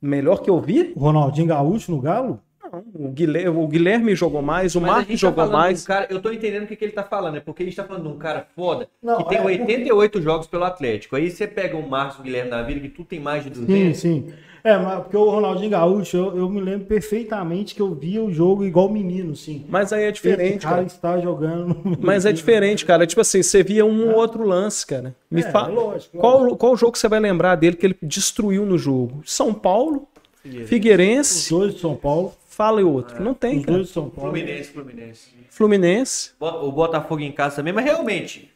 Melhor que eu vi? O Ronaldinho Gaúcho no Galo? Não. O Guilherme, o Guilherme jogou mais, o Mas Marcos tá jogou de um mais. cara, eu tô entendendo o que, que ele tá falando, é porque a gente tá falando de um cara foda Não, que tem é, 88 jogos pelo Atlético. Aí você pega o Marcos Guilherme da vida, que tu tem mais de Sim, 200. sim. É, mas porque o Ronaldinho Gaúcho, eu, eu me lembro perfeitamente que eu via o jogo igual menino, sim. Mas aí é Esse diferente, cara cara. está jogando. Mas é diferente, cara. Tipo assim, você via um ou outro lance, cara. Me É, fa... lógico, qual, qual jogo que você vai lembrar dele que ele destruiu no jogo? São Paulo, Os Figueirense, dois de São Paulo. fala e outro. Não tem, Os cara. dois de São Paulo. Fluminense, Fluminense. Fluminense. O Botafogo em casa também, mas realmente,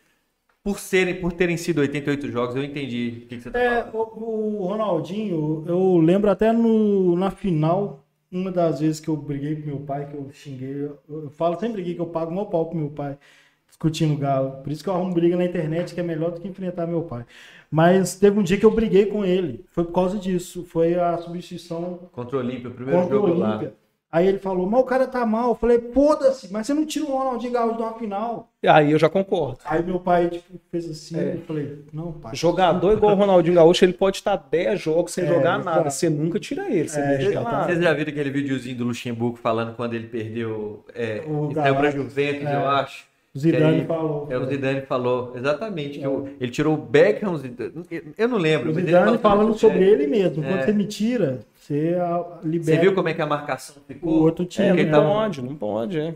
por, serem, por terem sido 88 jogos, eu entendi o que, que você tá É, falando. o, o Ronaldinho, eu lembro até no, na final, uma das vezes que eu briguei com meu pai, que eu xinguei, eu, eu falo sempre aqui que eu pago meu pau pro meu pai, discutindo galo. Por isso que eu arrumo briga na internet, que é melhor do que enfrentar meu pai. Mas teve um dia que eu briguei com ele, foi por causa disso, foi a substituição Contra o Olímpia, o primeiro jogo lá. Aí ele falou, mas o cara tá mal. Eu falei, foda-se, mas você não tira o Ronaldinho Gaúcho de uma final. Aí eu já concordo. Aí meu pai tipo, fez assim, É. eu falei, não, pai. Jogador igual o Ronaldinho Gaúcho, ele pode estar 10 jogos sem É, jogar nada. Você nunca tira ele. Você É, lá. Vocês já viram aquele videozinho do Luxemburgo falando quando ele perdeu. É, O saiu pra Juventus, é. eu acho. O Zidane aí- falou. É, o Zidane falou, exatamente. que o- ele tirou o Beckham, Zidane- eu não lembro. O mas ele Zidane falou falando sobre é. ele mesmo. Quando É. você me tira, você ah, Você libera viu como é que a marcação o ficou? outro time. É, né? tá- não pode, não pode. É.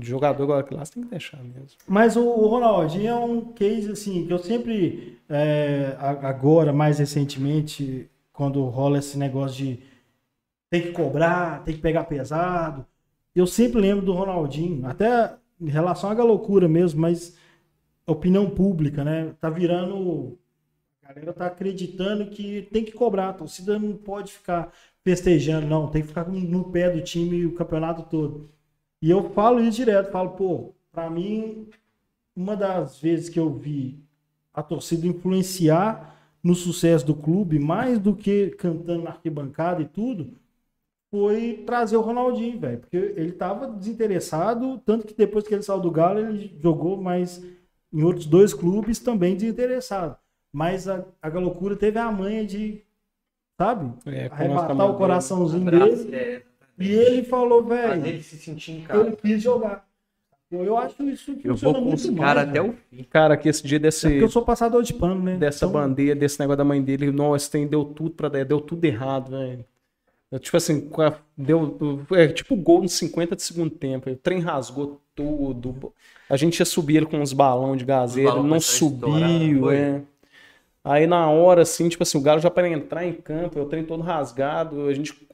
Jogador igual aquele lá, você tem que deixar mesmo. Mas o, o Ronaldinho é um case assim, que eu sempre, é, agora, mais recentemente, quando rola esse negócio de tem que cobrar, tem que pegar pesado, eu sempre lembro do Ronaldinho, até em relação à loucura mesmo, mas opinião pública, né? Tá virando. A galera tá acreditando que tem que cobrar, a torcida não pode ficar festejando, não, tem que ficar no pé do time o campeonato todo. E eu falo isso direto, falo, pô, pra mim, uma das vezes que eu vi a torcida influenciar no sucesso do clube, mais do que cantando na arquibancada e tudo, foi trazer o Ronaldinho, velho. Porque ele tava desinteressado, tanto que depois que ele saiu do Galo, ele jogou mais em outros dois clubes também desinteressado. Mas a, a Galocura teve a manha de, sabe, É, arrebatar o coraçãozinho Abraço, dele. é, E ele falou, velho, ele se sentir em casa. ele quis jogar. Eu acho isso que Eu vou funciona com muito os caras até velho. o fim. Cara, que esse dia É desse, porque eu sou passador de pano, né? dessa Então, bandeira, desse negócio da mãe dele, nossa, tem, deu tudo pra dar, deu tudo errado, velho. Eu, Tipo assim, deu. É tipo gol nos 50 de segundo tempo. O trem rasgou tudo. A gente ia subir ele com uns balões de gazeira, balão não estourar, subiu, foi? é. Aí na hora, assim, tipo assim, o Galo já para entrar em campo, o trem todo rasgado, a gente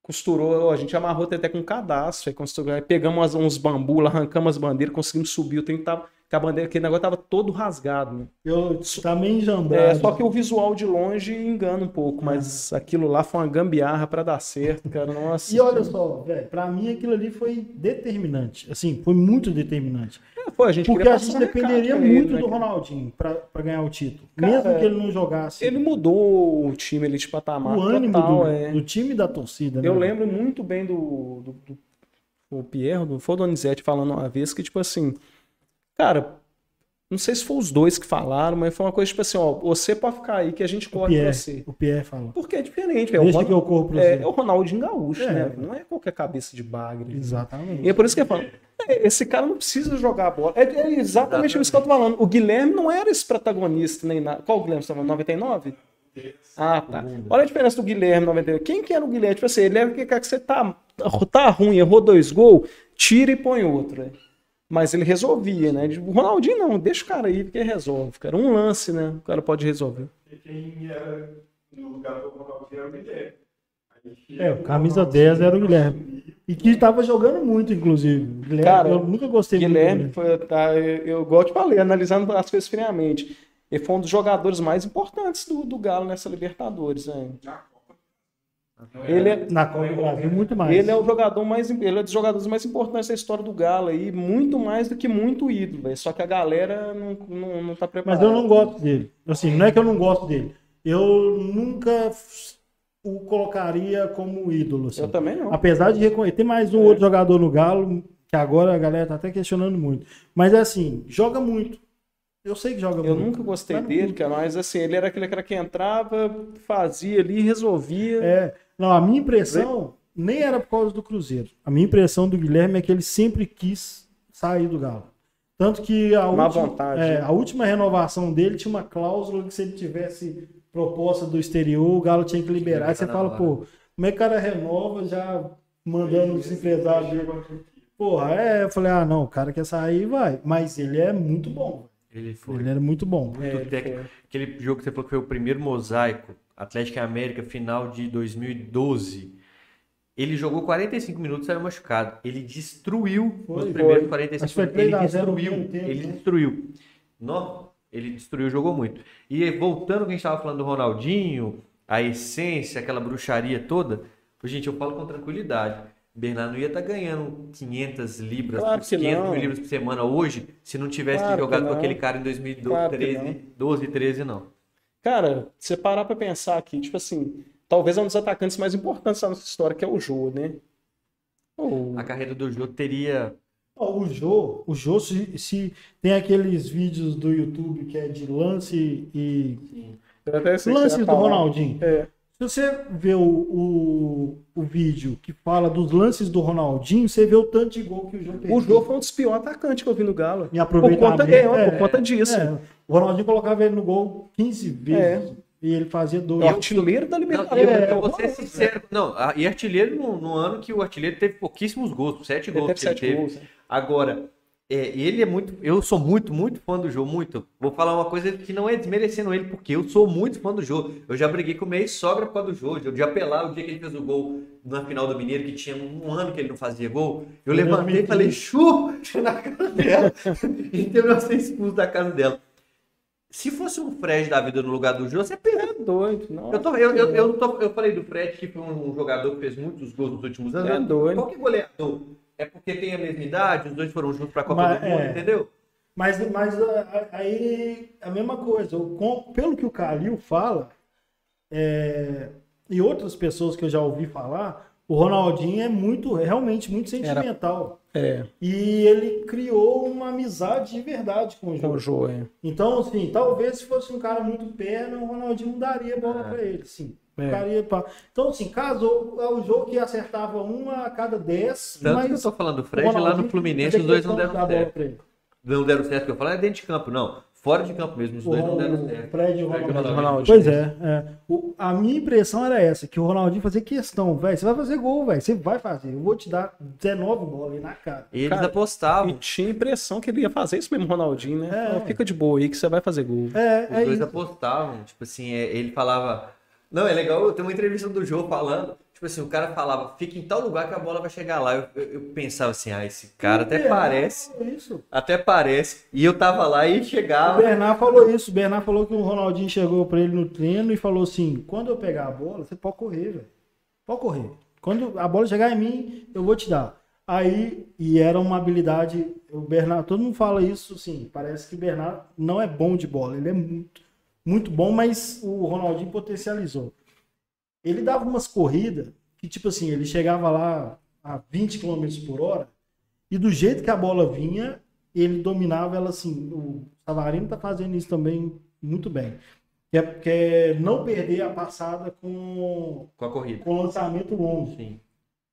costurou, a gente amarrou até com um cadastro, aí, costurou, aí pegamos uns bambu lá, arrancamos as bandeiras, conseguimos subir, o trem tava, que a bandeira, aquele negócio tava todo rasgado, né? Eu tá meio. É, só que o visual de longe engana um pouco, mas aquilo lá foi uma gambiarra pra dar certo, cara. Nossa. E olha só, velho, pra mim aquilo ali foi determinante. Assim, foi muito determinante. Foi, a gente Porque a gente dependeria ele, muito né, do? Ronaldinho pra, pra ganhar o título. Cara, Mesmo que ele não jogasse. Ele mudou o time ali de patamar o ânimo total, do, é. do time da torcida, né? Eu lembro muito bem do, do, do o Pierre, do foi o Donizete falando uma vez que, tipo assim, cara, Não sei se foi os dois que falaram, mas foi uma coisa tipo assim, ó, você pode ficar aí que a gente O corre Pierre, você. o Pierre falou. Porque é diferente, velho. O Deixa Ron- que eu corro pra é, é o Ronaldinho Gaúcho, É. né? Não é qualquer cabeça de bagre. Exatamente. E é por isso que eu falo, é, esse cara não precisa jogar a bola. É, é exatamente isso que eu tô falando. O Guilherme não era esse protagonista nem nada. Qual o Guilherme? Você tá falando? 99? Ah, tá. Olha a diferença do Guilherme 99. Quem que era o Guilherme? Tipo assim, ele era que que você tá, tá ruim, errou dois gols, tira e põe outro. né? Mas ele resolvia, né? O Ronaldinho não, deixa o cara aí, porque resolve. Cara, um lance, né? O cara pode resolver. E quem era no lugar do Ronaldinho era o Guilherme. É, o camisa 10 era o Guilherme. E que tava jogando muito, inclusive. Guilherme, Cara, eu nunca gostei Guilherme, muito. foi, tá, eu, eu gosto de falar, analisando as coisas friamente. Ele foi um dos jogadores mais importantes do, do Galo nessa Libertadores. Né? Ele é, Na Copa do Brasil, muito mais. ele é o jogador mais, ele é dos jogadores mais importantes da história do Galo aí, muito mais do que muito ídolo, velho. Só que a galera não, não, não tá Mas preparada. eu não gosto dele. Assim, não é que eu não gosto dele. Eu nunca o colocaria como ídolo. assim. Eu também não. Apesar de reconhecer, tem mais um É. outro jogador no Galo, que agora a galera tá até questionando muito. Mas é assim, joga muito. Eu sei que joga Eu muito. nunca gostei Mas dele, cara, mas assim, ele era aquele cara que entrava, fazia ali, resolvia. É, não, a minha impressão nem era por causa do Cruzeiro. A minha impressão do Guilherme é que ele sempre quis sair do Galo. Tanto que a, Má última, vontade, é, né? a última renovação dele tinha uma cláusula que se ele tivesse proposta do exterior, o Galo tinha que liberar. Aí você na fala, pô, como é que o cara renova já mandando os empresários dele? Porra, é, eu falei, ah, não, o cara quer sair, vai. Mas ele é muito bom. Ele foi Ele era muito bom. muito É, técnico. Aquele jogo que você falou que foi o primeiro mosaico, Atlético e América, final de 2012. Ele jogou 45 minutos e saiu machucado. Ele destruiu Foi, nos primeiros foi. 45 Acho que foi minutos. Ele 3 a 0 no destruiu. Ele né? destruiu. Nó, ele destruiu, jogou muito. E voltando ao que a gente estava falando do Ronaldinho, a essência, aquela bruxaria toda, gente, eu falo com tranquilidade. Bernardo não ia estar ganhando 500 libras, Claro que 500 não. mil libras por semana hoje, se não tivesse Claro jogado com não. aquele cara em Claro que 2013, 12, 13, não. Cara, você parar pra pensar aqui, tipo assim, talvez é um dos atacantes mais importantes da nossa história, que é o Jô, né? O- A carreira do Jô teria. O Jô, o Jô se, se tem aqueles vídeos do YouTube que é de lance e você lance do falar. Ronaldinho. É, Se você vê o, o, o vídeo que fala dos lances do Ronaldinho, você vê o tanto de gol que o Jô perdeu. o Jô foi um dos piores atacantes que eu vi no Galo. Em Por aproveitamento. conta, é, por conta disso. é. O Ronaldinho colocava ele no gol 15 vezes e ele fazia dois. É artilheiro da Não, Libertadores. eu, É, eu vou ser sincero. Não, a- e artilheiro no, no ano que o artilheiro teve pouquíssimos gols, sete Ele gols teve que ele teve. gols. né? Agora, é, ele é muito. Eu sou muito, muito fã do Jô, muito. Vou falar uma coisa que não é desmerecendo ele, porque eu sou muito fã do Jô. Eu já briguei com o minha sogra por causa do Jô. Eu já apelar o dia que ele fez o gol na final do Mineiro, que tinha um ano que ele não fazia gol. Eu levantei e 2015. falei, chu! na cara dela. e terminou ser expulso da casa dela. Se fosse um Fred da vida no lugar do Jô, você perde. É doido. Não, Eu, tô- eu, eu, eu, tô- eu falei do Fred, que foi um, jogador que fez muitos gols nos últimos anos. É doido. Qualquer goleador é porque tem a mesma idade, os dois foram juntos pra Copa Mas, do Mundo, é. entendeu? Mas, mas aí a mesma coisa. com- pelo que o Calil fala, é, e outras pessoas que eu já ouvi falar, o Ronaldinho é muito, é realmente muito sentimental. É, E ele criou uma amizade de verdade com o com jogo. o Jô, é. Então, assim, talvez se fosse um cara muito perna, o Ronaldinho não daria bola pra ele, sim. É. Daria pra- Então, assim, casou é o jogo que acertava uma a cada dez, Tanto mas que eu tô falando do o Fred lá no Fluminense, os dois não deram certo. Não deram certo, que eu falo é dentro de campo, não. Fora de campo mesmo, os dois não deram certo. Fred e o Fred e o Ronaldinho. Ronaldinho. Pois é, é. O- a minha impressão era essa, que o Ronaldinho fazia questão, velho, você vai fazer gol, velho, você vai fazer, eu vou te dar 19 bolas aí na cara. Eles Cara, E apostavam. tinha a impressão que ele ia fazer isso mesmo, Ronaldinho, né? É. Falou, Fica de boa aí que você vai fazer gol. É, Os é dois isso. apostavam. Tipo assim, é, ele falava. Não, é legal, tem uma entrevista do Jô falando. Tipo assim, o cara falava, fica em tal lugar que a bola vai chegar lá. Eu, eu- eu pensava assim, ah, esse cara até É, parece. Até parece. E eu tava lá e O chegava. Bernard falou isso. O Bernard falou que o Ronaldinho chegou pra ele no treino e falou assim: quando eu pegar a bola, você pode correr, velho. Pode correr. Quando a bola chegar em mim, eu vou te dar. Aí, e era uma habilidade. O Bernard, todo mundo fala isso, sim. Parece que o Bernard não é bom de bola. Ele é muito, muito bom, mas o Ronaldinho potencializou. Ele dava umas corridas que, tipo assim, ele chegava lá a 20 km por hora e do jeito que a bola vinha, ele dominava ela assim. O Savarino tá fazendo isso também muito bem. Que é, que é não perder a passada com, Com a corrida. com lançamento longo. Sim.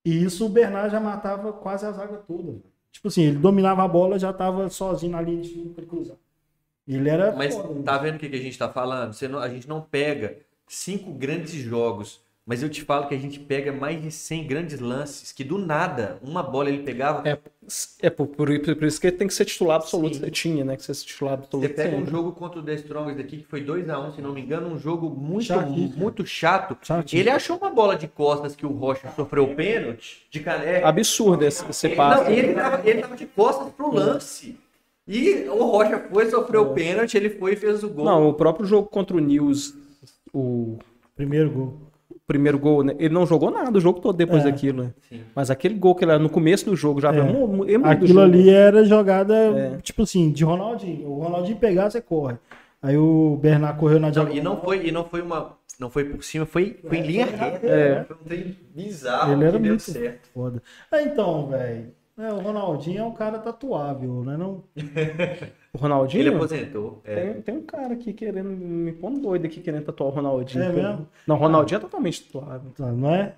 E isso o Bernard já matava quase a zaga toda. Tipo assim, ele dominava a bola, já tava sozinho na linha de fundo ele cruzar. Ele era. Mas foda, tá vendo o que, que a gente tá falando? Não- a gente não pega cinco grandes jogos, mas eu te falo que a gente pega mais de 100 grandes lances, que do nada, uma bola ele pegava. É, é por, por, por isso que ele tem que ser titular absoluto. Sim. Você tinha, né? Que ser titular absoluto. Você pega um sempre. jogo contra o The Strongest aqui, que foi 2x1, se não me engano, um jogo muito, Chatíssimo. muito chato. Ele achou uma bola de costas que o Rocha sofreu o pênalti de caneca. Absurdo esse, esse Ele, passe. não, ele, tava, ele tava de costas pro lance. E o Rocha foi, sofreu o pênalti, ele foi e fez o gol. Não, o próprio jogo contra o News, o Primeiro gol. primeiro gol, né? Ele não jogou nada o jogo todo depois É. daquilo. né? Mas aquele gol que ele era no começo do jogo já É. é do Aquilo jogo. ali era jogada, É. tipo assim, de Ronaldinho. O Ronaldinho pegar, você corre. Aí o Bernard correu na diagonal. e não foi, e não foi uma. Não foi por cima, foi, foi em linha reta. É. Foi um trem bizarro Ele era que deu muito certo. foda. Ah, então, velho. Né, o Ronaldinho é um cara tatuável, né? Não... O Ronaldinho? Ele aposentou. É. Tem, tem um cara aqui querendo, me pondo doido aqui querendo tatuar o Ronaldinho. É mesmo? Não, o Ronaldinho é totalmente tatuável. Não é?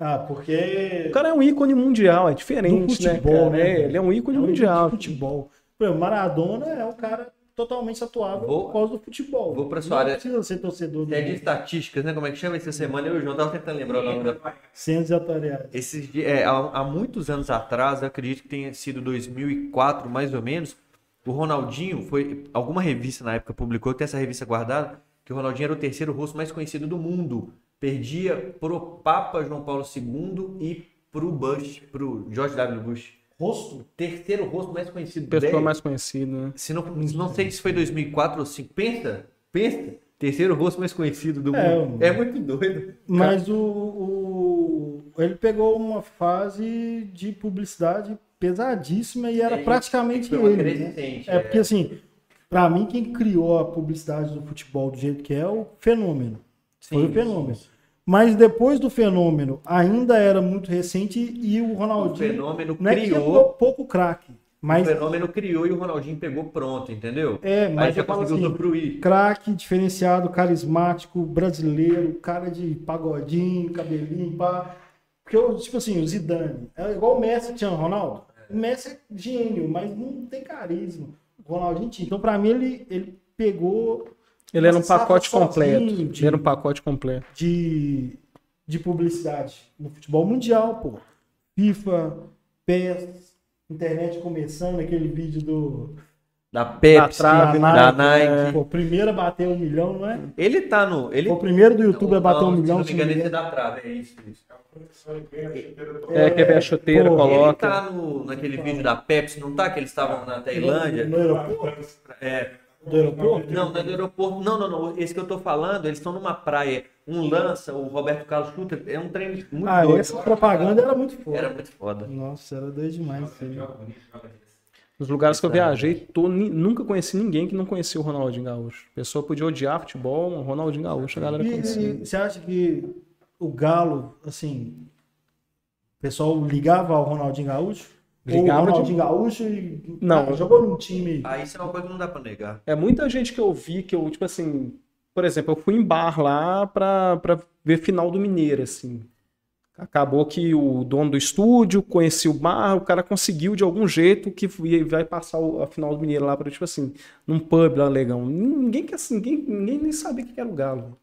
Ah, porque. O cara é um ícone mundial, é diferente, Do futebol, né? cara? né, É, velho? ele é um ícone É um mundial. de futebol. Por exemplo, Maradona é um cara totalmente tatuável Vou- por causa do futebol. vou pra sua não área- precisa ser torcedor do É de estatísticas, né? Como é que chama essa semana? Eu e o João tava tentando lembrar o nome da. ciências atuariais. Esses, é, há, há muitos anos atrás, eu acredito que tenha sido 2004, mais ou menos, o Ronaldinho foi. Alguma revista na época publicou, tem essa revista guardada, que o Ronaldinho era o terceiro rosto mais conhecido do mundo. Perdia pro Papa João Paulo II e pro Bush, pro George W. Bush. Rosto? Terceiro rosto mais conhecido Pessoa dele. mais conhecida, né? Se não, não sei se foi 2004 ou 5. Pensa, pensa. Terceiro rosto mais conhecido do É, mundo. É muito doido. Mas o, o- ele pegou uma fase de publicidade pesadíssima e era É, praticamente foi ele. né? crescente, É porque assim, pra mim quem criou a publicidade do futebol do jeito que é é o fenômeno. Foi Sim, o fenômeno. Mas depois do fenômeno, ainda era muito recente e o O Ronaldinho fenômeno não é criou. pou- pouco craque, O mas fenômeno criou e o Ronaldinho pegou pronto, entendeu? é, Aí mas já eu falo conseguiu assim, usufruir. craque, diferenciado, carismático, brasileiro, cara de pagodinho, cabelinho, pá. Porque, eu, tipo assim, o Zidane, é igual o Messi tinha o Ronaldo. O Messi é gênio, mas não tem carisma. O Ronaldinho tinha. Então, pra mim, ele, ele pegou Ele era um pacote completo. de- Ele era um pacote completo. de, de publicidade no futebol mundial, pô. FIFA, PES, internet começando, aquele vídeo do Da Pepsi, trave, da, né? Nike. Pô, primeiro a bater um milhão, não é? Ele tá no. Ele... O primeiro do YouTube a bater Não, um milhão. Se não me engano, não é da trave. É isso, isso. É, que vem a chuteira, pô, Ele coloca. tá no, naquele vídeo da Pepsi, não tá? Que eles estavam na Tailândia. No aeroporto? É. Do aeroporto? Não, não é do aeroporto. Não, não, não. Esse que eu tô falando, eles estão numa praia. Um lança, o Roberto Carlos chuta. É um trem muito Ah, doido. essa propaganda era muito foda. Era muito foda. Nossa, era doido demais. aí. Nos lugares que eu viajei, tô nunca conheci ninguém que não conhecia o Ronaldinho Gaúcho. A pessoa podia odiar futebol, o Ronaldinho Gaúcho, a galera E, conhecia. e você acha que o Galo, assim, o pessoal ligava ao Ronaldinho Gaúcho? Ligava Ou o de- Ronaldinho Gaúcho e Não. jogou num time. Ah, isso é uma coisa que não dá pra negar. É muita gente que eu vi que eu, tipo assim, por exemplo, eu fui em bar lá pra, pra ver final do Mineiro, assim. Acabou que o dono do estúdio conhecia o bar, o cara conseguiu de algum jeito que vai passar o- a final do Mineiro lá para tipo assim, num pub lá, legão. Ninguém que assim, ninguém, ninguém nem sabia o que era o Galo.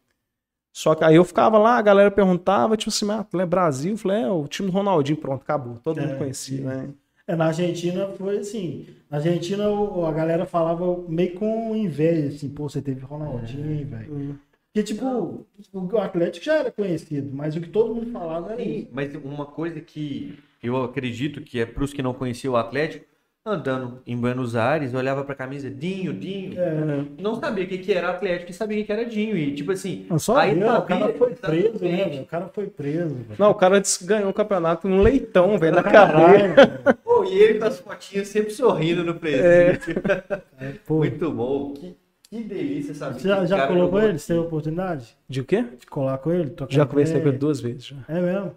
Só que aí eu ficava lá, a galera perguntava, tipo assim, ah, tu é Brasil? Eu falei, é, o time do Ronaldinho, pronto, acabou. Todo mundo É, conhecia, sim. né? É, na Argentina foi assim. Na Argentina o- a galera falava meio com inveja, assim, pô, você teve Ronaldinho, velho. Porque, tipo, o Atlético já era conhecido, mas o que todo mundo falava era isso. Sim, mas uma coisa que eu acredito que é pros que não conheciam o Atlético, andando em Buenos Aires, olhava pra camisa Dinho, Dinho. É, Não sabia o que, que era Atlético e sabia o que, que era Dinho. E tipo assim, Não, só aí Deus, o sabia cara foi preso, né? O cara foi preso, velho. Não, o cara ganhou o campeonato num leitão, velho, na Caralho, carreira. Pô, e ele com as fotinhas sempre sorrindo no presídio. Pô, Muito bom. Que, que delícia saber. Você já, já colocou ele? Você teve oportunidade De o quê? de colar com ele? Já conversei com ele duas vezes já. É mesmo?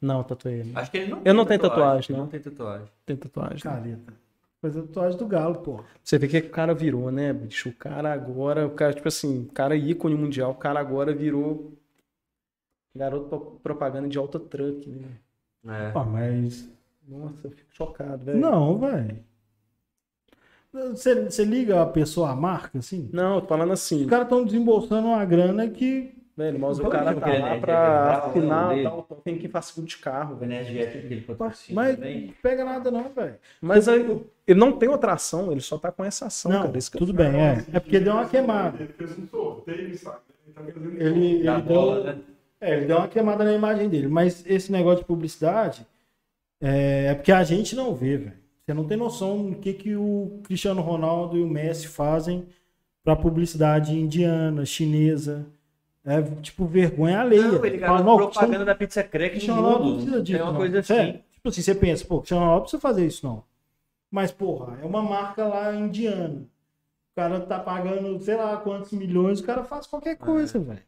Não, tatuei ele. Acho que ele não Eu não tenho tatuagem, não. não tem tatuagem. Tem tatuagem. Careta. Fazer tatuagem do Galo, pô. Você vê que o cara virou, né, bicho? O cara agora, o cara, tipo assim, o cara ícone mundial, o cara agora virou garoto pro- propaganda de auto truck, né? É. Ah, mas. Nossa, eu fico chocado, velho. Não, velho. Você, você liga a pessoa à marca, assim? Não, eu tô falando assim, Os caras estão desembolsando uma grana que. Velho, mas o cara que tá lá é pra afinar, tal, tem quem faz de carro, O velho. energético que ele patrocina Mas também. não pega nada, não, velho. Mas aí, ele não tem outra ação, ele só tá com essa ação, Não, cara. Que tudo bem, é. É porque deu uma queimada. Ele fez um sorteio, sabe? Ele tá fazendo Ele, deu, bola, né? é, ele deu uma queimada na imagem dele. Mas esse negócio de publicidade é, é porque a gente não vê, velho. Você não tem noção do que, que o Cristiano Ronaldo e o Messi fazem pra publicidade indiana, chinesa. É tipo vergonha alheia. Não, ele não, propaganda da pizza crack no Cristiano Ronaldo não precisa disso. É uma não. coisa assim. Sério. Tipo assim, você pensa, pô, Cristiano Ronaldo não precisa fazer isso, não. Mas, porra, é uma marca lá indiana. O cara tá pagando, sei lá, quantos milhões, o cara faz qualquer coisa, velho.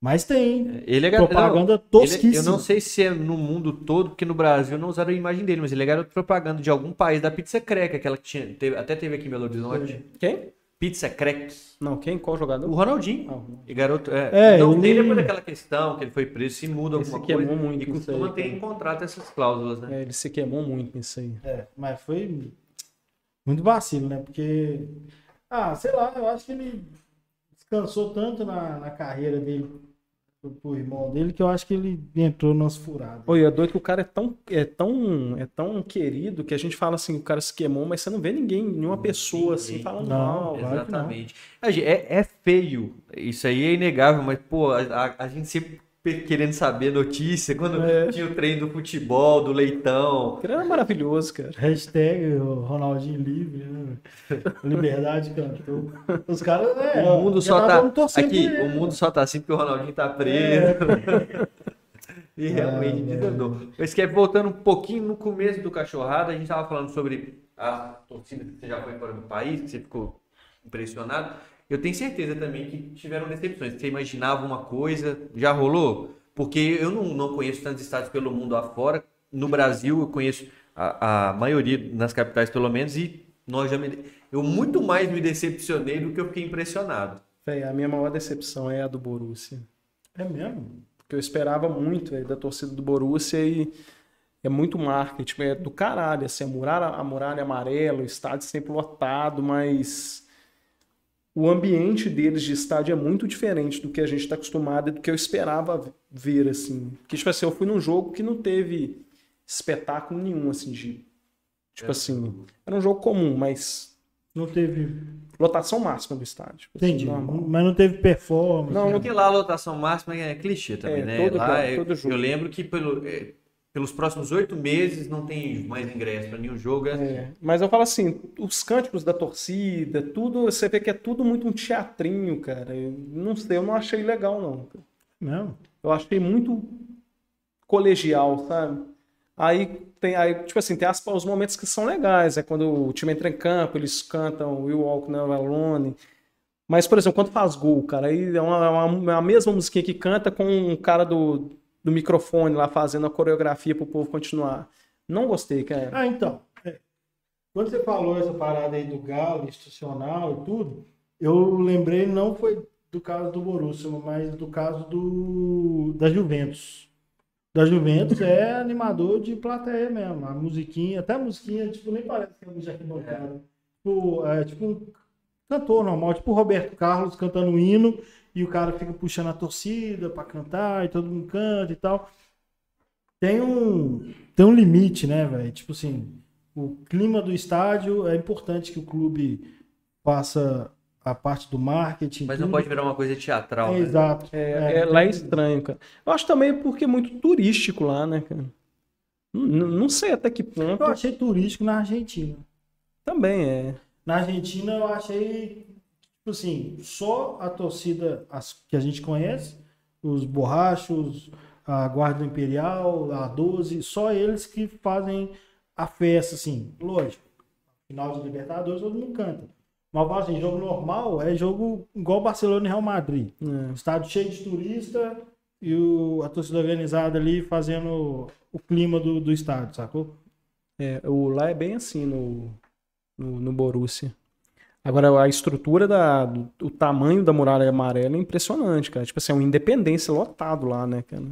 Mas tem. Ele é garoto. Propaganda não, tosquíssima. ele- eu não sei se é no mundo todo, porque no Brasil não usaram a imagem dele, mas ele é garoto propaganda de algum país da Pizza Crack, aquela que tinha, teve- até teve aqui em Belo Horizonte. Quem? Pizza Crack. Não, quem? Qual jogador? O Ronaldinho. Ah, o- E garoto, é. É, então ele- tem depois daquela questão que ele foi preso, se muda alguma queimou coisa. muito e costuma aí, ter cara. em contrato essas cláusulas, né? É, ele se queimou muito nisso aí. É, mas foi muito vacilo, né? Porque, ah, sei lá, eu acho que ele descansou tanto na, na carreira dele pro, pro irmão dele que eu acho que ele entrou nas furadas. Oi, é doido que o cara é tão, é tão, é tão querido que a gente fala assim, o cara se queimou, mas você não vê ninguém, nenhuma pessoa assim ninguém. falando Não, mal. não. Exatamente. Gente- É, é feio, isso aí é inegável, mas, pô, a, a- a gente sempre querendo saber notícia, quando É. tinha o treino do futebol, do leitão. Era maravilhoso, cara. Hashtag Ronaldinho livre, né? Liberdade cantou. Os caras, é. o mundo só tá. Aqui, o mundo só tá assim porque o Ronaldinho tá preso. E realmente Ah, desandou. Mas que voltando um pouquinho no começo do cachorrada, a gente tava falando sobre a torcida que você já foi fora do país, que você ficou impressionado. Eu tenho certeza também que tiveram decepções. Você imaginava uma coisa, já rolou? Porque eu não, não conheço tantos estados pelo mundo afora. No Brasil, eu conheço a, a maioria, nas capitais pelo menos, e nós já me, eu muito mais me decepcionei do que eu fiquei impressionado. Véi, a minha maior decepção é a do Borussia. É mesmo? Porque eu esperava muito véi, da torcida do Borussia e é muito marketing, é do caralho, assim, a muralha, a muralha amarela, o estádio sempre lotado, mas o ambiente deles de estádio é muito diferente do que a gente está acostumado e do que eu esperava ver, assim. Porque, tipo assim, eu fui num jogo que não teve espetáculo nenhum, assim, de... Tipo assim, era um jogo comum, mas Não teve. lotação máxima do estádio. Tipo assim, Entendi. normal. Mas não teve performance. Não, né? Porque lá a lotação máxima é clichê também, É, né? todo lá é- todo jogo. eu lembro que pelo, é, pelos próximos oito meses não tem mais ingresso para nenhum jogo. É, É, mas eu falo assim, os cânticos da torcida, tudo, você vê que é tudo muito um teatrinho, cara. Eu não sei, eu não achei legal, não. Mesmo? Eu achei muito colegial, sabe? Aí tem, aí, tipo assim, tem as- os momentos que são legais, é quando o time entra em campo, eles cantam We Walk Now Alone. Mas, por exemplo, quando faz gol, cara, aí é uma, uma- é a mesma musiquinha que canta com um cara do, do microfone lá fazendo a coreografia pro povo continuar. Não gostei, cara. Ah, então. é. Quando você falou essa parada aí do Galo, institucional e tudo, eu lembrei, não foi do caso do Borussia, mas do caso do da Juventus. Da Juventus é animador de plateia mesmo. A musiquinha, até a musiquinha, tipo, nem parece que é música arquibancada. Tipo, é tipo um cantor normal, tipo o Roberto Carlos cantando um hino e o cara fica puxando a torcida pra cantar e todo mundo canta e tal. Tem um, tem um limite, né, velho? Tipo assim, o clima do estádio é importante que o clube faça a parte do marketing. Mas não tudo. pode virar uma coisa teatral, É, né? Exato. É, é, lá é estranho, cara. Eu acho também porque é muito turístico lá, né, cara? N- Não sei até que ponto. Eu achei turístico na Argentina. Também é. Na Argentina eu achei, assim, só a torcida que a gente conhece, os borrachos, a Guarda Imperial, a 12, só eles que fazem a festa, assim, lógico. Final de Libertadores todo mundo canta. Mas assim, jogo normal é jogo igual Barcelona e Real Madrid. é. Estádio cheio de turista e o- a torcida organizada ali fazendo o clima do, do estádio, sacou? É, o, lá é bem assim no, no, no Borussia. Agora, a estrutura da, do, o tamanho da muralha amarela é impressionante, cara. Tipo assim, é um independência lotado lá, né, cara?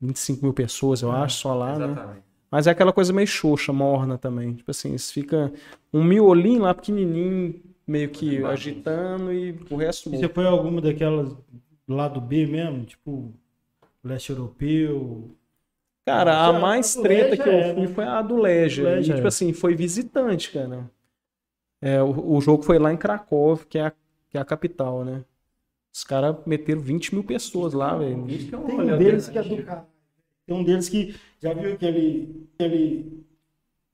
25 mil pessoas, eu acho, só lá, né? Exatamente. Mas é aquela coisa meio xoxa, morna também. Tipo assim, fica um miolinho lá pequenininho, meio que agitando e o resto E você foi alguma daquelas do lado B mesmo? Tipo, leste europeu? Cara, a mais treta que eu é, fui né? foi a do Legia, E, tipo é. assim, foi visitante, cara. É, o, o jogo foi lá em Cracóvia, que é a, que é a capital, né? Os caras meteram 20 mil pessoas lá, velho. Que é um Tem um deles que é do caralho. Tem um deles que. Já viu aquele. aquele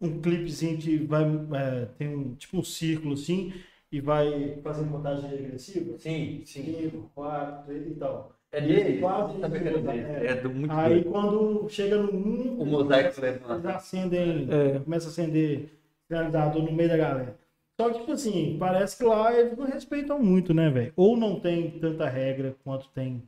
um clipezinho que vai. é, tem um tipo um círculo assim e vai fazendo contagem regressiva? Sim, sim. 5, 4 e tal. É E ele dele. quase- era dele. É do muito Aí doido. quando chega no 1, O mosaico acendem, É. começa a acender sinalizador no meio da galera. Só que, tipo assim, parece que lá eles não respeitam muito, né, velho? Ou não tem tanta regra quanto tem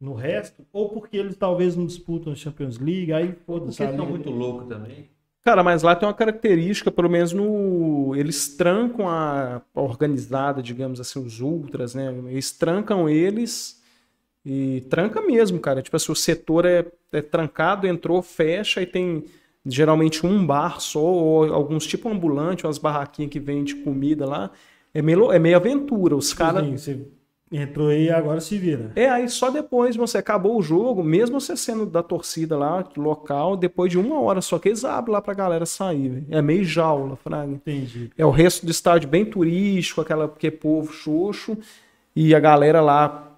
no resto, ou porque eles talvez não disputam a Champions League, aí foda-se. eles liga muito loucos também. Cara, mas lá tem uma característica, pelo menos no. Eles trancam a a organizada, digamos assim, os ultras, né? Eles trancam eles e tranca mesmo, cara. Tipo assim, o setor é, é trancado, entrou, fecha e tem geralmente um bar só, ou alguns tipo ambulante, umas barraquinhas que vende comida lá. É meio, é meio aventura. Os caras. Tipo assim, você entrou aí e agora se vira. É, aí só depois você acabou o jogo, mesmo você sendo da torcida lá, local, depois de uma hora só que eles abrem lá pra galera sair. É meio jaula, fraga. Entendi. É o resto do estádio bem turístico, aquela porque é povo xoxo, e a galera lá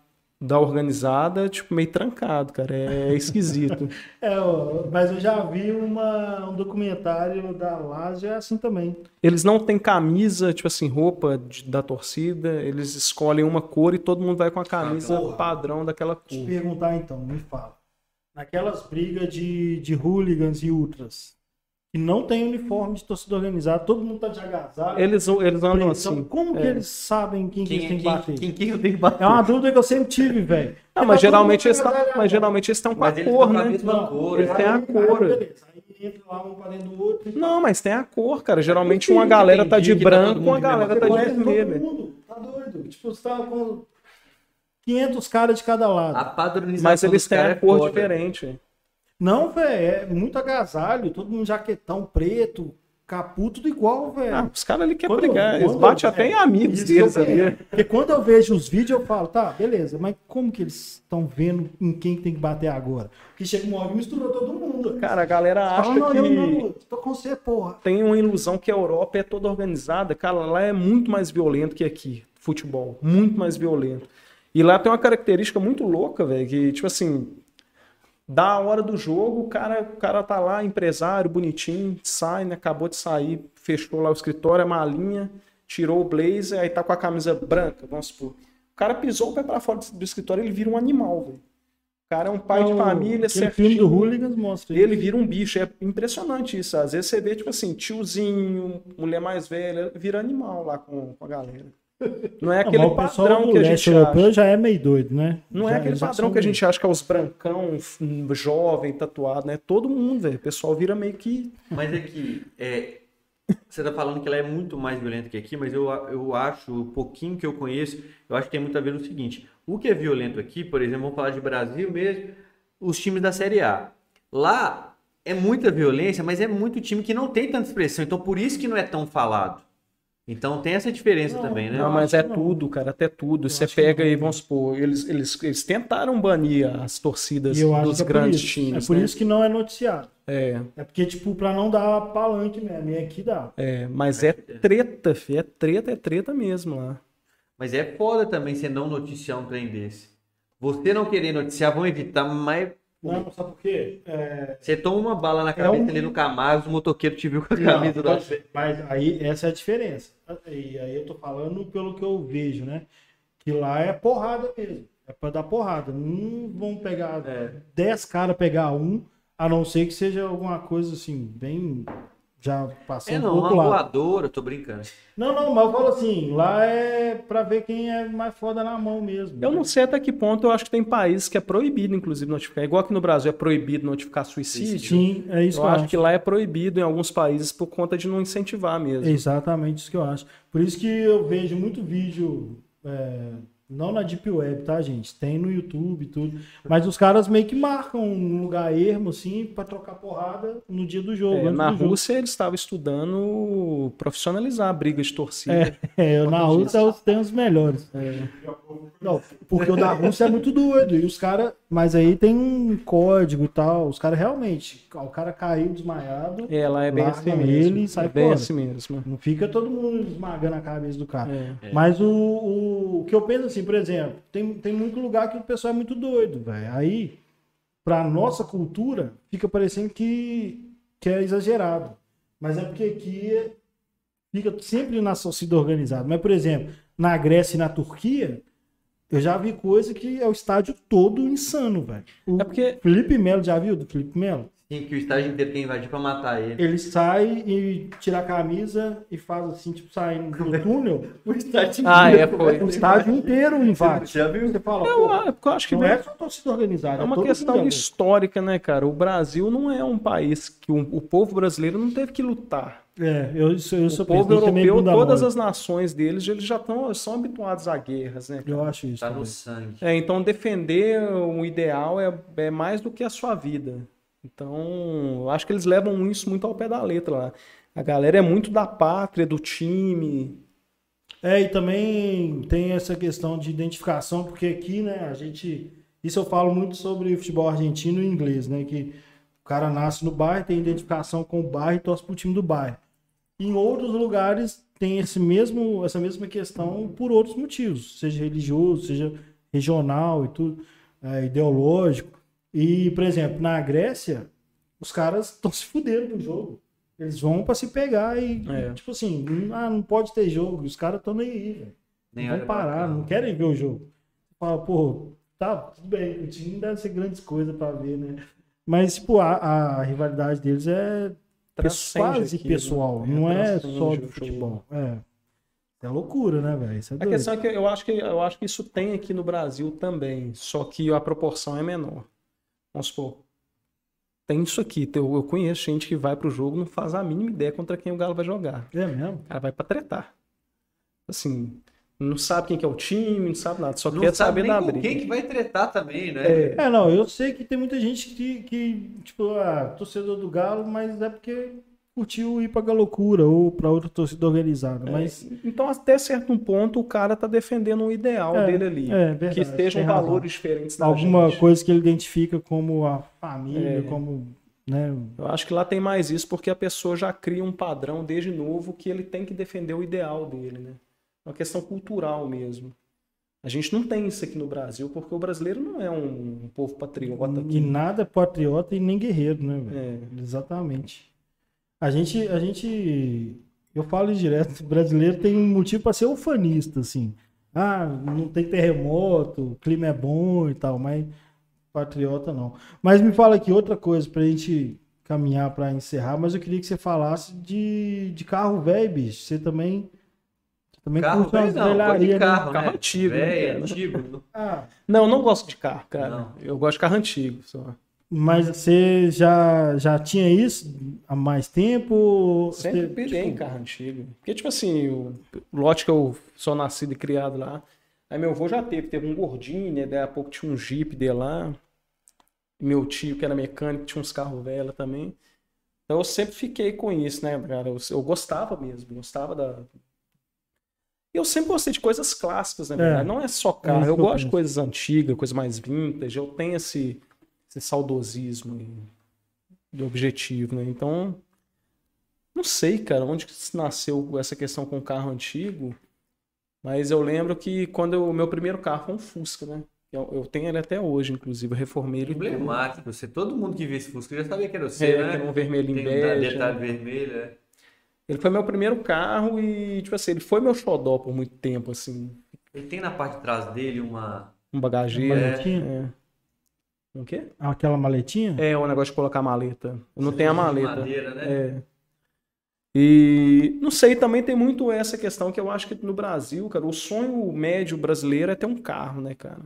da organizada, tipo, meio trancado, cara. É esquisito. É, ó, mas eu já vi uma, um documentário da Lazio assim também. Eles não têm camisa, tipo assim, roupa de- da torcida, eles escolhem uma cor e todo mundo vai com a camisa Porra. padrão daquela Te cor. perguntar então, me fala. Naquelas brigas de, de hooligans e ultras, que não tem uniforme de torcida organizada, todo mundo tá de agasalho. Eles, eles andam Então, assim. como que é. eles sabem quem, que Quem, eles têm que quem, bater? quem, quem eu tenho que bater? É uma dúvida que eu sempre tive, velho. Não, mas tá geralmente eles mas geralmente eles estão com a Mas eles cor, a né? Não, cor, eles é. têm a cor. aí beleza. Aí entra lá um pra dentro do outro. Não, mas tem a cor, cara. Geralmente uma que galera tem tá de que tá branco, uma galera tá de todo vermelho. mundo. Tá doido. Tipo, você tá com 500 caras de cada lado. A padronização Mas eles têm a é cor foda. diferente. Não, velho, é muito agasalho, todo mundo jaquetão preto, capu, tudo igual, velho. Ah, os caras ali querem brigar. Eles batem até em é, amigos deles ali. é, Porque quando eu vejo os vídeos, eu falo, tá, beleza, mas como que eles estão vendo em quem tem que bater agora? Porque chega uma hora e misturou todo mundo. Cara, a galera acha Fala, não, que eu não, tô com você, porra. tem uma ilusão que a Europa é toda organizada. Cara, lá é muito mais violento que aqui, futebol. Muito mais violento. E lá tem uma característica muito louca, velho, que, tipo assim, da hora do jogo, o cara, o cara tá lá, empresário, bonitinho, sai, né? Acabou de sair, fechou lá o escritório, a malinha, tirou o blazer, aí tá com a camisa branca, vamos supor. O cara pisou o pé pra fora do escritório, ele vira um animal, velho. O cara é um pai de Não, família, aquele filme certinho. do Hooligans mostra Ele vira um bicho, é impressionante isso. Às vezes você vê, tipo assim, tiozinho, mulher mais velha, vira animal lá com, com a galera. Não é Não, aquele mas o pessoal padrão que a gente europeu acha. já é meio doido, né? Não Já- é aquele padrão que a gente acha que é os brancão, jovem, tatuado, né? Todo mundo, velho. O pessoal vira meio que. Mas é que é, você tá falando que ela é muito mais violenta que aqui, mas eu, eu acho, o pouquinho que eu conheço, eu acho que tem muito a ver no seguinte. O que é violento aqui, por exemplo, vamos falar de Brasil mesmo, os times da Série A. Lá é muita violência, mas é muito time que não tem tanta expressão, então por isso que não é tão falado. Então tem essa diferença Não, também, né? Não, Eu mas é não. tudo, cara, até tudo. Você acho que pega aí, vamos supor, eles, eles, eles tentaram banir as torcidas E eu dos é por grandes isso. times. É por né? isso que não é noticiado. É, É porque, tipo, pra não dar palanque mesmo. E aqui dá. é, mas é treta, fi. É treta, é treta mesmo lá. Mas é foda também você não noticiar um trem desse. Você não querer noticiar, vão evitar, mas Não, sabe por quê? É... você toma uma bala na cabeça um- ali no Camargo, o motoqueiro te viu com a Não, camisa da mas- Mas aí essa é a diferença. E aí eu tô falando pelo que eu vejo, né? Que lá é porrada mesmo. É pra dar porrada. Não vão pegar É. 10 caras pegar um, a não ser que seja alguma coisa assim, bem já passou É, um não, uma pouco lá. voadora, eu tô brincando. Não, não, mas eu falo assim, lá é pra ver quem é mais foda na mão mesmo. Eu não sei até que ponto eu acho que tem países que é proibido, inclusive, notificar. Igual aqui no Brasil é proibido notificar suicídio. Sim, é isso eu que eu acho que lá é proibido em alguns países por conta de não incentivar mesmo. É exatamente isso que eu acho. Por isso que eu vejo muito vídeo, é, não na Deep Web, tá, gente? Tem no YouTube e tudo. Mas os caras meio que marcam um lugar ermo, assim, pra trocar porrada no dia do jogo. É, na do jogo. Rússia eles estavam estudando profissionalizar a briga de torcida. É, na Rússia os- tem os melhores. Não, porque o da Rússia é muito doido. E os caras. Mas aí tem um código e tal. Os caras realmente. O cara caiu desmaiado. É, lá é bem assim mesmo. ele e sai é bem fora. assim mesmo. Não fica todo mundo esmagando a cabeça do cara. É. Mas o, o, o que eu penso assim, por exemplo, tem, tem muito lugar que o pessoal é muito doido, velho. Aí, pra nossa cultura, fica parecendo que, que é exagerado. Mas é porque aqui é- fica sempre na torcida organizada. Mas, por exemplo, na Grécia e na Turquia, eu já vi coisa que é o estádio todo insano, velho. É porque Felipe Melo, já viu do Felipe Melo? Sim, que o estágio inteiro tem invadir pra matar ele. Ele sai e tira a camisa e faz assim, tipo, saindo do túnel. O estádio Ah, é, inteiro, foi. O estádio inteiro invade. Já viu? Você fala, eu, pô, é eu acho que não é só torcida organizada. É uma todo questão mundo. histórica, né, cara? O Brasil não é um país que o, o povo brasileiro não teve que lutar. É, eu, isso, eu O sou povo penso, também europeu, todas as nações deles, eles já tão, são habituados a guerras, né? Eu acho isso. Tá também. no sangue. É, então defender um ideal é, é mais do que a sua vida. Então, eu acho que eles levam isso muito ao pé da letra lá. A galera é muito da pátria, do time. É, e também tem essa questão de identificação, porque aqui, né, a gente. Isso eu falo muito sobre futebol argentino e inglês, né? Que o cara nasce no bairro, tem identificação com o bairro e torce pro time do bairro. Em outros lugares tem esse mesmo, essa mesma questão por outros motivos, seja religioso, seja regional e tudo, é, ideológico. E, por exemplo, na Grécia, os caras estão se fudendo no jogo. Eles vão pra se pegar e, É. tipo assim, ah, não pode ter jogo. Os caras estão nem aí, velho. Não vão parar, não querem ver o jogo. Fala, pô, tá, tudo bem, o time não deve ser grandes coisas pra ver, né? Mas, tipo, a, a rivalidade deles é Transcende quase aquilo, pessoal, né? não é Transcende só do futebol. É. É loucura, né, velho? É A questão é que eu acho que eu acho que isso tem aqui no Brasil também, só que a proporção é menor. Vamos supor, tem isso aqui. Eu eu conheço gente que vai pro jogo e não faz a mínima ideia contra quem o Galo vai jogar. É mesmo? O cara vai pra tretar. Assim, não sabe quem que é o time, não sabe nada, só Não quer sabe saber nem da com briga. quem que vai tretar também, né? É. É, não, eu sei que tem muita gente que, que tipo, ah, torcedor do Galo, mas é porque curtiu ir pra Galocura ou pra outra torcida organizada. Mas Então, até certo ponto, o cara tá defendendo um ideal É, dele ali. é verdade, que estejam valores diferentes da alguma gente. coisa que ele identifica como a família, É. como, né? Eu acho que lá tem mais isso porque a pessoa já cria um padrão desde novo que ele tem que defender o ideal dele, né? É uma questão cultural mesmo. A gente não tem isso aqui no Brasil porque o brasileiro não é um, um povo patriota E aqui. nada é patriota e nem guerreiro, né, velho? É. Exatamente. A gente, a gente, eu falo direto, o brasileiro tem um motivo para ser ufanista, assim. Ah, não tem terremoto, o clima é bom e tal, mas patriota não. Mas me fala aqui outra coisa pra gente caminhar para encerrar, mas eu queria que você falasse de, de carro velho, bicho. Você também também Carro umas velho não, gosto de velharias, né? carro, Carro né? antigo, né, Velho, cara? antigo. Ah, Não, eu não gosto de carro, cara. Não. Eu gosto de carro antigo só. mas você já, já tinha isso há mais tempo? Sempre Você, pirei em tipo, carro antigo. Porque, tipo assim, o lote que eu sou nascido e criado lá. Aí meu avô já teve, teve um gordinho, né? Daí a pouco tinha um Jeep dele lá. Meu tio, que era mecânico, tinha uns carros velhos também. Então eu sempre fiquei com isso, né, cara? Eu, eu gostava mesmo, gostava da. Eu sempre gostei de coisas clássicas, né? É. verdade? Não é só É carro. isso eu gosto de coisas antigas, coisas mais vintage. Eu tenho esse, esse saudosismo de objetivo, né? Então, não sei, cara, onde que nasceu essa questão com o carro antigo, mas eu lembro que quando o meu primeiro carro foi um Fusca, né? Eu, eu tenho ele até hoje, inclusive, eu reformei ele. Emblemático. Você, todo mundo que vê esse Fusca já sabia que era você, É, né? era um vermelhinho Tem um bege, detalhe né? vermelho, é. Ele foi meu primeiro carro e, tipo assim, ele foi meu xodó por muito tempo, assim. Ele tem na parte de trás dele uma. Um bagageiro. Uma maletinha? É. Um quê? Aquela maletinha? É, o negócio de colocar maleta. Eu não tenho a de maleta. madeira, né? É. E não sei, também tem muito essa questão que eu acho que no Brasil, cara, o sonho médio brasileiro é ter um carro, né, cara?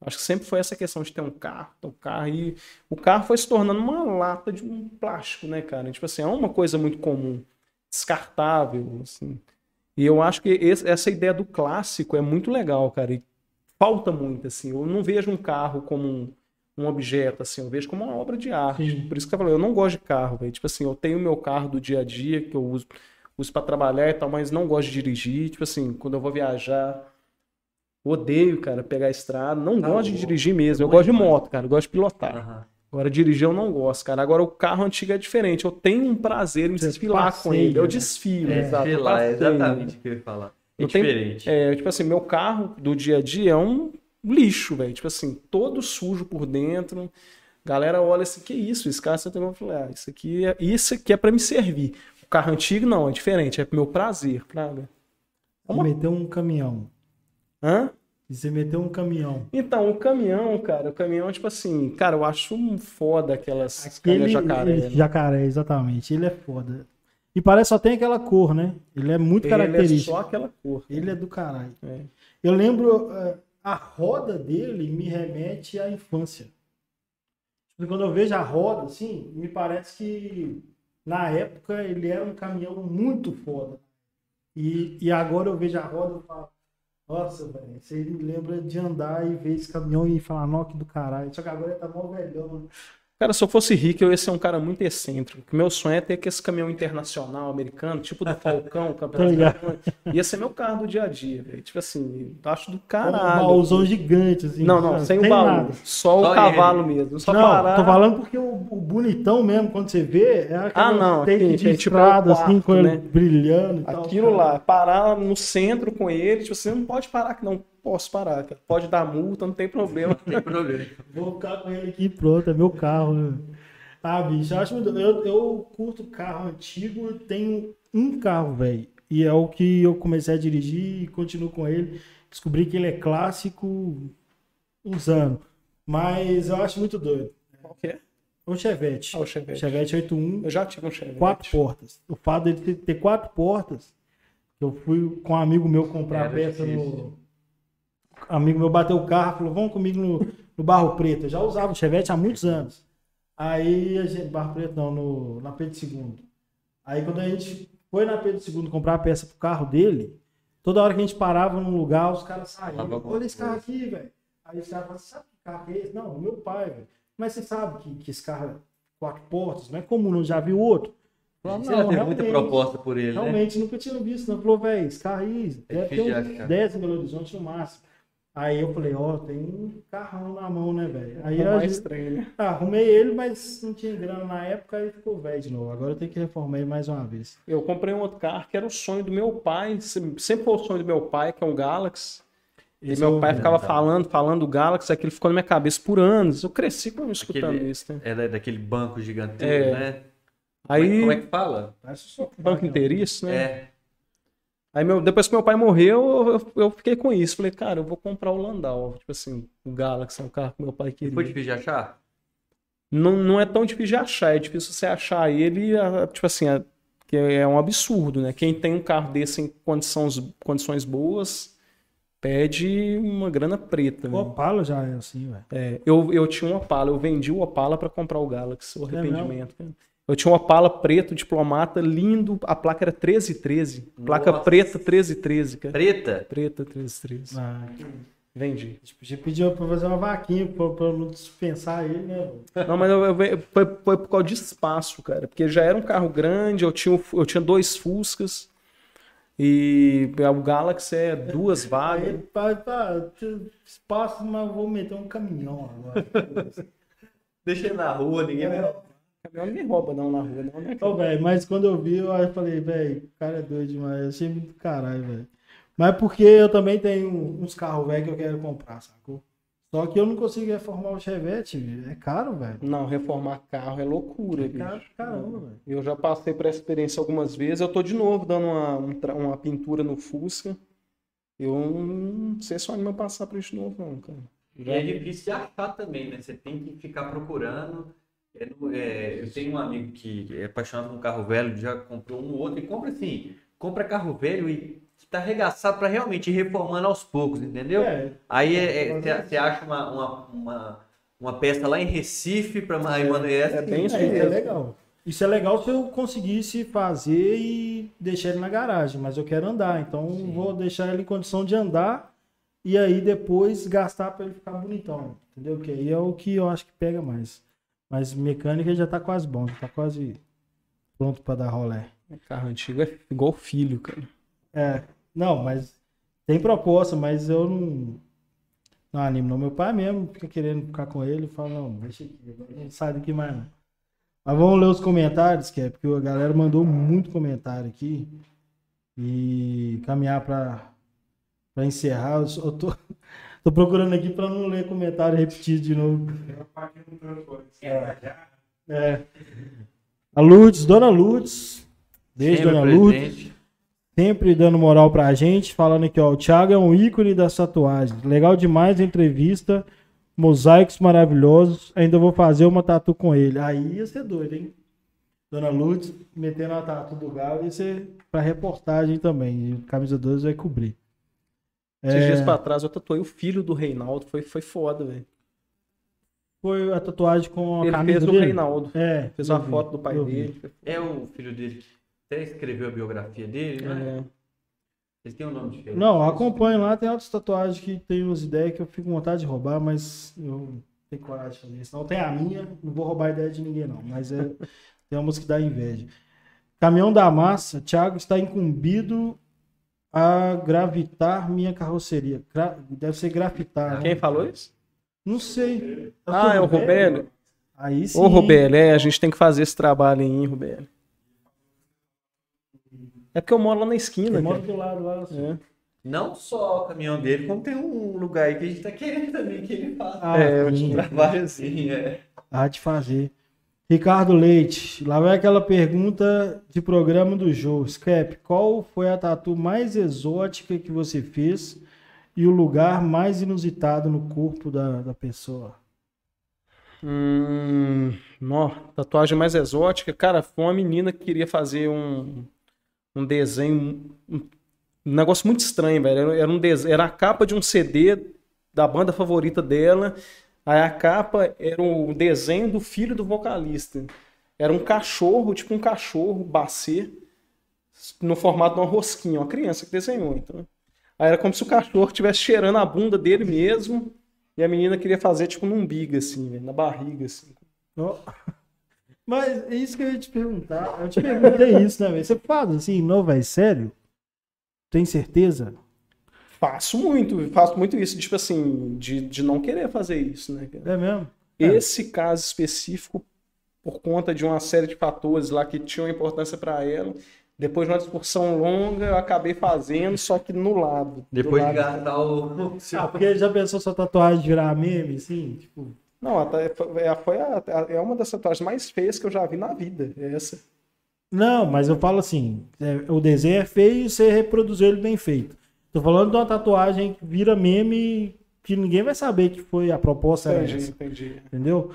Acho que sempre foi essa questão de ter um carro, ter um carro. E o carro foi se tornando uma lata de um plástico, né, cara? Tipo assim, é uma coisa muito comum, descartável, assim. E eu acho que esse- essa ideia do clássico é muito legal, cara. E falta muito, assim. Eu não vejo um carro como um, um objeto, assim. Eu vejo como uma obra de arte. Sim. Por isso que eu falei, eu não gosto de carro, velho. Tipo assim, eu tenho meu carro do dia a dia que eu uso, uso para trabalhar e tal, mas não gosto de dirigir. Tipo assim, quando eu vou viajar, odeio, cara, pegar a estrada. Não Tá gosto de dirigir mesmo. Eu gosto de moto, cara. Eu gosto de pilotar. Aham. Agora, dirigir eu não gosto, cara. Agora, o carro antigo é diferente. Eu tenho um prazer em Você desfilar com ele. Eu né? desfilo, É, exato. é exatamente o que eu ia falar. É Eu tenho- diferente. É, tipo assim, meu carro do dia a dia é um lixo, velho. Tipo assim, todo sujo por dentro. Galera olha assim, que isso? Esse carro você tem eu falei, ah, isso aqui é, isso aqui é para me servir. O carro antigo não, é diferente, é pro meu prazer, praga. Você meteu um caminhão. Hã? E você meteu um caminhão. Então, o caminhão, cara, o caminhão, tipo assim, cara, eu acho um foda aquelas Aquele jacaré. ele- né? jacaré, exatamente. Ele é foda. E parece só tem aquela cor, né? Ele é muito Ele é característico. só aquela cor. Ele é do caralho. É. Eu lembro, eh, a roda dele me remete à infância. Tipo, Quando eu vejo a roda, assim, me parece que na época ele era um caminhão muito foda. E, e agora eu vejo a roda e falo, nossa, velho, você me lembra de andar e ver esse caminhão e falar, nó, que do caralho. Só que agora ele tá mó velhão. né? Cara, se eu fosse rico, eu ia ser um cara muito excêntrico. Porque Meu sonho é ter esse caminhão internacional americano, tipo do Falcão, campeonato americano. Ia ser meu carro do dia a dia, velho. Tipo assim, acho do Um caralho. baúzão gigante, assim. Não, não, sem o tem baú. nada. Só o Só cavalo mesmo. Só não, parar. tô falando porque o, o bonitão mesmo, quando você vê, é aquela Ah, não, take aqui, de é tipo estrada, é o assim, com ele né? brilhando e tal. Aquilo lá, parar no centro com ele, tipo, você não pode parar que não posso parar, cara. Pode dar multa, não tem problema. Não tem problema. Vou ficar com ele aqui pronto, é meu carro. Né? Ah, bicho, eu acho muito. Eu, eu curto carro antigo, tenho um carro, velho. E é o que eu comecei a dirigir e continuo com ele. Descobri que ele é clássico usando. Mas eu acho muito doido. Qual que é? Um Chevette. Ah, o Chevette. Chevette 81. Eu já tive um Chevette. quatro portas. O fato dele ter, ter quatro portas, eu fui com um amigo meu comprar Era peça difícil. no. Amigo meu bateu o carro, falou: vamos comigo no, no Barro Preto. Eu já usava o Chevette há muitos anos. Aí a gente. Barro Preto não, no, na Pedro II. Aí quando a gente foi na Pedro II comprar a peça pro carro dele, toda hora que a gente parava num lugar, os caras saíam. Olha esse carro aqui, velho. Aí os caras falavam, sabe que carro é esse? Não, o meu pai, velho. Mas você sabe que, que esse carro é quatro portas, não é comum, não já viu outro? Você já teve muita proposta por ele, né? Realmente, nunca tinha visto. Não falou, velho, esse carro aí É deve ter difícil de uns achar. 10 em Belo Horizonte no máximo. Aí eu falei, ó, tem um carrão na mão, né, velho? Aí É eu mais estranho, né? ah, arrumei ele, mas não tinha grana na época e ficou velho de novo. Agora eu tenho que reformar ele mais uma vez. Eu comprei um outro carro que era o sonho do meu pai. se- Sempre foi o sonho do meu pai, que é um Galaxy. E Esse meu eu- pai ficava tá. falando, falando do Galaxy, aquilo ficou na minha cabeça por anos. Eu cresci com escutando Aquele- isso, né? É da- daquele banco gigantesco, É. né? Aí, Como é, como é que fala? Banco cara. inteiriço, né? É. Aí meu, depois que meu pai morreu, eu, eu fiquei com isso. Falei, cara, eu vou comprar o Landau. Tipo assim, o Galaxy, é um carro que meu pai queria. Foi difícil de achar? Não, não é tão difícil de achar, é difícil você achar ele, tipo assim, que é um absurdo, né? Quem tem um carro desse em condições, condições boas, pede uma grana preta. O né? Opala já é assim, velho. É, eu, eu tinha um Opala, eu vendi o Opala para comprar o Galaxy, o É arrependimento. cara. Eu tinha um Opala preto, diplomata, lindo, a placa era 1313. Placa Nossa. preta 1313, cara. Preta? Preta 1313. Ah, Vendi. a gente pediu pra fazer uma vaquinha pra, pra não dispensar ele, né? Não, mas eu- eu- foi, foi por causa de espaço, cara. Porque já era um carro grande, eu tinha, eu tinha dois Fuscas. E o Galaxy é duas Aí, vagas. pá, pá, tem espaço, mas vou meter um caminhão agora. Deixa ele na rua, ninguém vai. Caminhão ninguém rouba não na rua, não, né? Ô, velho, mas quando eu vi, eu falei, velho, o cara é doido demais. Eu achei muito caralho, velho. Mas porque eu também tenho uns carros velhos que eu quero comprar, sacou? Só que eu não consigo reformar o Chevette, velho. É caro, velho. Não, reformar carro é loucura, É caro, bicho. caramba, velho. Eu já passei por essa experiência algumas vezes. Eu tô de novo dando uma, um uma pintura no Fusca. Eu não sei se eu animo a passar por isso de novo, não, cara. E é difícil de achar também, né? Você tem que ficar procurando. É no- é, eu tenho um amigo que é apaixonado por um carro velho, já comprou um outro e compra assim, compra carro velho e tá arregaçado para realmente ir reformando aos poucos, entendeu? É, Aí você acha uma, uma, uma, uma peça lá em Recife para Emanuel. é bem isso É, é legal. Isso é legal se eu conseguisse fazer e deixar ele na garagem, mas eu quero andar, então vou deixar ele em condição de andar e aí depois gastar para ele ficar bonitão, entendeu? Que aí é o que eu acho que pega mais. Mas mecânica já tá quase bom, já tá quase pronto para dar rolé. Carro antigo é igual filho, cara. É, não, mas tem proposta, mas eu não, não animo. Não. Meu pai mesmo fica querendo ficar com ele e fala, não, deixa aqui, gente sai daqui mais não. Mas vamos ler os comentários, que é porque a galera mandou muito comentário aqui. E caminhar para encerrar, eu tô, tô procurando aqui para não ler comentário repetido de novo. É. A Lourdes, Dona Lourdes, beijo, Sempre Dona Lourdes presente. sempre dando moral pra gente, falando aqui, ó, o Thiago é um ícone das tatuagens. Legal demais a entrevista, mosaicos maravilhosos. Ainda vou fazer uma tatu com ele. Aí ia ser doido, hein? Dona Lourdes metendo a tatu do Galo ia ser pra reportagem também. O Camisa 2 vai cobrir. Esses É, dias pra trás eu tatuei o filho do Reinaldo, foi, foi foda, velho. foi a tatuagem com a Ele camisa fez o dele? Reinaldo. É, Fez uma vi, foto do pai dele. É o filho dele que até escreveu a biografia dele, né? É. Eles têm um nome diferente. Não, acompanho lá, tem outras tatuagens que tem umas ideias que eu fico com vontade de roubar, mas eu não tenho coragem de fazer isso. Não tem a minha, não vou roubar a ideia de ninguém, não. Mas é, tem umas que dá inveja. Caminhão da Massa, Thiago está incumbido a gravitar minha carroceria. Gra- deve ser grafitar. né? Quem falou isso? Não sei. Ah, é o Rubélio. Aí sim. Ô, Rubélio, é, a gente tem que fazer esse trabalho aí, hein, Rubélio. É porque eu moro lá na esquina, mora cara. do lado lá. assim. É. Não só o caminhão dele, como tem um lugar aí que a gente tá querendo também que ele faça Ah, É, eu um trabalho assim, é. Há de fazer. Ricardo Leite, lá vai aquela pergunta de programa do jogo. Scrap, qual foi a tatu mais exótica que você fez e o lugar mais inusitado no corpo da, da pessoa? Hum, tatuagem mais exótica. Cara, foi uma menina que queria fazer um, um desenho, um, um negócio muito estranho, velho. Era um desenho, era a capa de um CD da banda favorita dela. Aí a capa era o desenho do filho do vocalista. Era um cachorro, tipo um cachorro bacê, no formato de uma rosquinha, uma criança que desenhou, então. Aí era como se o cachorro estivesse cheirando a bunda dele mesmo. E a menina queria fazer tipo num umbigo, assim, velho, na barriga, assim. Ó. Mas é isso que eu ia te perguntar. Eu te perguntei isso, né, velho? Você faz assim, não, velho? Sério? Tem certeza? Faço muito, faço muito isso, tipo assim, de, de não querer fazer isso, né? É mesmo? É. Esse caso específico, por conta de uma série de fatores lá que tinham importância pra ela, depois de uma discussão longa, eu acabei fazendo, só que no lado. do Depois de lado. gastar o. Ah, porque já pensou sua tatuagem virar meme, assim? Tipo, Não, até foi, é- foi a- é uma das tatuagens mais feias que eu já vi na vida, é essa. Não, mas eu falo assim, é, o desenho é feio e você reproduziu ele bem feito. Tô falando de uma tatuagem que vira meme que ninguém vai saber que foi a proposta era Entendi, essa, entendi. entendeu?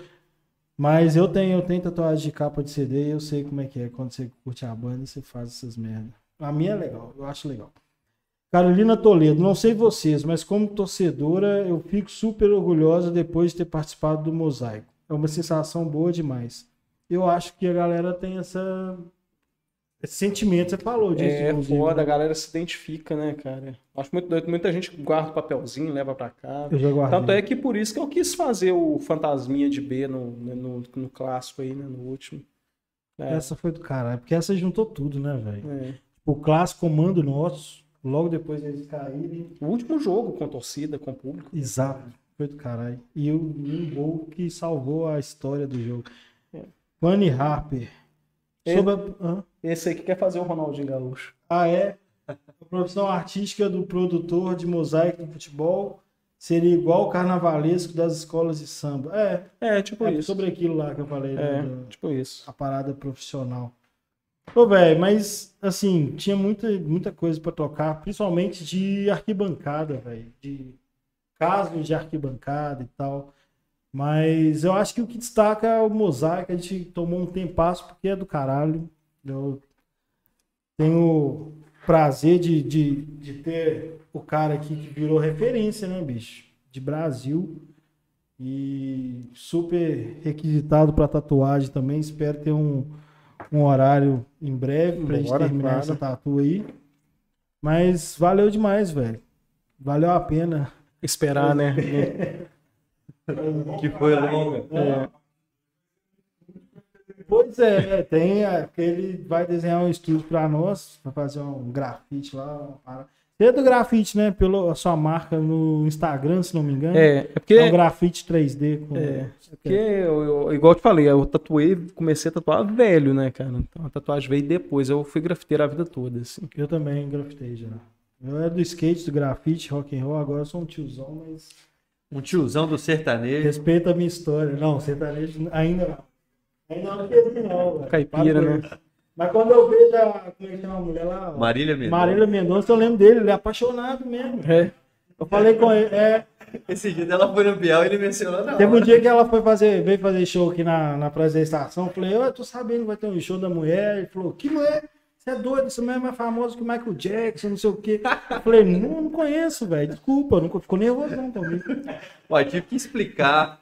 Mas eu tenho, eu tenho tatuagem de capa de CD e eu sei como é que é quando você curte a banda você faz essas merdas. A minha é legal, eu acho legal. Carolina Toledo, não sei vocês, mas como torcedora eu fico super orgulhosa depois de ter participado do Mosaico. É uma sensação boa demais. Eu acho que a galera tem essa esse sentimento, você falou disso. É inclusive. foda, a galera se identifica, né, cara? Acho muito doido. Muita gente guarda o papelzinho, leva pra cá. Eu já guardei. Tanto é que por isso que eu quis fazer o Fantasminha de B no, né, no, no clássico aí, né? No último. É, Essa foi do caralho, porque essa juntou tudo, né, velho? é. O clássico comando nosso, logo depois eles caírem. O último jogo com torcida, com público. Exato, foi do caralho. E o um gol que salvou a história do jogo. É. Bunny Harper. Sobre a... Esse aí que quer fazer o Ronaldinho Gaúcho. Ah, é? A profissão artística do produtor de mosaico do futebol seria igual o carnavalesco das escolas de samba. É, É, tipo é isso. sobre aquilo lá que eu falei, né, É, da- tipo isso. a parada profissional. Ô, velho, mas assim, tinha muita, muita coisa pra tocar, principalmente de arquibancada, velho. De casos de arquibancada e tal. Mas eu acho que o que destaca é o mosaico. A gente tomou um tempasso porque é do caralho. Eu tenho prazer de, de, de ter o cara aqui que virou referência, né, bicho? De Brasil. E super requisitado para tatuagem também. Espero ter um, um horário em breve pra gente Bora, terminar claro. essa tatu aí. Mas valeu demais, velho. Valeu a pena. Esperar, né? Que foi longa. É. Pois é, é, tem aquele vai desenhar um estúdio pra nós, vai fazer um grafite lá. Você é do grafite, né? Pela sua marca no Instagram, se não me engano. É, é porque, É um grafite 3D com. É, porque eu, eu- igual eu te falei, eu tatuei, comecei a tatuar velho, né, cara? Então a tatuagem veio depois, eu fui grafiteiro a vida toda, assim. Eu também grafitei já. Eu era do skate, do grafite, rock and roll, agora eu sou um tiozão, mas Um tiozão do sertanejo. respeita a minha história. Não, sertanejo ainda não. Ainda não queria não, velho. Caipira, né? Mas quando eu vejo a, como é que chama a mulher lá? Marília Mendonça. Marília Mendonça, eu lembro dele, ele é apaixonado mesmo. É. Eu falei com ele, é, Esse dia ela foi no Biel e ele mencionou na Teve um dia que ela foi fazer, veio fazer show aqui na, na Praça da Estação. Eu falei, eu tô sabendo que vai ter um show da mulher. Ele falou, que mulher? É doido, isso mesmo é famoso que Michael Jackson, não sei o quê. Eu falei, não, não conheço, velho. Desculpa, nunca ficou nervoso não comigo. Ué, tive que explicar.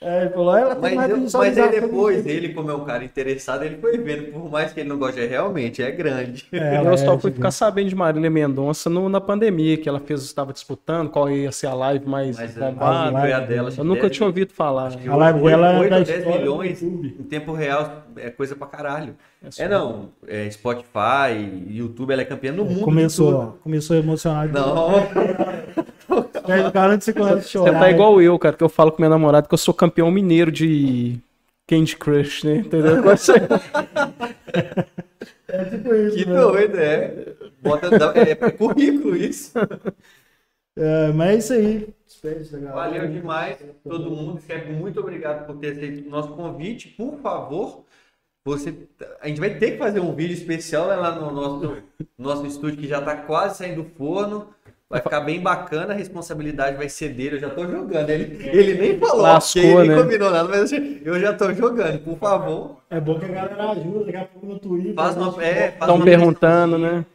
Aí ele falou, ela tem Mas, mais eu- mas aí que depois, ele, como é um cara interessado, ele foi vendo. Por mais que ele não goste, é realmente, é grande. É, eu só é fui gigante. ficar sabendo de Marília Mendonça no- na pandemia, que ela fez, estava disputando qual ia ser a live mais Mas bombada. live a dela. Eu nunca tinha ouvido falar. A live dela é 8 da ou 10 história do milhões em tempo real é coisa pra caralho. só- É não, é Spotify, YouTube, ela é campeã no mundo. Começou, começou emocionado. Não, Aí o cara antes de começa a Você chorar. tá igual eu, cara, que eu falo com minha namorada que eu sou campeão mineiro de Candy Crush, né? Entendeu? É tipo isso, que né? doido, é. Bota, dá- é, é currículo isso. É, mas é isso aí. Valeu demais, todo mundo. Muito obrigado por ter aceito o nosso convite. Por favor, você, a gente vai ter que fazer um vídeo especial né, lá no nosso, nosso estúdio que já está quase saindo do forno. Vai ficar bem bacana, a responsabilidade vai ser dele. Eu já tô jogando. Ele, ele nem falou, Lascou, ele né? nem combinou nada, mas eu já tô jogando. Por favor, É bom que a galera ajuda, daqui a pouco no Twitter. faz uma. né? É, faz Estão uma perguntando, né?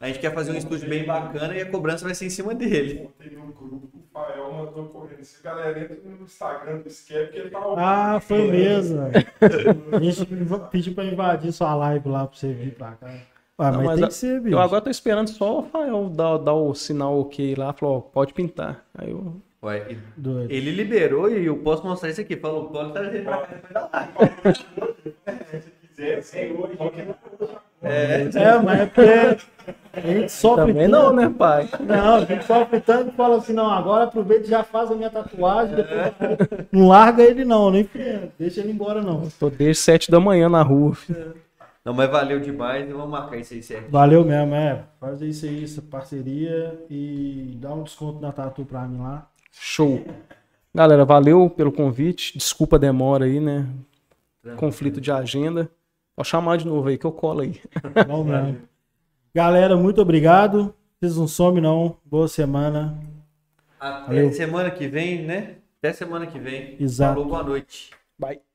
A gente quer fazer um estúdio bem bacana e a cobrança vai ser em cima dele. Ontem no grupo, o Fael mandou correndo. Se a galera entra no Instagram do ele tá Ah, vivo. foi mesmo. A gente pediu pra invadir sua live lá pra você vir pra cá. Ah, Não, mas, mas tem a- que ser, bicho. Eu agora tô esperando só o Rafael dar, dar o sinal ok lá, falou, ó, pode pintar. Aí eu. Ué, e- Doido. ele liberou e eu posso mostrar isso aqui. Falou, pode trazer pra cá depois da live. Se quiser, sem hoje, É, mas é porque a gente sofre Também tanto. não, né, pai? Não, a gente sofre tanto que fala assim, não, agora aproveita e já faz a minha tatuagem, depois não larga ele não, nem deixa ele embora não. Tô desde sete da manhã na rua. filho. Não, mas valeu demais. Vamos marcar isso aí certo. Valeu mesmo, é. Fazer isso aí, essa parceria e dá um desconto na tatu pra mim lá. Show. Galera, valeu pelo convite. Desculpa a demora aí, né? Conflito de agenda. Pode chamar de novo aí que eu colo aí. Bom mesmo. Galera, muito obrigado. Vocês não somem não. Boa semana. Até Valeu. semana que vem, né? Até semana que vem. Exato. Falou, boa noite. Bye.